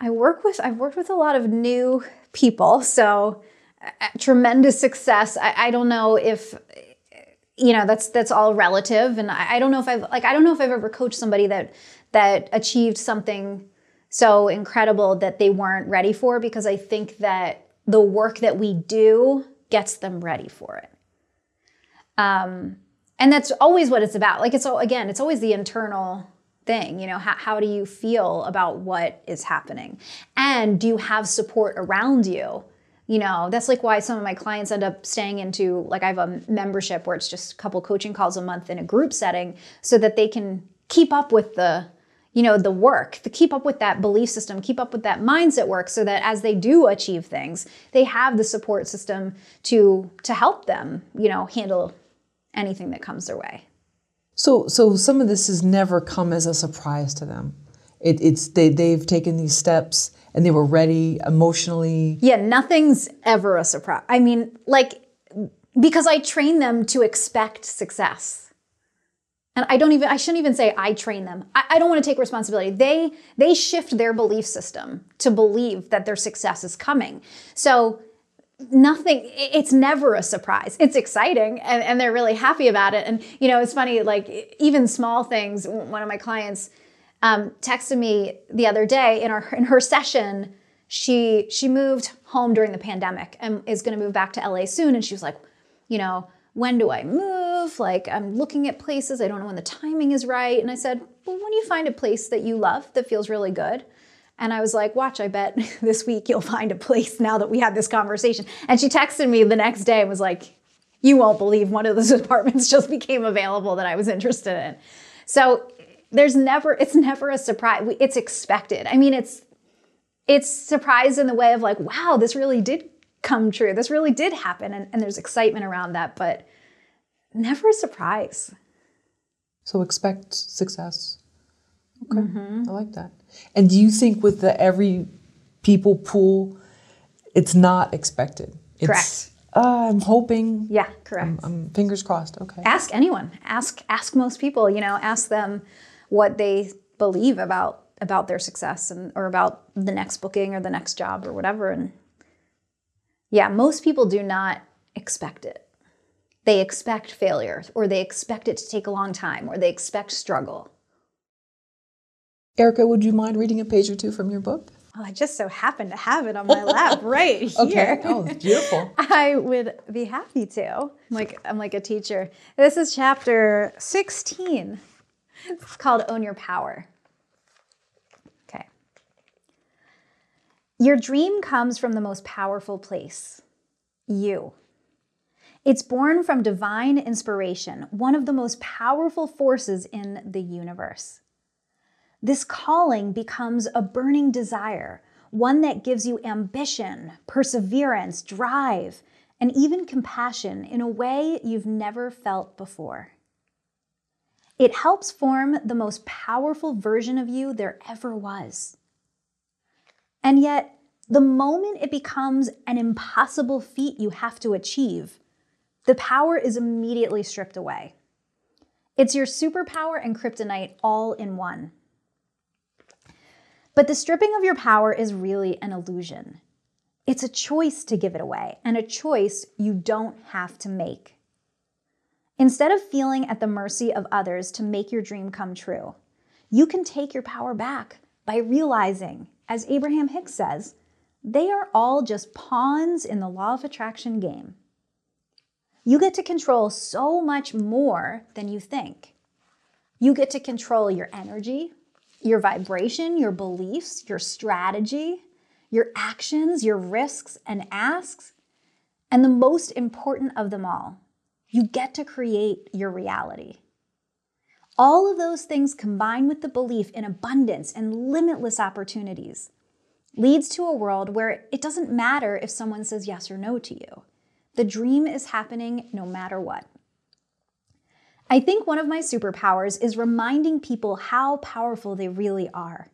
I work with I've worked with a lot of new people, so uh, tremendous success. I, I, don't know if you know that's that's all relative, and I, I don't know if I've like I don't know if I've ever coached somebody that that achieved something so incredible that they weren't ready for because I think that the work that we do gets them ready for it. Um, and that's always what it's about. Like it's all again, it's always the internal thing you know how, how do you feel about what is happening and do you have support around you you know that's like why some of my clients end up staying into like i have a membership where it's just a couple coaching calls a month in a group setting so that they can keep up with the you know the work to keep up with that belief system keep up with that mindset work so that as they do achieve things they have the support system to to help them you know handle anything that comes their way so, so some of this has never come as a surprise to them. It, it's they they've taken these steps and they were ready emotionally. Yeah, nothing's ever a surprise. I mean, like because I train them to expect success. And I don't even I shouldn't even say I train them. I, I don't want to take responsibility. They they shift their belief system to believe that their success is coming. So nothing it's never a surprise it's exciting and, and they're really happy about it and you know it's funny like even small things one of my clients um, texted me the other day in our in her session she she moved home during the pandemic and is going to move back to la soon and she was like you know when do i move like i'm looking at places i don't know when the timing is right and i said well when you find a place that you love that feels really good and I was like, watch, I bet [LAUGHS] this week you'll find a place now that we had this conversation. And she texted me the next day and was like, you won't believe one of those [LAUGHS] apartments just became available that I was interested in. So there's never, it's never a surprise. It's expected. I mean, it's, it's surprise in the way of like, wow, this really did come true. This really did happen. And, and there's excitement around that, but never a surprise. So expect success. Okay. Mm-hmm. I like that. And do you think with the every people pool, it's not expected? It's, correct. Uh, I'm hoping. Yeah, correct. I'm, I'm, fingers crossed. Okay. Ask anyone. Ask ask most people. You know, ask them what they believe about about their success and or about the next booking or the next job or whatever. And yeah, most people do not expect it. They expect failure or they expect it to take a long time or they expect struggle. Erica, would you mind reading a page or two from your book? Well, I just so happen to have it on my lap [LAUGHS] right here. Okay. Oh, [LAUGHS] beautiful. I would be happy to. I'm like I'm like a teacher. This is chapter 16. It's called Own Your Power. Your dream comes from the most powerful place, you. It's born from divine inspiration, one of the most powerful forces in the universe. This calling becomes a burning desire, one that gives you ambition, perseverance, drive, and even compassion in a way you've never felt before. It helps form the most powerful version of you there ever was. And yet, the moment it becomes an impossible feat you have to achieve, the power is immediately stripped away. It's your superpower and kryptonite all in one. But the stripping of your power is really an illusion. It's a choice to give it away, and a choice you don't have to make. Instead of feeling at the mercy of others to make your dream come true, you can take your power back by realizing, as Abraham Hicks says, they are all just pawns in the law of attraction game. You get to control so much more than you think. You get to control your energy, your vibration, your beliefs, your strategy, your actions, your risks and asks. And the most important of them all, you get to create your reality. All of those things combined with the belief in abundance and limitless opportunities leads to a world where it doesn't matter if someone says yes or no to you. The dream is happening no matter what. I think one of my superpowers is reminding people how powerful they really are.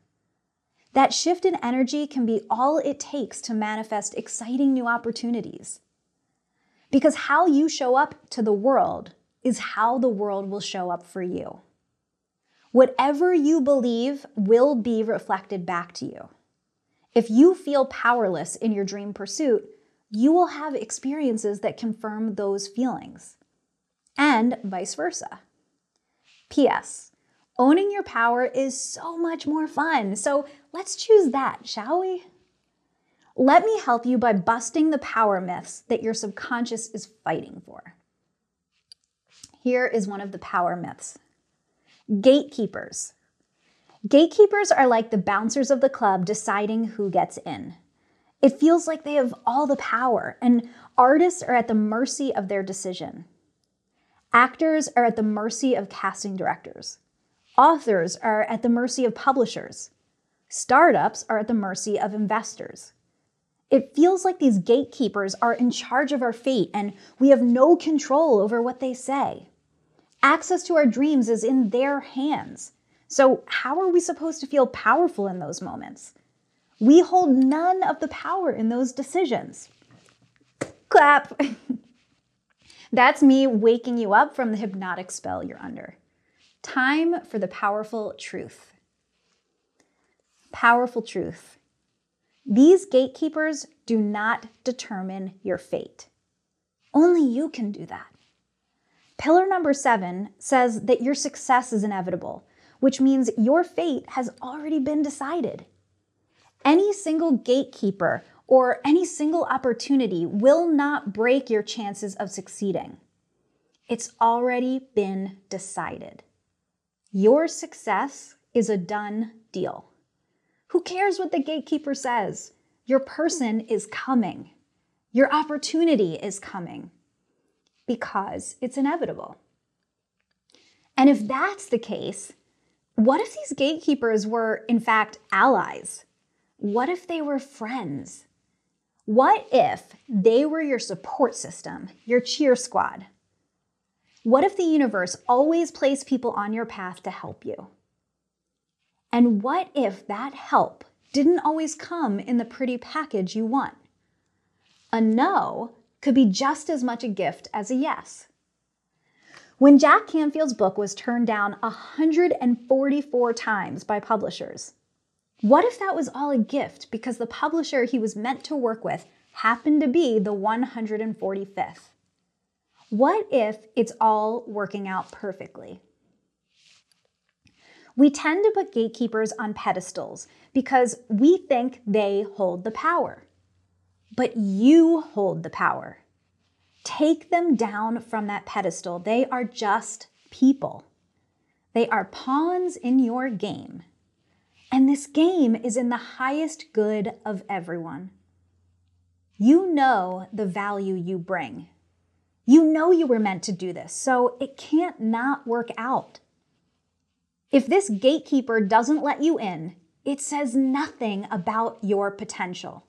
That shift in energy can be all it takes to manifest exciting new opportunities. Because how you show up to the world is how the world will show up for you. Whatever you believe will be reflected back to you. If you feel powerless in your dream pursuit, you will have experiences that confirm those feelings, and vice versa. P.S. Owning your power is so much more fun, so let's choose that, shall we? Let me help you by busting the power myths that your subconscious is fighting for. Here is one of the power myths gatekeepers. Gatekeepers are like the bouncers of the club deciding who gets in. It feels like they have all the power, and artists are at the mercy of their decision. Actors are at the mercy of casting directors. Authors are at the mercy of publishers. Startups are at the mercy of investors. It feels like these gatekeepers are in charge of our fate and we have no control over what they say. Access to our dreams is in their hands. So, how are we supposed to feel powerful in those moments? We hold none of the power in those decisions. Clap. [LAUGHS] That's me waking you up from the hypnotic spell you're under. Time for the powerful truth. Powerful truth. These gatekeepers do not determine your fate. Only you can do that. Pillar number seven says that your success is inevitable, which means your fate has already been decided. Any single gatekeeper or any single opportunity will not break your chances of succeeding. It's already been decided. Your success is a done deal. Who cares what the gatekeeper says? Your person is coming. Your opportunity is coming because it's inevitable. And if that's the case, what if these gatekeepers were, in fact, allies? What if they were friends? What if they were your support system, your cheer squad? What if the universe always placed people on your path to help you? And what if that help didn't always come in the pretty package you want? A no could be just as much a gift as a yes. When Jack Canfield's book was turned down 144 times by publishers, what if that was all a gift because the publisher he was meant to work with happened to be the 145th? What if it's all working out perfectly? We tend to put gatekeepers on pedestals because we think they hold the power. But you hold the power. Take them down from that pedestal. They are just people. They are pawns in your game. And this game is in the highest good of everyone. You know the value you bring. You know you were meant to do this, so it can't not work out. If this gatekeeper doesn't let you in, it says nothing about your potential.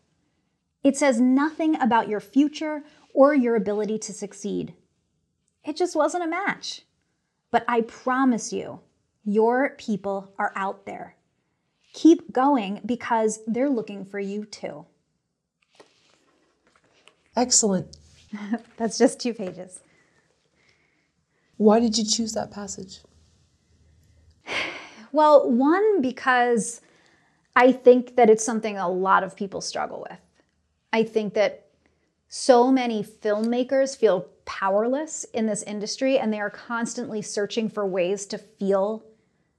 It says nothing about your future or your ability to succeed. It just wasn't a match. But I promise you, your people are out there. Keep going because they're looking for you too. Excellent. [LAUGHS] That's just two pages. Why did you choose that passage? [SIGHS] Well, one, because I think that it's something a lot of people struggle with. I think that so many filmmakers feel powerless in this industry and they are constantly searching for ways to feel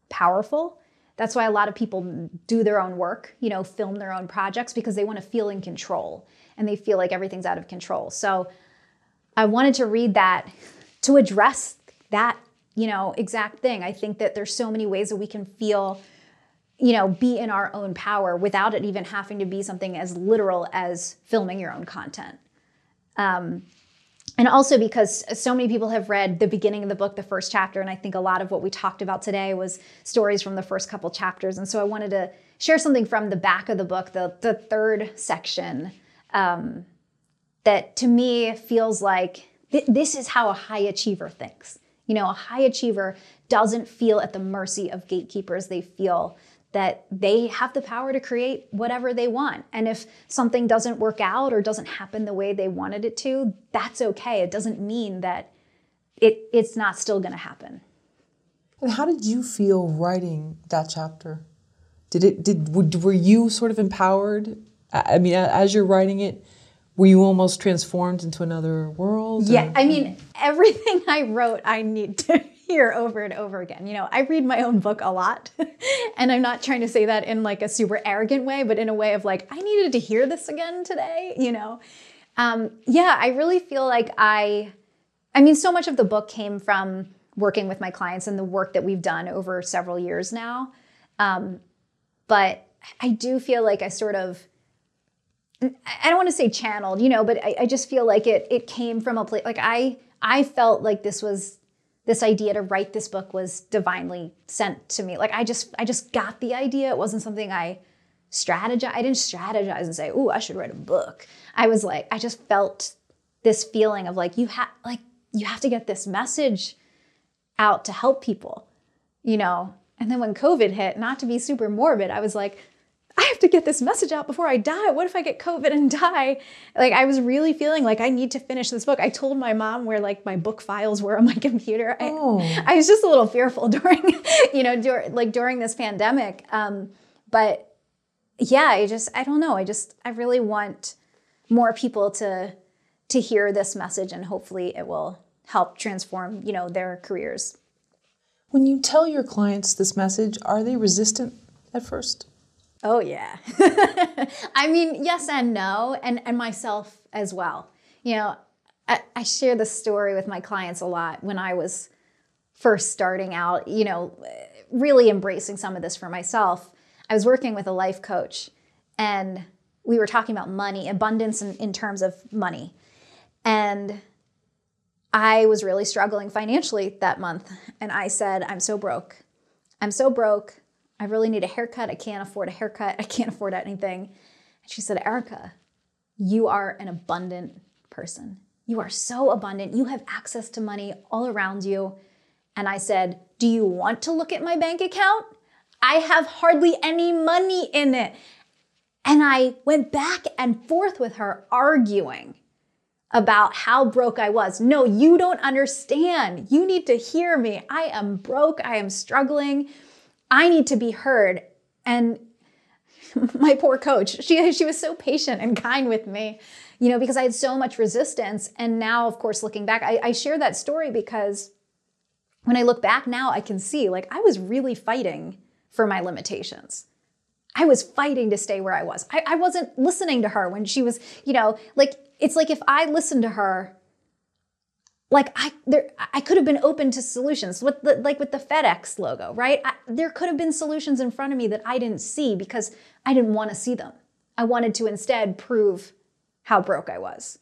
powerful. That's why a lot of people do their own work, you know, film their own projects because they want to feel in control and they feel like everything's out of control. So I wanted to read that to address that, you know, exact thing. I think that there's so many ways that we can feel you know, be in our own power without it even having to be something as literal as filming your own content. Um, and also because so many people have read the beginning of the book, the first chapter, and I think a lot of what we talked about today was stories from the first couple chapters. And so I wanted to share something from the back of the book, the, the third section, um, that to me feels like th- this is how a high achiever thinks. You know, a high achiever doesn't feel at the mercy of gatekeepers, they feel that they have the power to create whatever they want. And if something doesn't work out or doesn't happen the way they wanted it to, that's okay. It doesn't mean that it, it's not still going to happen. And how did you feel writing that chapter? Did it did were you sort of empowered? I mean, as you're writing it, were you almost transformed into another world? Yeah, or? I mean, everything I wrote, I need to hear over and over again. You know, I read my own book a lot, [LAUGHS] and I'm not trying to say that in like a super arrogant way, but in a way of like, I needed to hear this again today, you know? Um, yeah, I really feel like I, I mean, so much of the book came from working with my clients and the work that we've done over several years now. Um, but I do feel like I sort of, I don't want to say channeled, you know, but I, I just feel like it it came from a place like I I felt like this was this idea to write this book was divinely sent to me. Like I just I just got the idea. It wasn't something I strategize. I didn't strategize and say, "Oh, I should write a book." I was like, I just felt this feeling of like you have like you have to get this message out to help people, you know. And then when COVID hit, not to be super morbid, I was like, I have to get this message out before I die. What if I get COVID and [LAUGHS] die? Like I was really feeling like I need to finish this book. I told my mom where like my book files were on my [LAUGHS] computer. Oh. I, I was just a little fearful [LAUGHS] during, you know, dur- like during this pandemic. Um, but yeah, I just I don't know. I just I really want more people to to hear this message and hopefully it will help transform, you know, their careers. When you tell your clients this message, are they resistant at first? Oh yeah. [LAUGHS] I mean, yes and no, and and myself as well. You know, I, I share this story with my clients a lot when I was first starting out. You know, really embracing some of this for myself. I was working with a life coach, and we were talking about money, abundance in, in terms of money, and I was really struggling financially that month, and I said, "I'm so broke. I'm so broke." I really need a haircut. I can't afford a haircut. I can't afford anything. And she said, Erica, you are an abundant person. You are so abundant. You have access to money all around you. And I said, Do you want to look at my bank account? I have hardly any money in it. And I went back and forth with her, arguing about how broke I was. No, you don't understand. You need to hear me. I am broke. I am struggling. I need to be heard. And [LAUGHS] my poor coach, she, she was so patient and kind with me, you know, because I had so much resistance. And now, of course, looking back, I, I share that story because when I look back now, I can see like I was really fighting for my limitations. I was fighting to stay where I was. I, I wasn't listening to her when she was, you know, like it's like if I listened to her like I there I could have been open to solutions with the, like with the FedEx logo, right? I, there could have been solutions in front of me that I didn't see because I didn't want to see them. I wanted to instead prove how broke I was.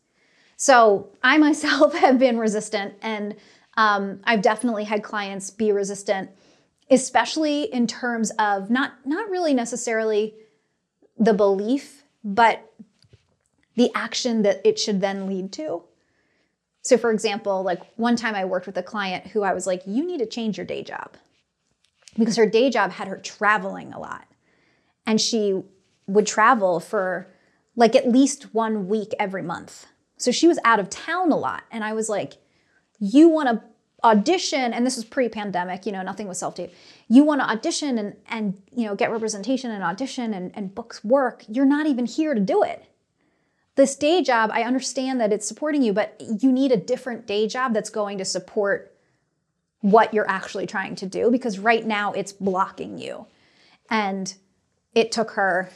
So I myself [LAUGHS] have been resistant, and um, I've definitely had clients be resistant, especially in terms of not not really necessarily the belief, but the action that it should then lead to. So, for example, like one time I worked with a client who I was like, you need to change your day job because her day job had her traveling a lot. And she would travel for like at least one week every month. So she was out of town a lot. And I was like, you want to audition and this was pre-pandemic you know nothing was self-tape you want to audition and and you know get representation and audition and, and books work you're not even here to do it this day job i understand that it's supporting you but you need a different day job that's going to support what you're actually trying to do because right now it's blocking you and it took her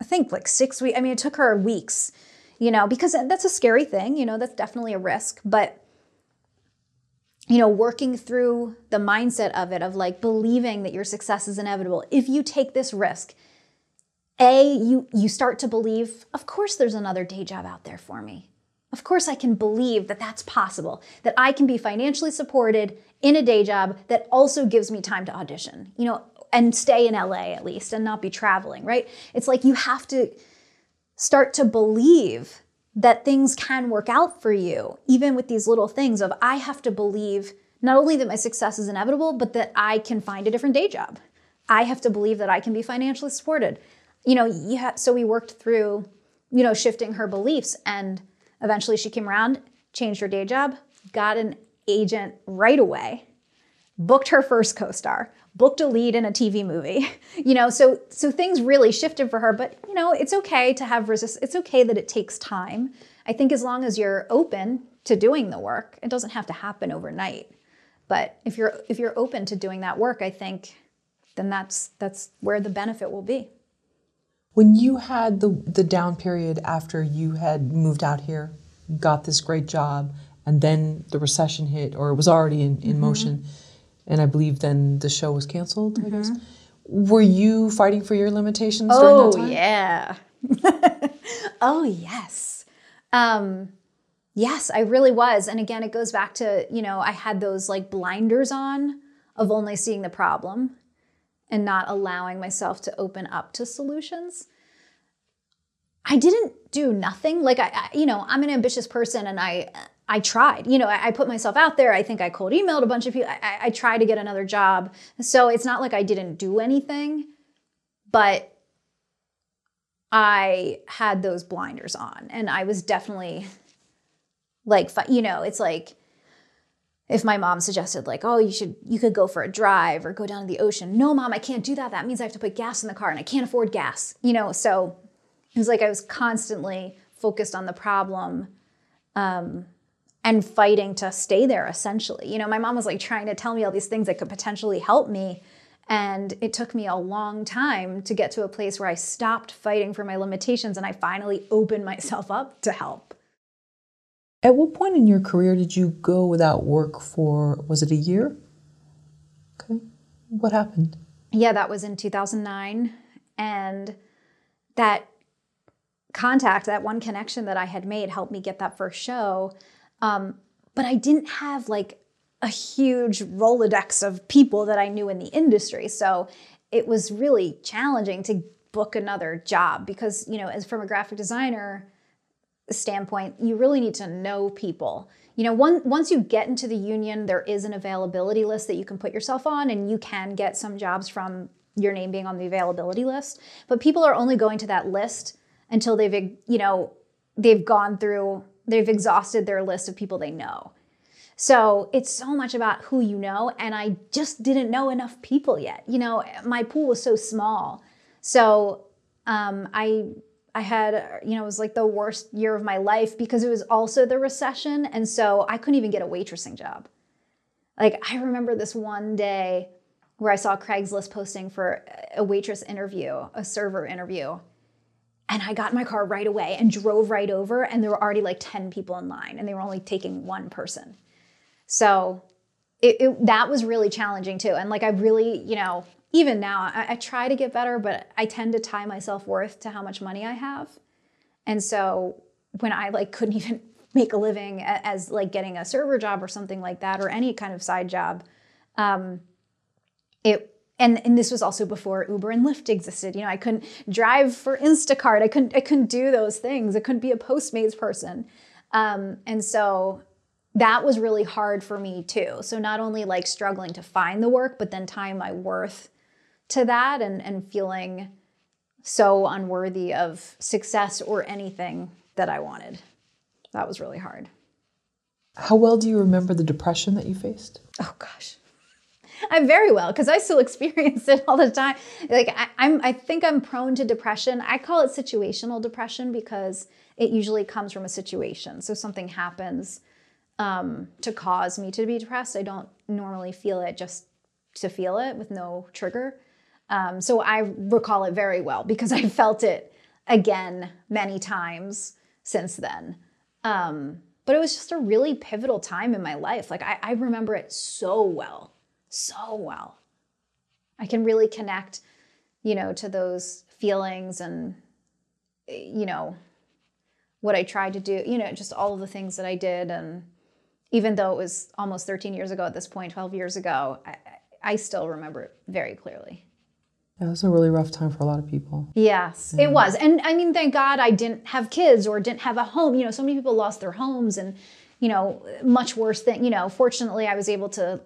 i think like six weeks i mean it took her weeks you know because that's a scary thing you know that's definitely a risk but you know, working through the mindset of it, of like believing that your success is inevitable. If you take this risk, A, you, you start to believe, of course, there's another day job out there for me. Of course, I can believe that that's possible, that I can be financially supported in a day job that also gives me time to audition, you know, and stay in LA at least and not be traveling, right? It's like you have to start to believe that things can work out for you, even with these little things of I have to believe not only that my success is inevitable, but that I can find a different day job. I have to believe that I can be financially supported. You know, yeah, so we worked through, you know, shifting her beliefs and eventually she came around, changed her day job, got an agent right away, booked her first co-star, booked a lead in a TV movie. [LAUGHS] You know, so so things really shifted for her, but you know, it's okay to have resist it's okay that it takes time. I think as long as you're open to doing the work, it doesn't have to happen overnight. But if you're if you're open to doing that work, I think then that's that's where the benefit will be. When you had the the down period after you had moved out here, got this great job, and then the recession hit or it was already in, in mm-hmm. motion and I believe then the show was canceled. Mm-hmm. I guess. Mm-hmm. Were you fighting for your limitations oh, during that time? yeah. [LAUGHS] oh yes. Um, yes, I really was. And again, it goes back to you know I had those like blinders on of only seeing the problem and not allowing myself to open up to solutions. I didn't do nothing. Like I, I, you know, I'm an ambitious person, and I I tried. You know, I, I, put myself out there. I think I cold emailed a bunch of people. I, I tried to get another job. So it's not like I didn't do anything, but I had those blinders on. And I was definitely like, you know, it's like if my mom suggested, like, oh, you should, you could go for a drive or go down to the ocean. No, mom, I can't do that. That means I have to put gas in the car and I can't afford gas, you know? So it was like I was constantly focused on the problem. Um, and fighting to stay there essentially. You know, my mom was like trying to tell me all these things that could potentially help me. And it took me a long time to get to a place where I stopped fighting for my limitations and I finally opened myself up to help. At what point in your career did you go without work for, was it a year? Okay. What happened? Yeah, that was in 2009. And that contact, that one connection that I had made helped me get that first show. Um, but I didn't have like a huge Rolodex of people that I knew in the industry. So it was really challenging to book another job because, you know, as from a graphic designer standpoint, you really need to know people. You know, one, once you get into the union, there is an availability list that you can put yourself on, and you can get some jobs from your name being on the availability list. But people are only going to that list until they've, you know, they've gone through They've exhausted their list of people they know. So it's so much about who you know. And I just didn't know enough people yet. You know, my pool was so small. So um, I I had, uh, you know, it was like the worst year of my life because it was also the recession. And so I couldn't even get a waitressing job. Like, I remember this one day where I saw Craigslist posting for a waitress interview, a server interview. And I got in my car right away and drove right over, and there were already like 10 people in line, and they were only taking one person. So it, it, that was really challenging too. And like, I really, you know, even now, I, I try to get better, but I tend to tie my self worth to how much money I have. And so when I like [LAUGHS] couldn't even make a living as like getting a server job or something like that, or any kind of side job, um, it and and this was also before Uber and Lyft existed. You know, I couldn't drive for Instacart. I couldn't I couldn't do those things. I couldn't be a Postmates person. Um, and so that was really hard for me too. So not only like struggling to find the work, but then tying my worth to that and and feeling so unworthy of success or anything that I wanted. That was really hard. How well do you remember the depression that you faced? Oh gosh. I'm very well because I still [LAUGHS] experience it all the time. Like I, I'm, I think I'm prone to depression. I call it situational depression because it usually comes from a situation. So something happens um, to cause me to be depressed. I don't normally feel it just to feel it with no trigger. Um, so I recall it very well because [LAUGHS] I felt it again many times since then. Um, but it was just a really pivotal time in my life. Like I, I remember it so well, so well. I can really connect, you know, to those feelings and, you know, what I tried to do, you know, just all of the things that I did. And even though it was almost 13 years ago at this point, 12 years ago, I, I still remember it very clearly. Yeah, it was a really rough time for a lot of people. Yes, it was. And I mean, thank God I didn't have kids or didn't have a home. You know, so many people lost their homes and, you know, much worse than, you know, fortunately I was able to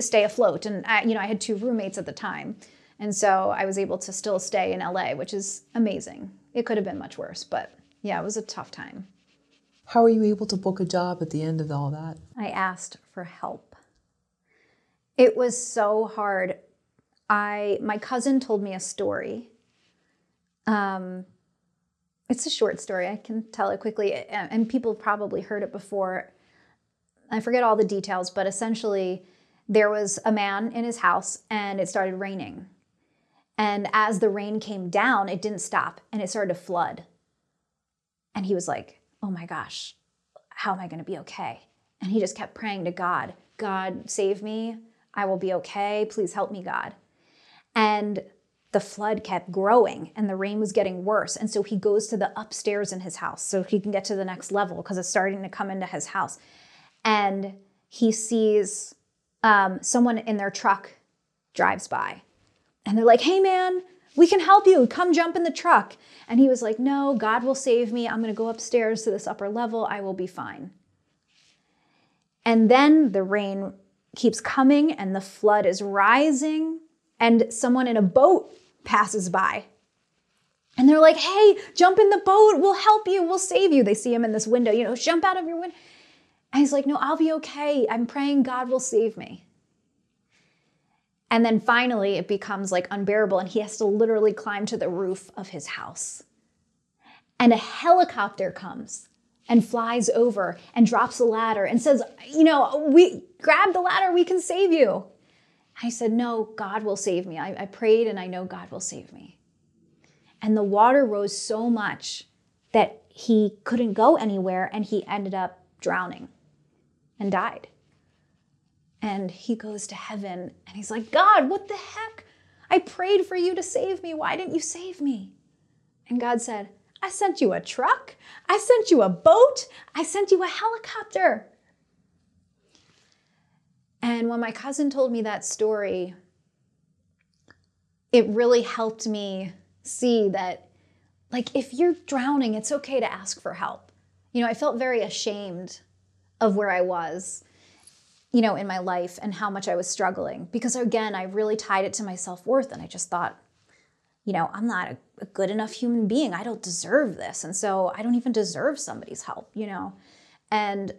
stay afloat. And, I, you know, I had two roommates at the time. And so I was able to still stay in LA, which is amazing. It could have been much worse, but yeah, it was a tough time. How were you able to book a job at the end of all that? I asked for help. It was so hard I my cousin told me a story. Um, it's a short story. I can tell it quickly, and people probably heard it before. I forget all the details, but essentially, there was a man in his house, and it started raining. And as the rain came down, it didn't stop, and it started to flood. And he was like, "Oh my gosh, how am I going to be okay?" And he just kept praying to God, "God, save me. I will be okay. Please help me, God." And the flood kept growing and the rain was getting worse. And so he goes to the upstairs in his house so he can get to the next level because it's starting to come into his house. And he sees um, someone in their truck drives by. And they're like, hey, man, we can help you. Come jump in the truck. And he was like, no, God will save me. I'm going to go upstairs to this upper level. I will be fine. And then the rain keeps coming and the flood is rising and someone in a boat passes by. And they're like, hey, jump in the boat. We'll help you. We'll save you. They see him in this window, you know, jump out of your window. And he's like, no, I'll be okay. I'm praying God will save me. And then finally, it becomes like unbearable, and he has to literally climb to the roof of his house. And a helicopter comes and flies over and drops a ladder and says, You know, we grab the ladder, we can save you. I said, No, God will save me. I, I prayed and I know God will save me. And the water rose so much that he couldn't go anywhere and he ended up drowning and died. And he goes to heaven and he's like, God, what the heck? I prayed for you to save me. Why didn't you save me? And God said, I sent you a truck. I sent you a boat. I sent you a helicopter. And when my cousin told me that story, it really helped me see that, like, if you're drowning, it's okay to ask for help. You know, I felt very ashamed of where I was, you know, in my life and how much I was struggling because, again, I really tied it to my self worth. And I just thought, you know, I'm not a, a good enough human being. I don't deserve this. And so I don't even deserve somebody's help, you know. And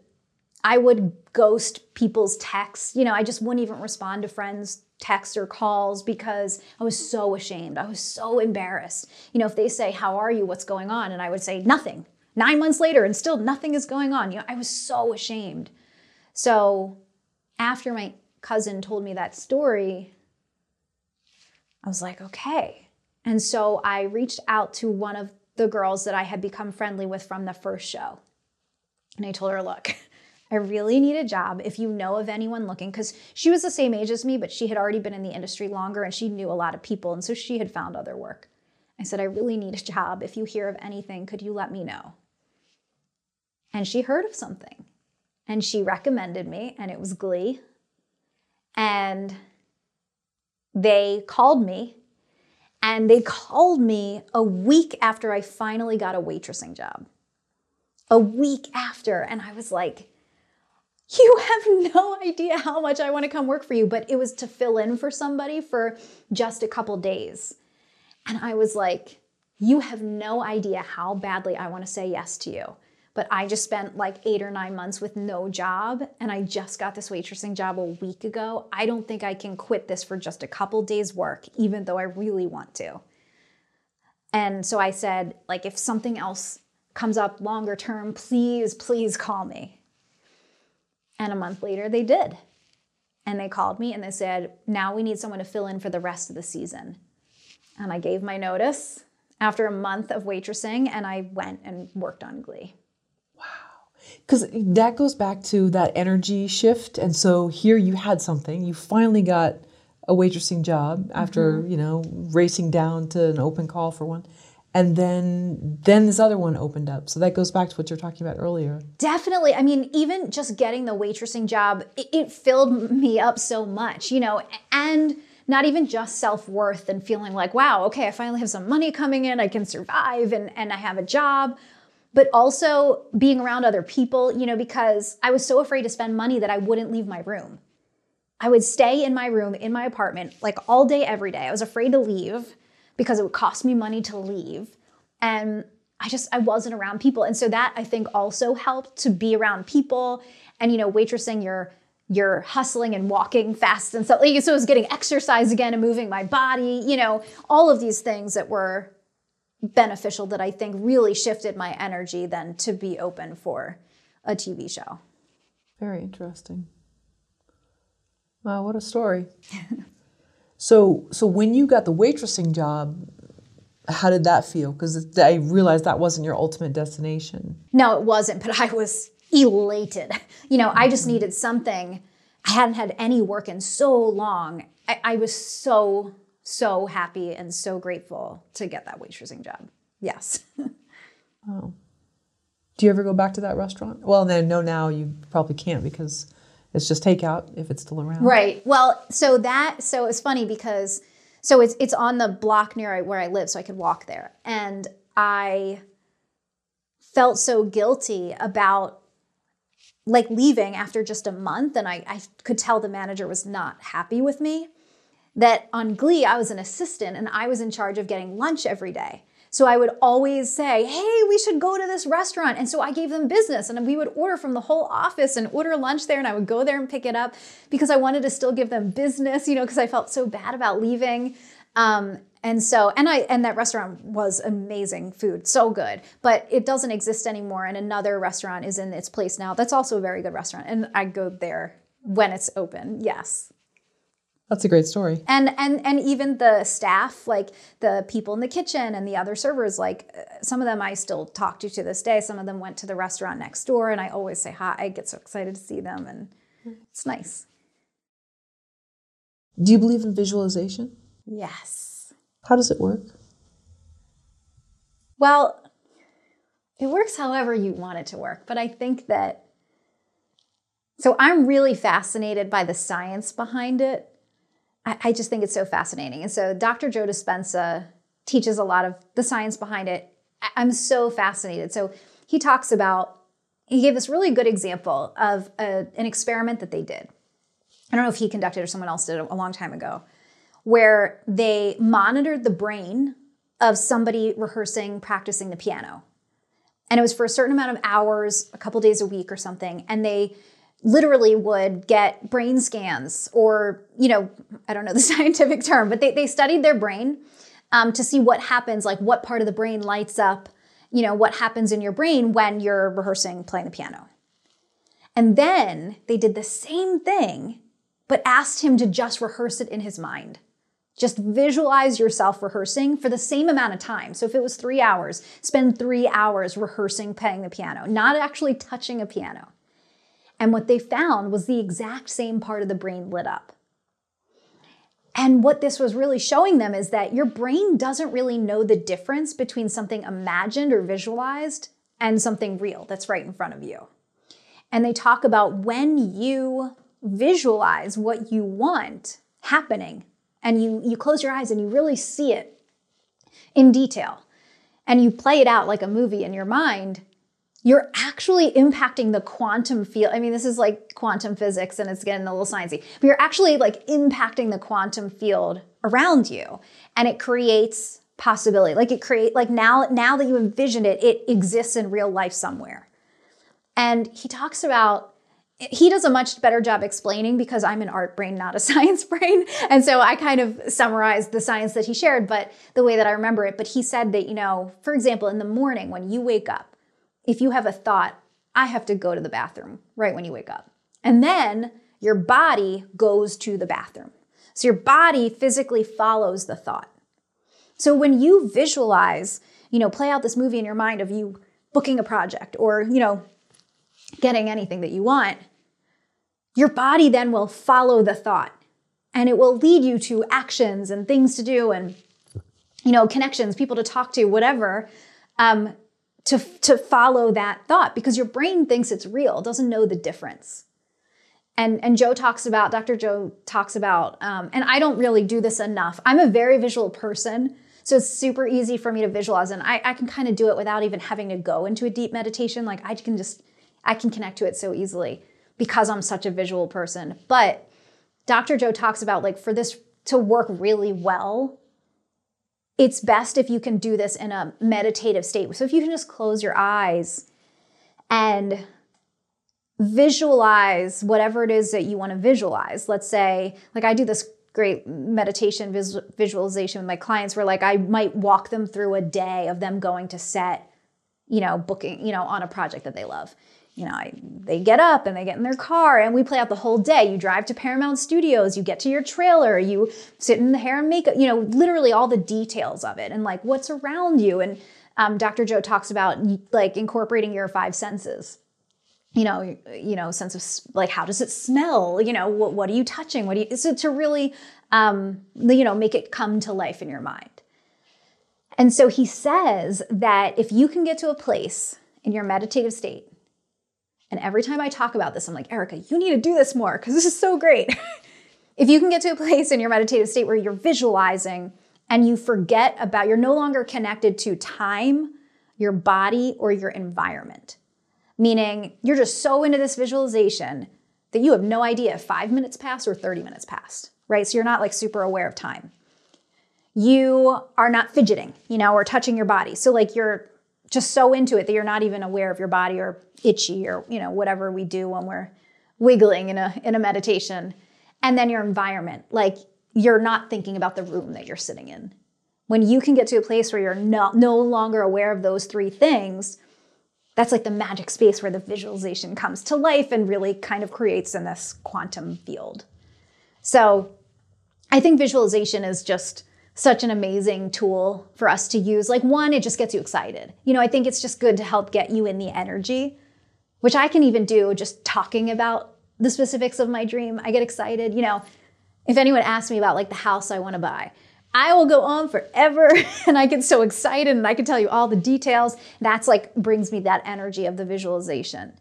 I would ghost people's texts. You know, I just wouldn't even respond to friends' texts or calls because I was so ashamed. I was so embarrassed. You know, if they say, How are you? What's going on? And I would say, Nothing. Nine months later, and still nothing is going on. You know, I was so ashamed. So after my cousin told me that story, I was like, Okay. And so I reached out to one of the girls that I had become friendly with from the first show. And I told her, Look, I really need a job if you know of anyone looking, because she was the same age as me, but she had already been in the industry longer and she knew a lot of people. And so she had found other work. I said, I really need a job. If you hear of anything, could you let me know? And she heard of something and she recommended me, and it was Glee. And they called me, and they called me a week after I finally got a waitressing job. A week after. And I was like, you have no idea how much I want to come work for you. But it was to fill in for somebody for just a couple days. And I was like, you have no idea how badly I want to say yes to you. but I just spent like eight or nine months with no job and I just got this waitressing job a week ago. I don't think I can quit this for just a couple days' work, even though I really want to. And so I said, like, if something else comes up longer term, please, please call me. And a month later, they did. And they called me and they said, now we need someone to fill in for the rest of the season. And I gave my notice after a month of waitressing and I went and worked on Glee. Wow. Because that goes back to that energy shift. And so here you had something, you finally got a waitressing job after, mm-hmm. you know, racing down to an open call for one. And then then this other one opened up. So that goes back to what you're talking about earlier. Definitely. I mean, even just getting the waitressing job, it, it filled me up so much, you know, and not even just self-worth and feeling like, wow, okay, I finally have some money coming in, I can survive and, and I have a job but also being around other people, you know, because I was so afraid to spend money that I wouldn't leave my room. I would stay in my room in my apartment like all day, every day. I was afraid to leave because it would cost me money to leave. And I just, I wasn't around people. And so that I think also helped to be around people. And, you know, waitressing, you're, you're hustling and walking fast and stuff. Like, so I was getting exercise again and moving my body, you know, all of these things that were beneficial that I think really shifted my energy then to be open for a TV show. Very interesting. Wow, what a story. [LAUGHS] so, so when you got the waitressing job, how did that feel? Because I realized that wasn't your ultimate destination. No, it wasn't, but I was elated. You know, I just needed something. I hadn't had any work in so long. I, I was so so happy and so grateful to get that waitressing job. Yes. [LAUGHS] oh. Do you ever go back to that restaurant? Well, then no, now you probably can't because it's just takeout if it's still around. Right. Well, so that so it's funny because so it's it's on the block near where I live, so I could walk there, and I felt so guilty about like leaving after just a month, and I, I could tell the manager was not happy with me that on Glee, I was an assistant and I was in charge of getting lunch every day. So I would always say, hey, we should go to this restaurant. And so I gave them business and we would order from the whole office and order lunch there. And I would go there and pick it up because I wanted to still give them business, you know, because I felt so bad about leaving. Um, and so, and I, and that restaurant was amazing food, so good, but it doesn't exist anymore. And another restaurant is in its place now. That's also a very good restaurant. And I go there when it's open. Yes. That's a great story. And and and even the staff, like the people in the kitchen and the other servers, like uh, some of them I still talk to to this day. Some of them went to the restaurant next door, and I always say hi. I get so excited to see them, and it's nice. Do you believe in visualization? Yes. How does it work? Well, it works however you want it to work, but I think that. So I'm really fascinated by the science behind it I, I just think it's so fascinating. And so Dr. Joe Dispenza teaches a lot of the science behind it. I'm so fascinated. So he talks about, he gave this really good example of a, an experiment that they did. I don't know if he conducted or someone else did a long time ago, where they monitored the brain of somebody rehearsing, practicing the piano. And it was for a certain amount of hours, a couple days a week or something. And they literally would get brain scans or, you know, I don't know the [LAUGHS] scientific term, but they, they studied their brain um, to see what happens, like what part of the brain lights up, you know, what happens in your brain when you're rehearsing playing the piano. And then they did the same thing, but asked him to just rehearse it in his mind. Just visualize yourself rehearsing for the same amount of time. So if it was three hours, spend three hours rehearsing playing the piano, not actually touching a piano. And what they found was the exact same part of the brain lit up. And what this was really showing them is that your brain doesn't really know the difference between something imagined or visualized and something real that's right in front of you. And they talk about when you visualize what you want happening and you, you close your eyes and you really see it in detail and you play it out like a movie in your mind, you're actually impacting the quantum field. I mean, this is like quantum physics and it's getting a little sciencey, but you're actually like impacting the quantum field around you and it creates possibility. Like it create like now now that you envision it, it exists in real life somewhere. And he talks about he does a much better job explaining because I'm an art brain, not a [LAUGHS] science brain. And so I kind of summarized the science that he shared, but the way that I remember it. But he said that, you know, for example, in the morning when you wake up, if you have a thought, I have to go to the bathroom right when you wake up. And then your body goes to the bathroom. So your body physically follows the thought. So when you visualize, you know, play out this movie in your mind of you booking a project or, you know, getting anything that you want, your body then will follow the thought and it will lead you to actions and things to do and you know connections people to talk to whatever um, to, to follow that thought because your brain thinks it's real doesn't know the difference and and joe talks about dr joe talks about um, and i don't really do this enough i'm a very visual person so it's super easy for me to visualize and i, I can kind of do it without even having to go into a deep meditation like i can just i can connect to it so easily because I'm such a visual person. But Dr. Joe talks about like for this to work really well, it's best if you can do this in a meditative state. So if you can just close your eyes and visualize whatever it is that you want to visualize. Let's say, like I do this great meditation vis- visualization with my clients where like I might walk them through a day of them going to set, you know, booking, you know, on a project that they love you know, I, they get up and they get in their car and we play out the whole day. You drive to Paramount Studios, you get to your trailer, you sit in the hair and makeup, you know, literally all the details of it and like what's around you. And um, Dr. Joe talks about like incorporating your five senses. You know, you know, sense of like how does it smell? You know, what, what are you touching? What do you so to really, um, you know, make it come to life in your mind. And so he says that if you can get to a place in your meditative state and every time I talk about this, I'm like, Erica, you need to do this more because this is so great. [LAUGHS] if you can get to a place in your meditative state where you're visualizing and you forget about, you're no longer connected to time, your body, or your environment, meaning you're just so into this visualization that you have no idea if five minutes passed or 30 minutes passed, right? So you're not like super aware of time. You are not fidgeting, you know, or touching your body. So like you're just so into it that you're not even aware of your body or itchy or you know whatever we do when we're wiggling in a in a meditation. And then your environment like you're not thinking about the room that you're sitting in. When you can get to a place where you're no, no longer aware of those three things that's like the magic space where the visualization comes to life and really kind of creates in this quantum field. So i think visualization is just such an amazing tool for us to use. Like, one, it just gets you excited. You know, I think it's just good to help get you in the energy, which I can even do just talking about the specifics of my dream. I get excited. You know, if anyone asks me about like the house I want to buy, I will go on forever [LAUGHS] and I get so excited and I can tell you all the details. That's like brings me that energy of the visualization.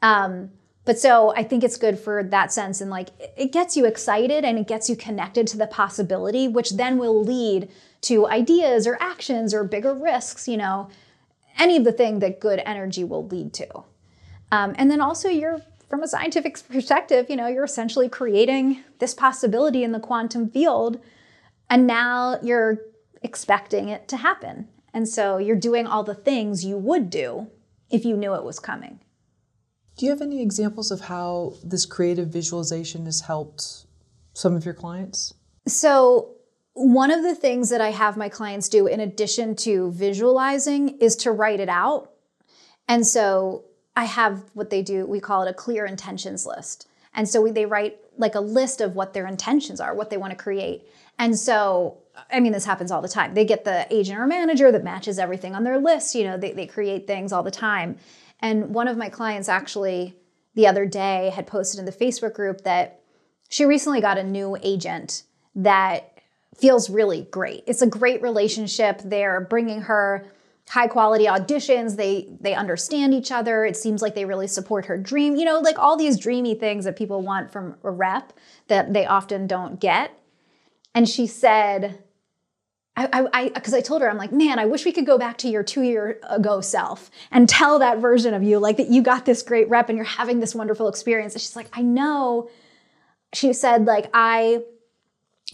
Um, but so I think it's good for that sense. And like it gets you excited and it gets you connected to the possibility, which then will lead to ideas or actions or bigger risks, you know, any of the thing that good energy will lead to. Um, and then also you're from a scientific [LAUGHS] perspective, you know, you're essentially creating this possibility in the quantum field. And now you're expecting it to happen. And so you're doing all the things you would do if you knew it was coming. Do you have any examples of how this creative visualization has helped some of your clients? So, one of the things that I have my clients do in addition to visualizing is to write it out. And so, I have what they do, we call it a clear intentions list. And so, we, they write like a list of what their intentions are, what they want to create. And so, I mean, this happens all the time. They get the agent or manager that matches everything on their list. You know, they, they create things all the time. And one of my clients actually the other day had posted in the Facebook group that she recently got a new agent that feels really great. It's a great relationship. They're bringing her high quality auditions. They they understand each other. It seems like they really support her dream. You know, like all these dreamy things that people want from a rep that they often don't get. And she said, I, I, because I, I, told her, I'm like, man, I wish we could go back to your two year ago self and tell that version of you, like that you got this great rep and you're having this wonderful experience. And she's like, I know. She said, like, I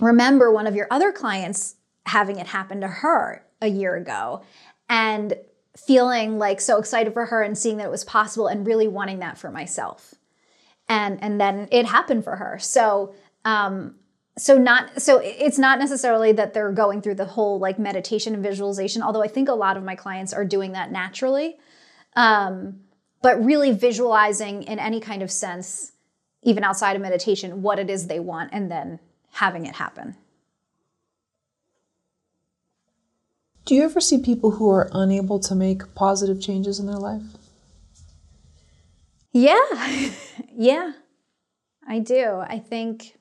remember one of your other clients having it happen to her a year ago and feeling like so excited for her and seeing that it was possible and really wanting that for myself. And and then it happened for her. So um so not so it's not necessarily that they're going through the whole like meditation and visualization, although I think a lot of my clients are doing that naturally. Um, but really visualizing in any kind of sense, even outside of meditation, what it is they want and then having it happen. Do you ever see people who are unable to make positive changes in their life? Yeah, [LAUGHS] yeah, I do. I think,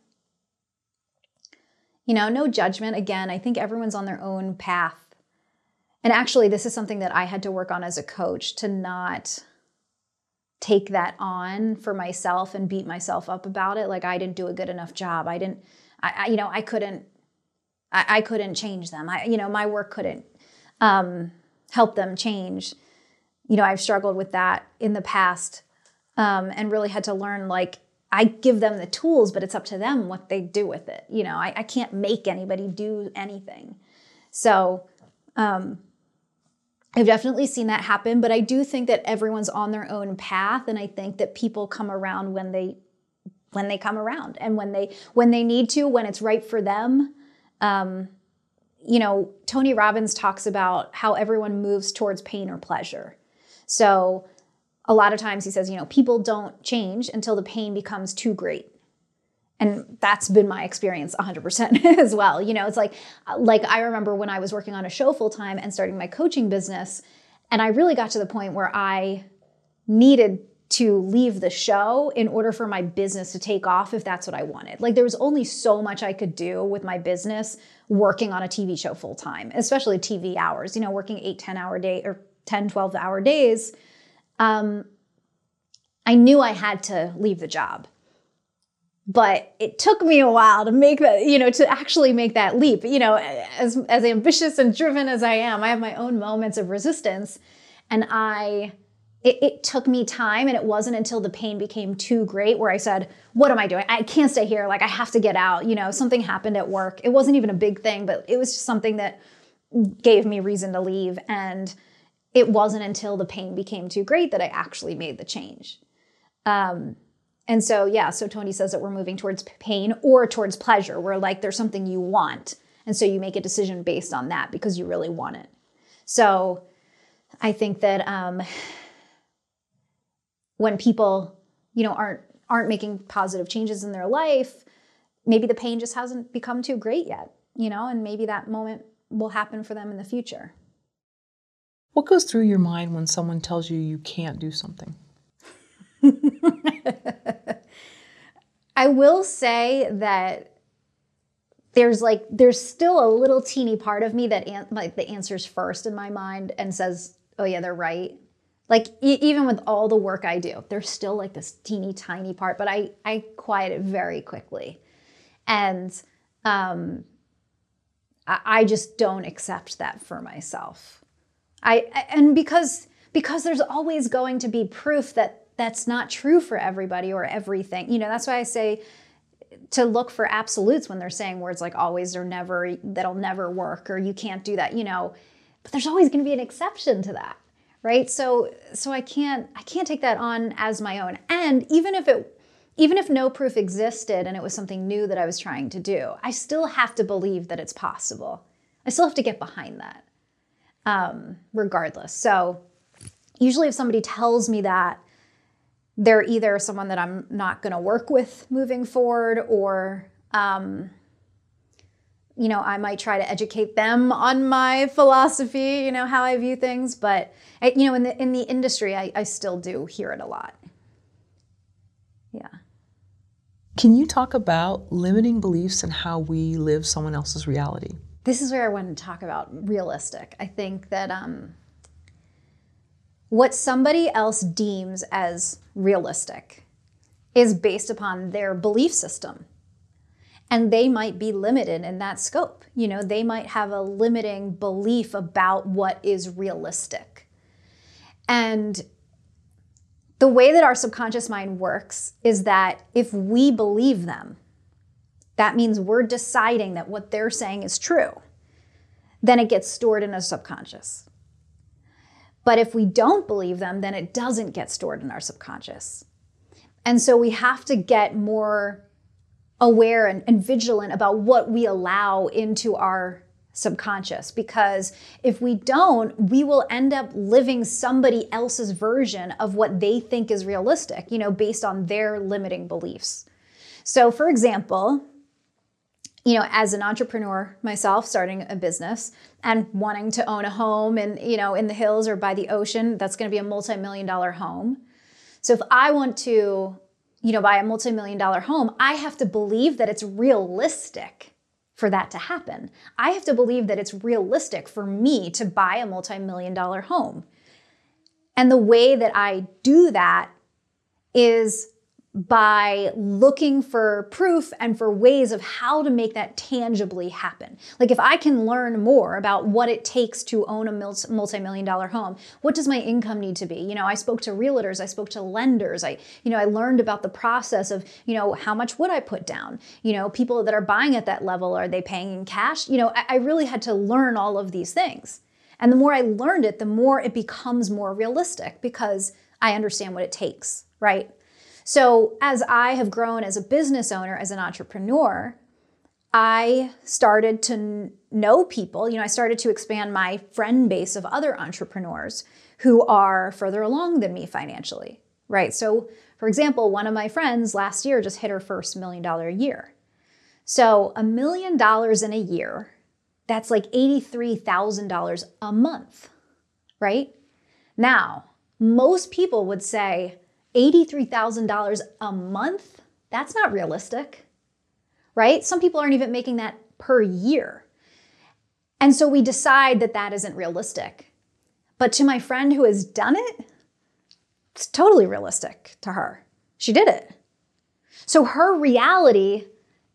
you know, no judgment. Again, I think everyone's on their own path. And actually, this is something that I had to work on as a coach to not take that on for myself and beat myself up about it. Like I didn't do a good enough job. I didn't, I, I you know, I couldn't, I, I, couldn't change them. I, you know, my work couldn't um, help them change. You know, I've struggled with that in the past um, and really had to learn like I give them the tools, but it's up to them what they do with it. You know, I, I can't make anybody do anything. So, um, I've definitely seen that happen, but I do think that everyone's on their own path, and I think that people come around when they when they come around and when they when they need to, when it's right for them. Um, you know, Tony Robbins talks about how everyone moves towards pain or pleasure. So a lot of times he says, you know, people don't change until the pain becomes too great. And that's been my experience 100% [LAUGHS] as well. You know it's like like i remember when i was working on a show full time and starting my coaching business and i really got to the point where i needed to leave the show in order for my business to take off if that's what i wanted. Like there was only so much i could do with my business working on a tv show full time especially tv hours you know working 8 10 hour day or 10 12 hour days um, i knew i had to leave the job but it took me a while to make that you know to actually make that leap. You know as as ambitious and driven as i am i have my own moments of resistance and i it, it, took me time and it wasn't until the pain became too great where i said what am i doing? I can't stay here. Like i have to get out. You know something happened at work. It wasn't even a big thing but it was just something that gave me reason to leave and it wasn't until the pain became too great that i actually made the change um, and so, yeah, so Tony says that we're moving towards pain or towards pleasure, where like there's something you want. And so you make a decision based on that because you really want it. So I think that um, when people, you know, aren't aren't making positive changes in their life, maybe the pain just hasn't become too great yet, you know, and maybe that moment will happen for them in the future. What goes through your mind when someone tells you you can't do something? [LAUGHS] I will say that there's like there's still a little teeny part of me that an- like the answers first in my mind and says, "Oh yeah, they're right." Like e- even with all the work I do, there's still like this teeny tiny part, but I I quiet it very quickly, and um, I, I just don't accept that for myself. I and because because there's always going to be proof that that's not true for everybody or everything. You know, that's why I say to look for absolutes when they're saying words like always or never, that'll never work or you can't do that, you know. But there's always going to be an exception to that, right? So so I can't I can't take that on as my own. And even if it even if no proof existed and it was something new that I was trying to do, I still have to believe that it's possible. I still have to get behind that, um, regardless. So, usually, if somebody tells me that, they're either someone that I'm not going to work with moving forward, or, um, you know, I might try to educate them on my philosophy, you know, how I view things. But, I, you know, in the in the industry, I, I still do hear it a lot. Yeah. Can you talk about limiting beliefs and how we live someone else's reality? This is where I want to talk about realistic. I think that um, what somebody else deems as realistic is based upon their belief system. And they might be limited in that scope. You know, they might have a limiting belief about what is realistic. And the way that our subconscious mind works is that if we believe them, that means we're deciding that what they're saying is true. Then it gets stored in a subconscious. But if we don't believe them, then it doesn't get stored in our subconscious. And so we have to get more aware and, and vigilant about what we allow into our subconscious because if we don't, we will end up living somebody else's version of what they think is realistic, you know, based on their limiting beliefs. So, for example, you know, as an entrepreneur myself, starting a business and wanting to own a home and, you know, in the hills or by the ocean, that's going to be a multi million dollar home. So, if I want to, you know, buy a multi million dollar home, I have to believe that it's realistic for that to happen. I have to believe that it's realistic for me to buy a multi million dollar home. And the way that I do that is by looking for proof and for ways of how to make that tangibly happen. Like if I can learn more about what it takes to own a multi-million dollar home, what does my income need to be? You know, I spoke to realtors, I spoke to lenders, I you know, I learned about the process of, you know, how much would I put down? You know, people that are buying at that level, are they paying in cash? You know, I, I really had to learn all of these things. And the more I learned it, the more it becomes more realistic because I understand what it takes, right? So, as I have grown as a business owner, as an entrepreneur, I started to know people. You know, I started to expand my friend base of other entrepreneurs who are further along than me financially, right? So, for example, one of my friends last year just hit her first million dollar a year. So, a million dollars in a year, that's like $83,000 a month, right? Now, most people would say, $83,000 a month, that's not realistic, right? Some people aren't even making that per year. And so we decide that that isn't realistic. But to my friend who has done it, it's totally realistic to her. She did it. So her reality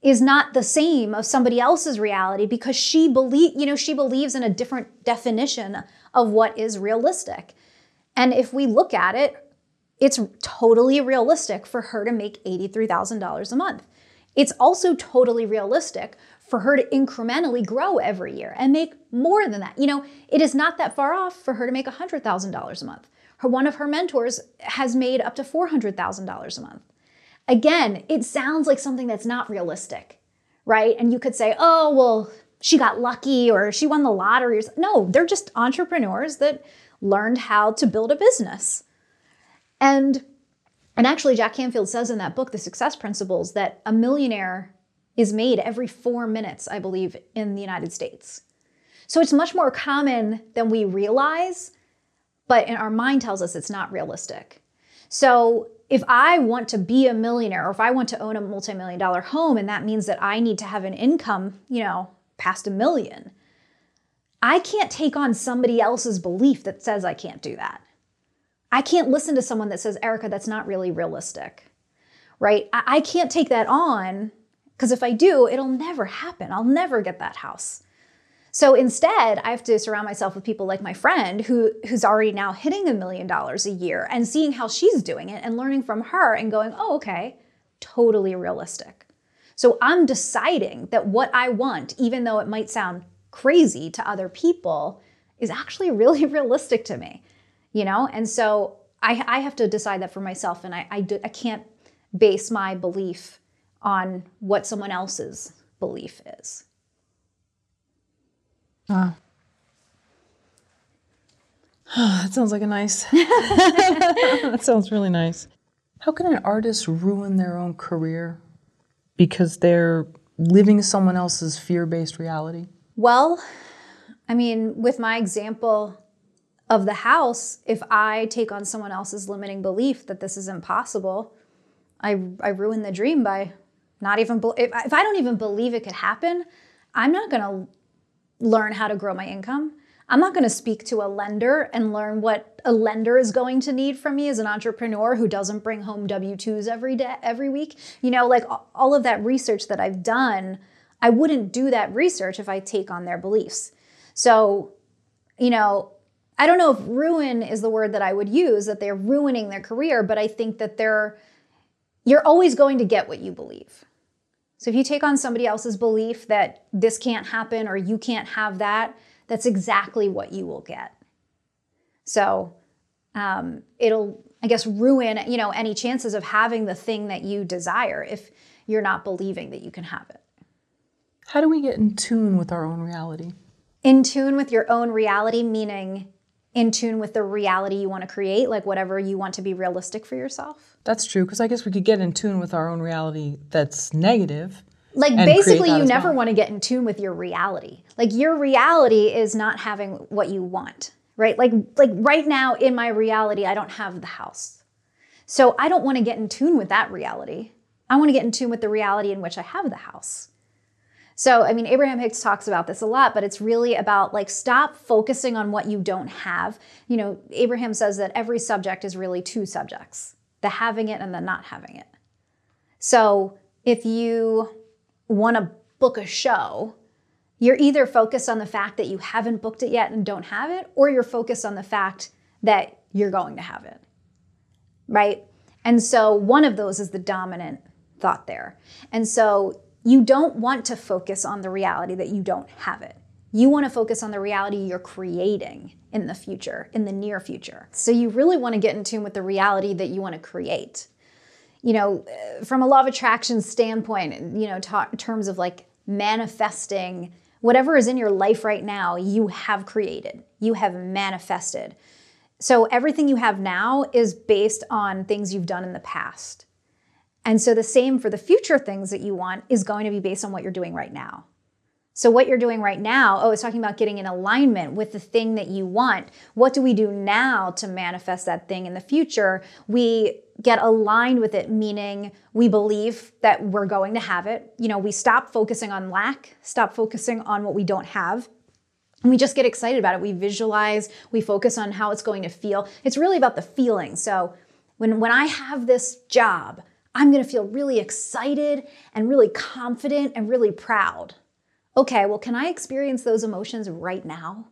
is not the same of somebody else's reality because she believe, you know, she believes in a different definition of what is realistic. And if we look at it, it's totally realistic for her to make $83,000 a month. It's also totally realistic for her to incrementally grow every year and make more than that. You know, it is not that far off for her to make $100,000 a month. Her one of her mentors has made up to $400,000 a month. Again, it sounds like something that's not realistic, right? And you could say, "Oh, well, she got lucky or she won the lottery." No, they're just entrepreneurs that learned how to build a business. And and actually Jack Canfield says in that book The Success Principles that a millionaire is made every 4 minutes, I believe, in the United States. So it's much more common than we realize, but in our mind tells us it's not realistic. So if I want to be a millionaire or if I want to own a multi-million dollar home and that means that I need to have an income, you know, past a million, I can't take on somebody else's belief that says I can't do that. I can't listen to someone that says, Erica, that's not really realistic, right? I, I can't take that on because if I do, it'll never happen. I'll never get that house. So instead, I have to surround myself with people like my friend who who's already now hitting a million dollars a year and seeing how she's doing it and learning from her and going, "Oh, okay, totally realistic." So I'm deciding that what I want, even though it might sound crazy to other people, is actually really [LAUGHS] realistic to me you know? And so I, I have to decide that for myself, and I, I, do, I can't base my belief on what someone else's belief is. Ah. [SIGHS] that sounds like a nice. [LAUGHS] [LAUGHS] that sounds really nice. How can an artist ruin their own career because they're living someone else's fear based reality? Well, I mean, with my example, of the house, if I take on someone else's limiting belief that this is impossible, I, I ruin the dream by not even, if, if I don't even believe it could happen, I'm not to learn how to grow my income. I'm not going to speak to a lender and learn what a lender is going to need from me as an entrepreneur who doesn't bring home W2s every day every week. You know, like all of that research that I've done, I wouldn't do that research if I take on their beliefs. So, you know, I don't know if ruin is the word that I would use, that they're ruining their career, but I think that they're, you're always going to get what you believe. So if you take on somebody else's belief that this can't happen or you can't have that, that's exactly what you will get. So um, it'll, I guess, ruin, you know, any chances of having the thing that you desire if you're not believing that you can have it. How do we get in tune with our own reality? In tune with your own reality, meaning in tune with the reality you want to create, like whatever you want to be realistic for yourself. That's true, because I guess we could get in tune with our own reality that's negative. Like basically, you never well. want to get in tune with your reality. Like your reality is not having what you want, right? Like like right now in my reality, I don't have the house. So I don't want to get in tune with that reality. I want to get in tune with the reality in which I have the house. So, I mean, Abraham Hicks talks about this a lot, but it's really about like stop focusing on what you don't have. You know, Abraham says that every subject is really two subjects the having it and the not having it. So, if you want to book a show, you're either focused on the fact that you haven't booked it yet and don't have it, or you're focused on the fact that you're going to have it. Right? And so one of those is the dominant thought there. And so you don't want to focus on the reality that you don't have it. You want to focus on the reality you're creating in the future, in the near future. So you really want to get in tune with the reality that you want to create you know, uh, from a law of attraction standpoint, you know, ta- in terms of like manifesting whatever is in your life right now, you have created, you have manifested. So everything you have now is based on things you've done in the past. And so the same for the future things that you want is going to be based on what you're doing right now. So, what you're doing right now, oh, it's talking about getting in alignment with the thing that you want. What do we do now to manifest that thing in the future? We get aligned with it, meaning we believe that we're going to have it. You know, we stop focusing on lack, stop focusing on what we don't have. And we just get excited about it. We visualize, we focus on how it's going to feel. It's really about the feeling. So, when, when I have this job, I'm gonna feel really excited and really confident and really proud. Okay, well, can I experience those emotions right now?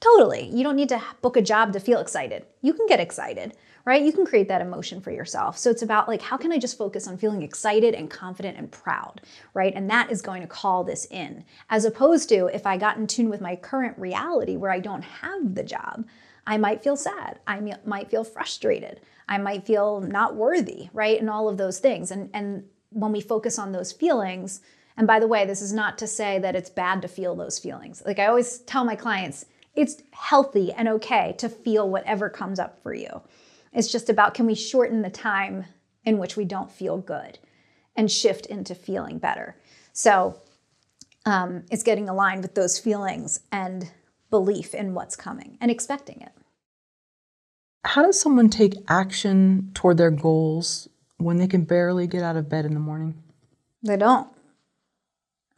Totally. You don't need to book a job to feel excited. You can get excited, right? You can create that emotion for yourself. So it's about like, how can I just focus on feeling excited and confident and proud, right? And that is going to call this in, as opposed to if I got in tune with my current reality where I don't have the job, I might feel sad. I might feel frustrated. I might feel not worthy, right? And all of those things. And, and when we focus on those feelings, and by the way, this is not to say that it's bad to feel those feelings. Like I always tell my clients, it's healthy and okay to feel whatever comes up for you. It's just about can we shorten the time in which we don't feel good and shift into feeling better. So um, it's getting aligned with those feelings and belief in what's coming and expecting it. How does someone take action toward their goals when they can barely get out of bed in the morning? They don't.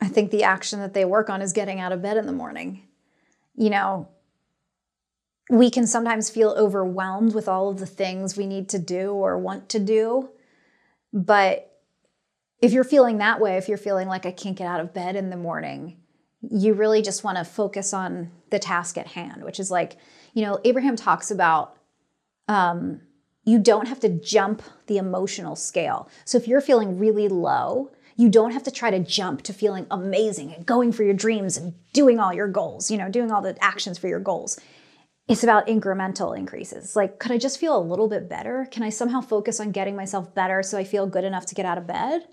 I think the action that they work on is getting out of bed in the morning. You know, we can sometimes feel overwhelmed with all of the things we need to do or want to do. But if you're feeling that way, if you're feeling like I can't get out of bed in the morning, you really just want to focus on the task at hand, which is like, you know, Abraham talks about um, you don't have to jump the emotional scale. So if you're feeling really low, you don't have to try to jump to feeling amazing and going for your dreams and doing all your goals, you know, doing all the actions for your goals. It's about incremental increases. Like, could I just feel a little bit better? Can I somehow focus on getting myself better so I feel good enough to get out of bed?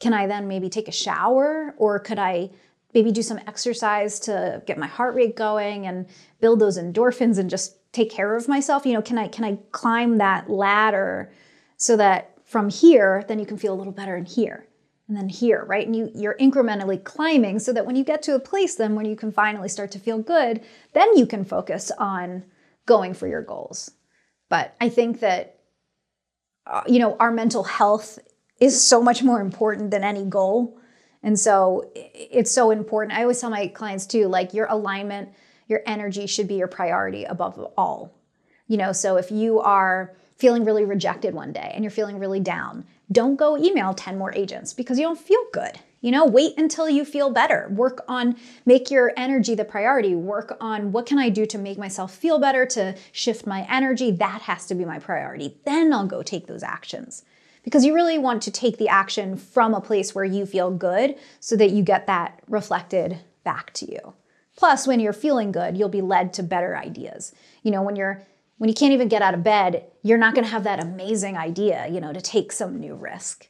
Can I then maybe take a shower? Or could I maybe do some exercise to get my heart rate going and build those endorphins and just take care of myself? You know, can I can I climb that ladder so that from here, then you can feel a little better in here and then here, right? And you, you're incrementally climbing so that when you get to a place, then when you can finally start to feel good, then you can focus on going for your goals. But I think that, uh, you know, our mental health is so much more important than any goal. And so it's so important. I always tell my clients too, like your alignment, your energy should be your priority above all. You know, so if you are feeling really rejected one day and you're feeling really down, don't go email 10 more agents because you don't feel good. You know, wait until you feel better. Work on make your energy the priority. Work on what can I do to make myself feel better, to shift my energy. That has to be my priority. Then I'll go take those actions. Because you really want to take the action from a place where you feel good so that you get that reflected back to you. Plus, when you're feeling good, you'll be led to better ideas. You know, when you're when you can't even get out of bed, you're not going to have that amazing idea, you know, to take some new risk.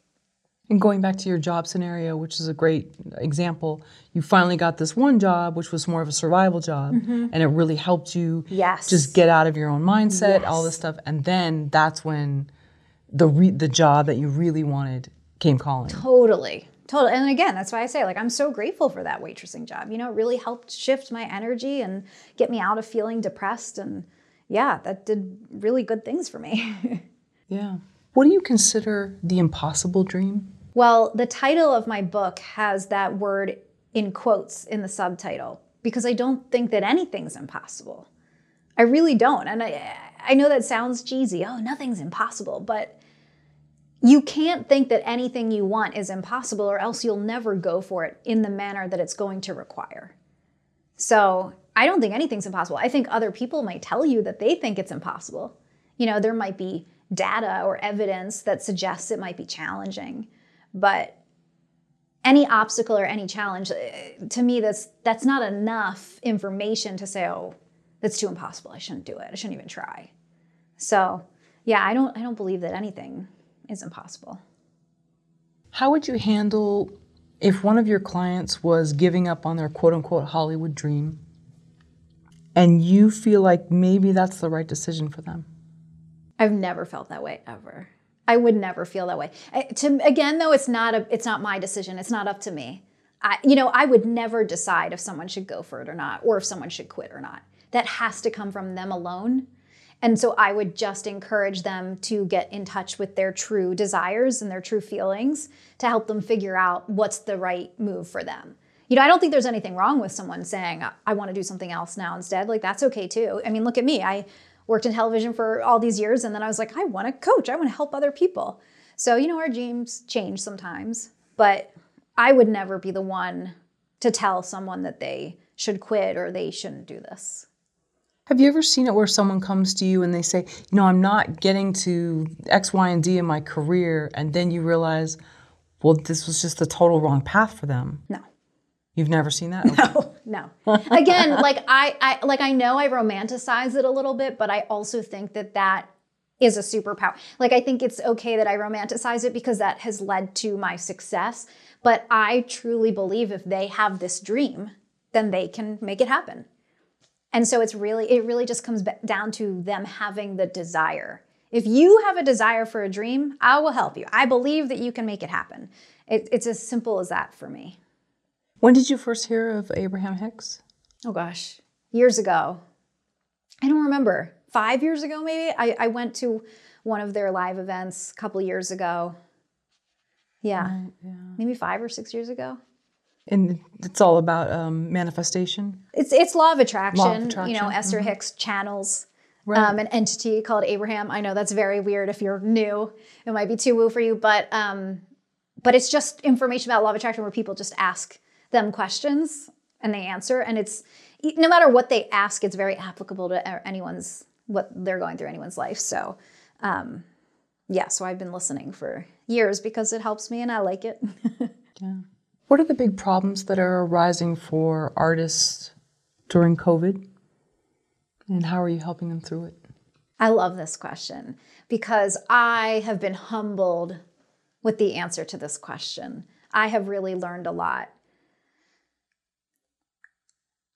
And going back to your job scenario, which is a great example, you finally got this one job, which was more of a survival job, mm-hmm. and it really helped you Yes. just get out of your own mindset, all this stuff, and then that's when the re- the job that you really wanted came calling. Totally. Totally. And again, that's why I say, like, I'm so grateful for that waitressing job. You know, it really helped shift my energy and get me out of feeling depressed. And yeah, that did really good things for me. [LAUGHS] Yeah. What do you consider the impossible dream? well, the title of my book has that word in quotes in the subtitle because I don't think that anything's impossible. I really don't. And I, I know that sounds cheesy. Oh, nothing's impossible. But you can't think that anything you want is impossible, or else you'll never go for it in the manner that it's going to require. So I don't think anything's impossible. I think other people might tell you that they think it's impossible. You know, there might be data or evidence that suggests it might be challenging, but any obstacle or any challenge, eh, to me, that's that's not enough information to say, oh, that's too impossible. I shouldn't do it. I shouldn't even try. So yeah, I don't I don't believe that anything is impossible. How would you handle if one of your clients was giving up on their quote unquote Hollywood dream and you feel like maybe that's the right decision for them? I've never felt that way ever. I would never feel that way. I, to again though, it's not a it's not my decision. It's not up to me. I, you know, I would never decide if someone should go for it or not, or if someone should quit or not. That has to come from them alone. And so I would just encourage them to get in touch with their true desires and their true feelings to help them figure out what's the right move for them. You know, I don't think there's anything wrong with someone saying, I want to do something else now instead. Like, that's okay too. I mean, look at me. I worked in television for all these years and then I was like, I want to coach. I want to help other people. So, you know, our dreams change sometimes, but I would never be the one to tell someone that they should quit or they shouldn't do this. Have you ever seen it where someone comes to you and they say, you know, I'm not getting to X, Y, and D in my career, and then you realize, well, this was just the total wrong path for them? No. You've never seen that? [LAUGHS] Okay. No. Again, like I, I like I know I romanticize it a little bit, but I also think that that is a superpower. Like I think it's okay that I romanticize it because that has led to my success, but I truly believe if they have this dream, then they can make it happen. And so it's really it really just comes down to them having the desire. If you have a desire for a dream, I will help you. I believe that you can make it happen. It, it's as simple as that for me. When did you first hear of Abraham Hicks? oh gosh, years ago. I don't remember. Five years ago, maybe. I, I went to one of their live events a couple years ago. Yeah, maybe five or six years ago. And it's all about um, manifestation. It's it's law of attraction. Law of You know, Esther Hicks channels Right. um, an entity called Abraham. I know that's very weird if you're new. It might be too woo for you, but um, but it's just information about law of attraction where people just ask them questions and they answer, and it's no matter what they ask, it's very applicable to anyone's what they're going through anyone's life. So. Um, yeah, so I've been listening for years because it helps me and I like it. [LAUGHS] What are the big problems that are arising for artists during COVID? And how are you helping them through it? I love this question because I have been humbled with the answer to this question. I have really learned a lot.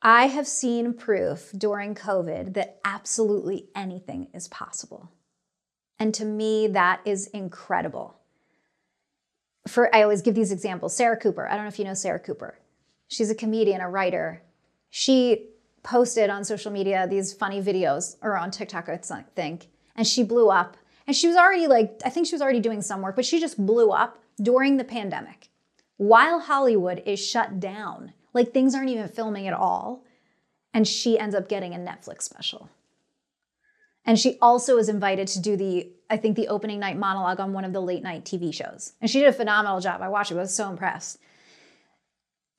I have seen proof during COVID that absolutely anything is possible. And to me, that is incredible. For I always give these examples. Sarah Cooper, I don't know if you know Sarah Cooper. She's a comedian, a writer. She posted on social media these funny videos, or on TikTok, I think, and she blew up. And she was already like, I think she was already doing some work, but she just blew up during the pandemic while Hollywood is shut down. Like things aren't even filming at all. And she ends up getting a Netflix special. And she also was invited to do the, I think, the opening night monologue on one of the late night TV shows. And she did a phenomenal job. I watched it, I was so impressed.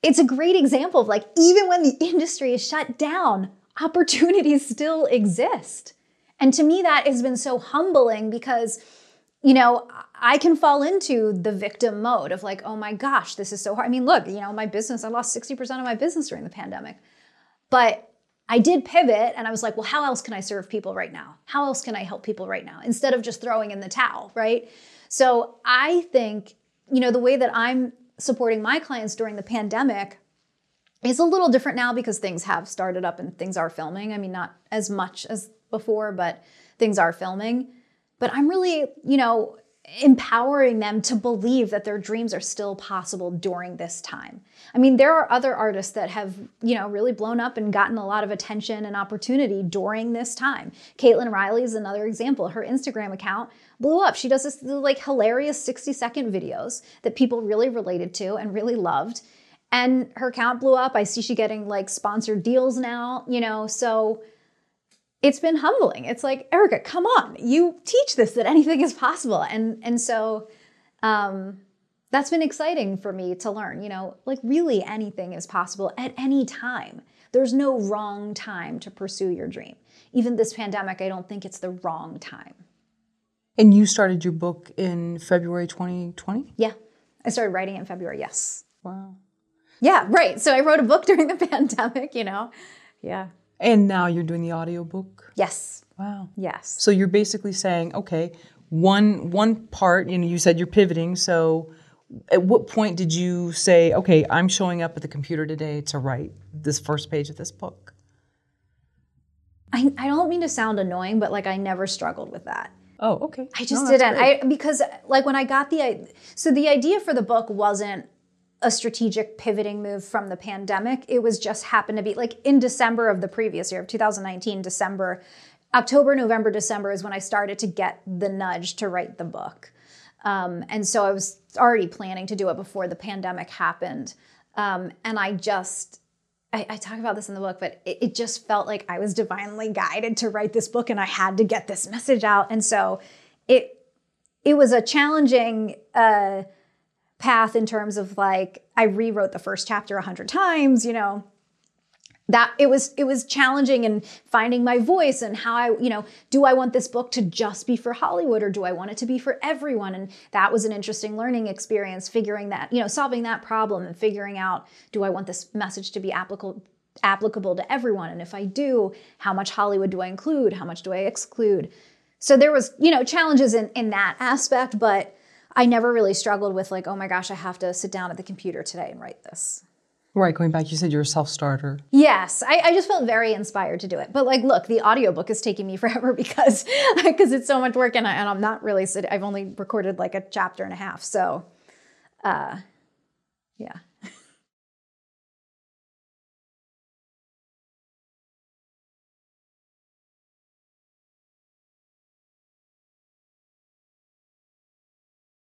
It's a great example of like, even when the [LAUGHS] industry is shut down, opportunities still exist. And to me, that has been so humbling because, you know, I can fall into the victim mode of like, oh my gosh, this is so hard. I mean, look, you know, my business, I lost 60% of my business during the pandemic. But I did pivot and I was like, well, how else can I serve people right now? How else can I help people right now? Instead of just throwing in the towel, right? So I think, you know, the way that I'm supporting my clients during the pandemic is a little different now because things have started up and things are filming. I mean, not as much as before, but things are filming. But I'm really, you know, empowering them to believe that their dreams are still possible during this time. I mean, there are other artists that have, you know, really blown up and gotten a lot of attention and opportunity during this time. Caitlin Reilly is another example. Her Instagram account blew up. She does this like hilarious 60 second videos that people really related to and really loved. And her account blew up. I see she getting like sponsored deals now, you know, so it's been humbling. It's like, Erica, come on, you teach this that anything is possible. And and so um, that's been exciting for me to learn, you know, like really anything is possible at any time. There's no wrong time to pursue your dream. Even this pandemic, I don't think it's the wrong time. And you started your book in February 2020? Yeah. I started writing it in February, yes. Wow. Yeah, right. So I wrote a book [LAUGHS] during the [LAUGHS] pandemic, you know. Yeah. And now you're doing the audiobook? Yes. Wow. Yes. So you're basically saying, okay, one one part, you know, you said you're pivoting, so at what point did you say, okay, I'm showing up at the computer today to write this first page of this book? I, I don't mean to sound annoying, but like I never struggled with that. Oh, okay. I just No, didn't. great. I because like when I got the so the idea for the book wasn't a strategic pivoting move from the pandemic. It was just happened to be like in December of the previous year of 2019, December, October, November, December is when I started to get the nudge to write the book. Um, and so I was already planning to do it before the pandemic happened. Um, and I just, I, I talk about this in the book, but it, it just felt like I was divinely guided to write this book and I had to get this message out. And so it, it was a challenging uh, path in terms of like, I rewrote the first chapter a hundred times, you know, that it was it was challenging and finding my voice and how I you know do I want this book to just be for Hollywood or do I want it to be for everyone? And that was an interesting learning experience figuring that you know solving that problem and figuring out do I want this message to be applicable applicable to everyone? And if I do how much Hollywood do I include? How much do I exclude? So there was you know challenges in in that aspect but I never really struggled with like oh my gosh I have to sit down at the computer today and write this Right, going back, you said you're a self starter. Yes, I, I just felt very inspired to do it. But like, look, the audiobook is taking me [LAUGHS] forever because [LAUGHS] because it's so much work and, I, and I'm not really sitting. I've only recorded like a chapter and a half. So, uh, yeah.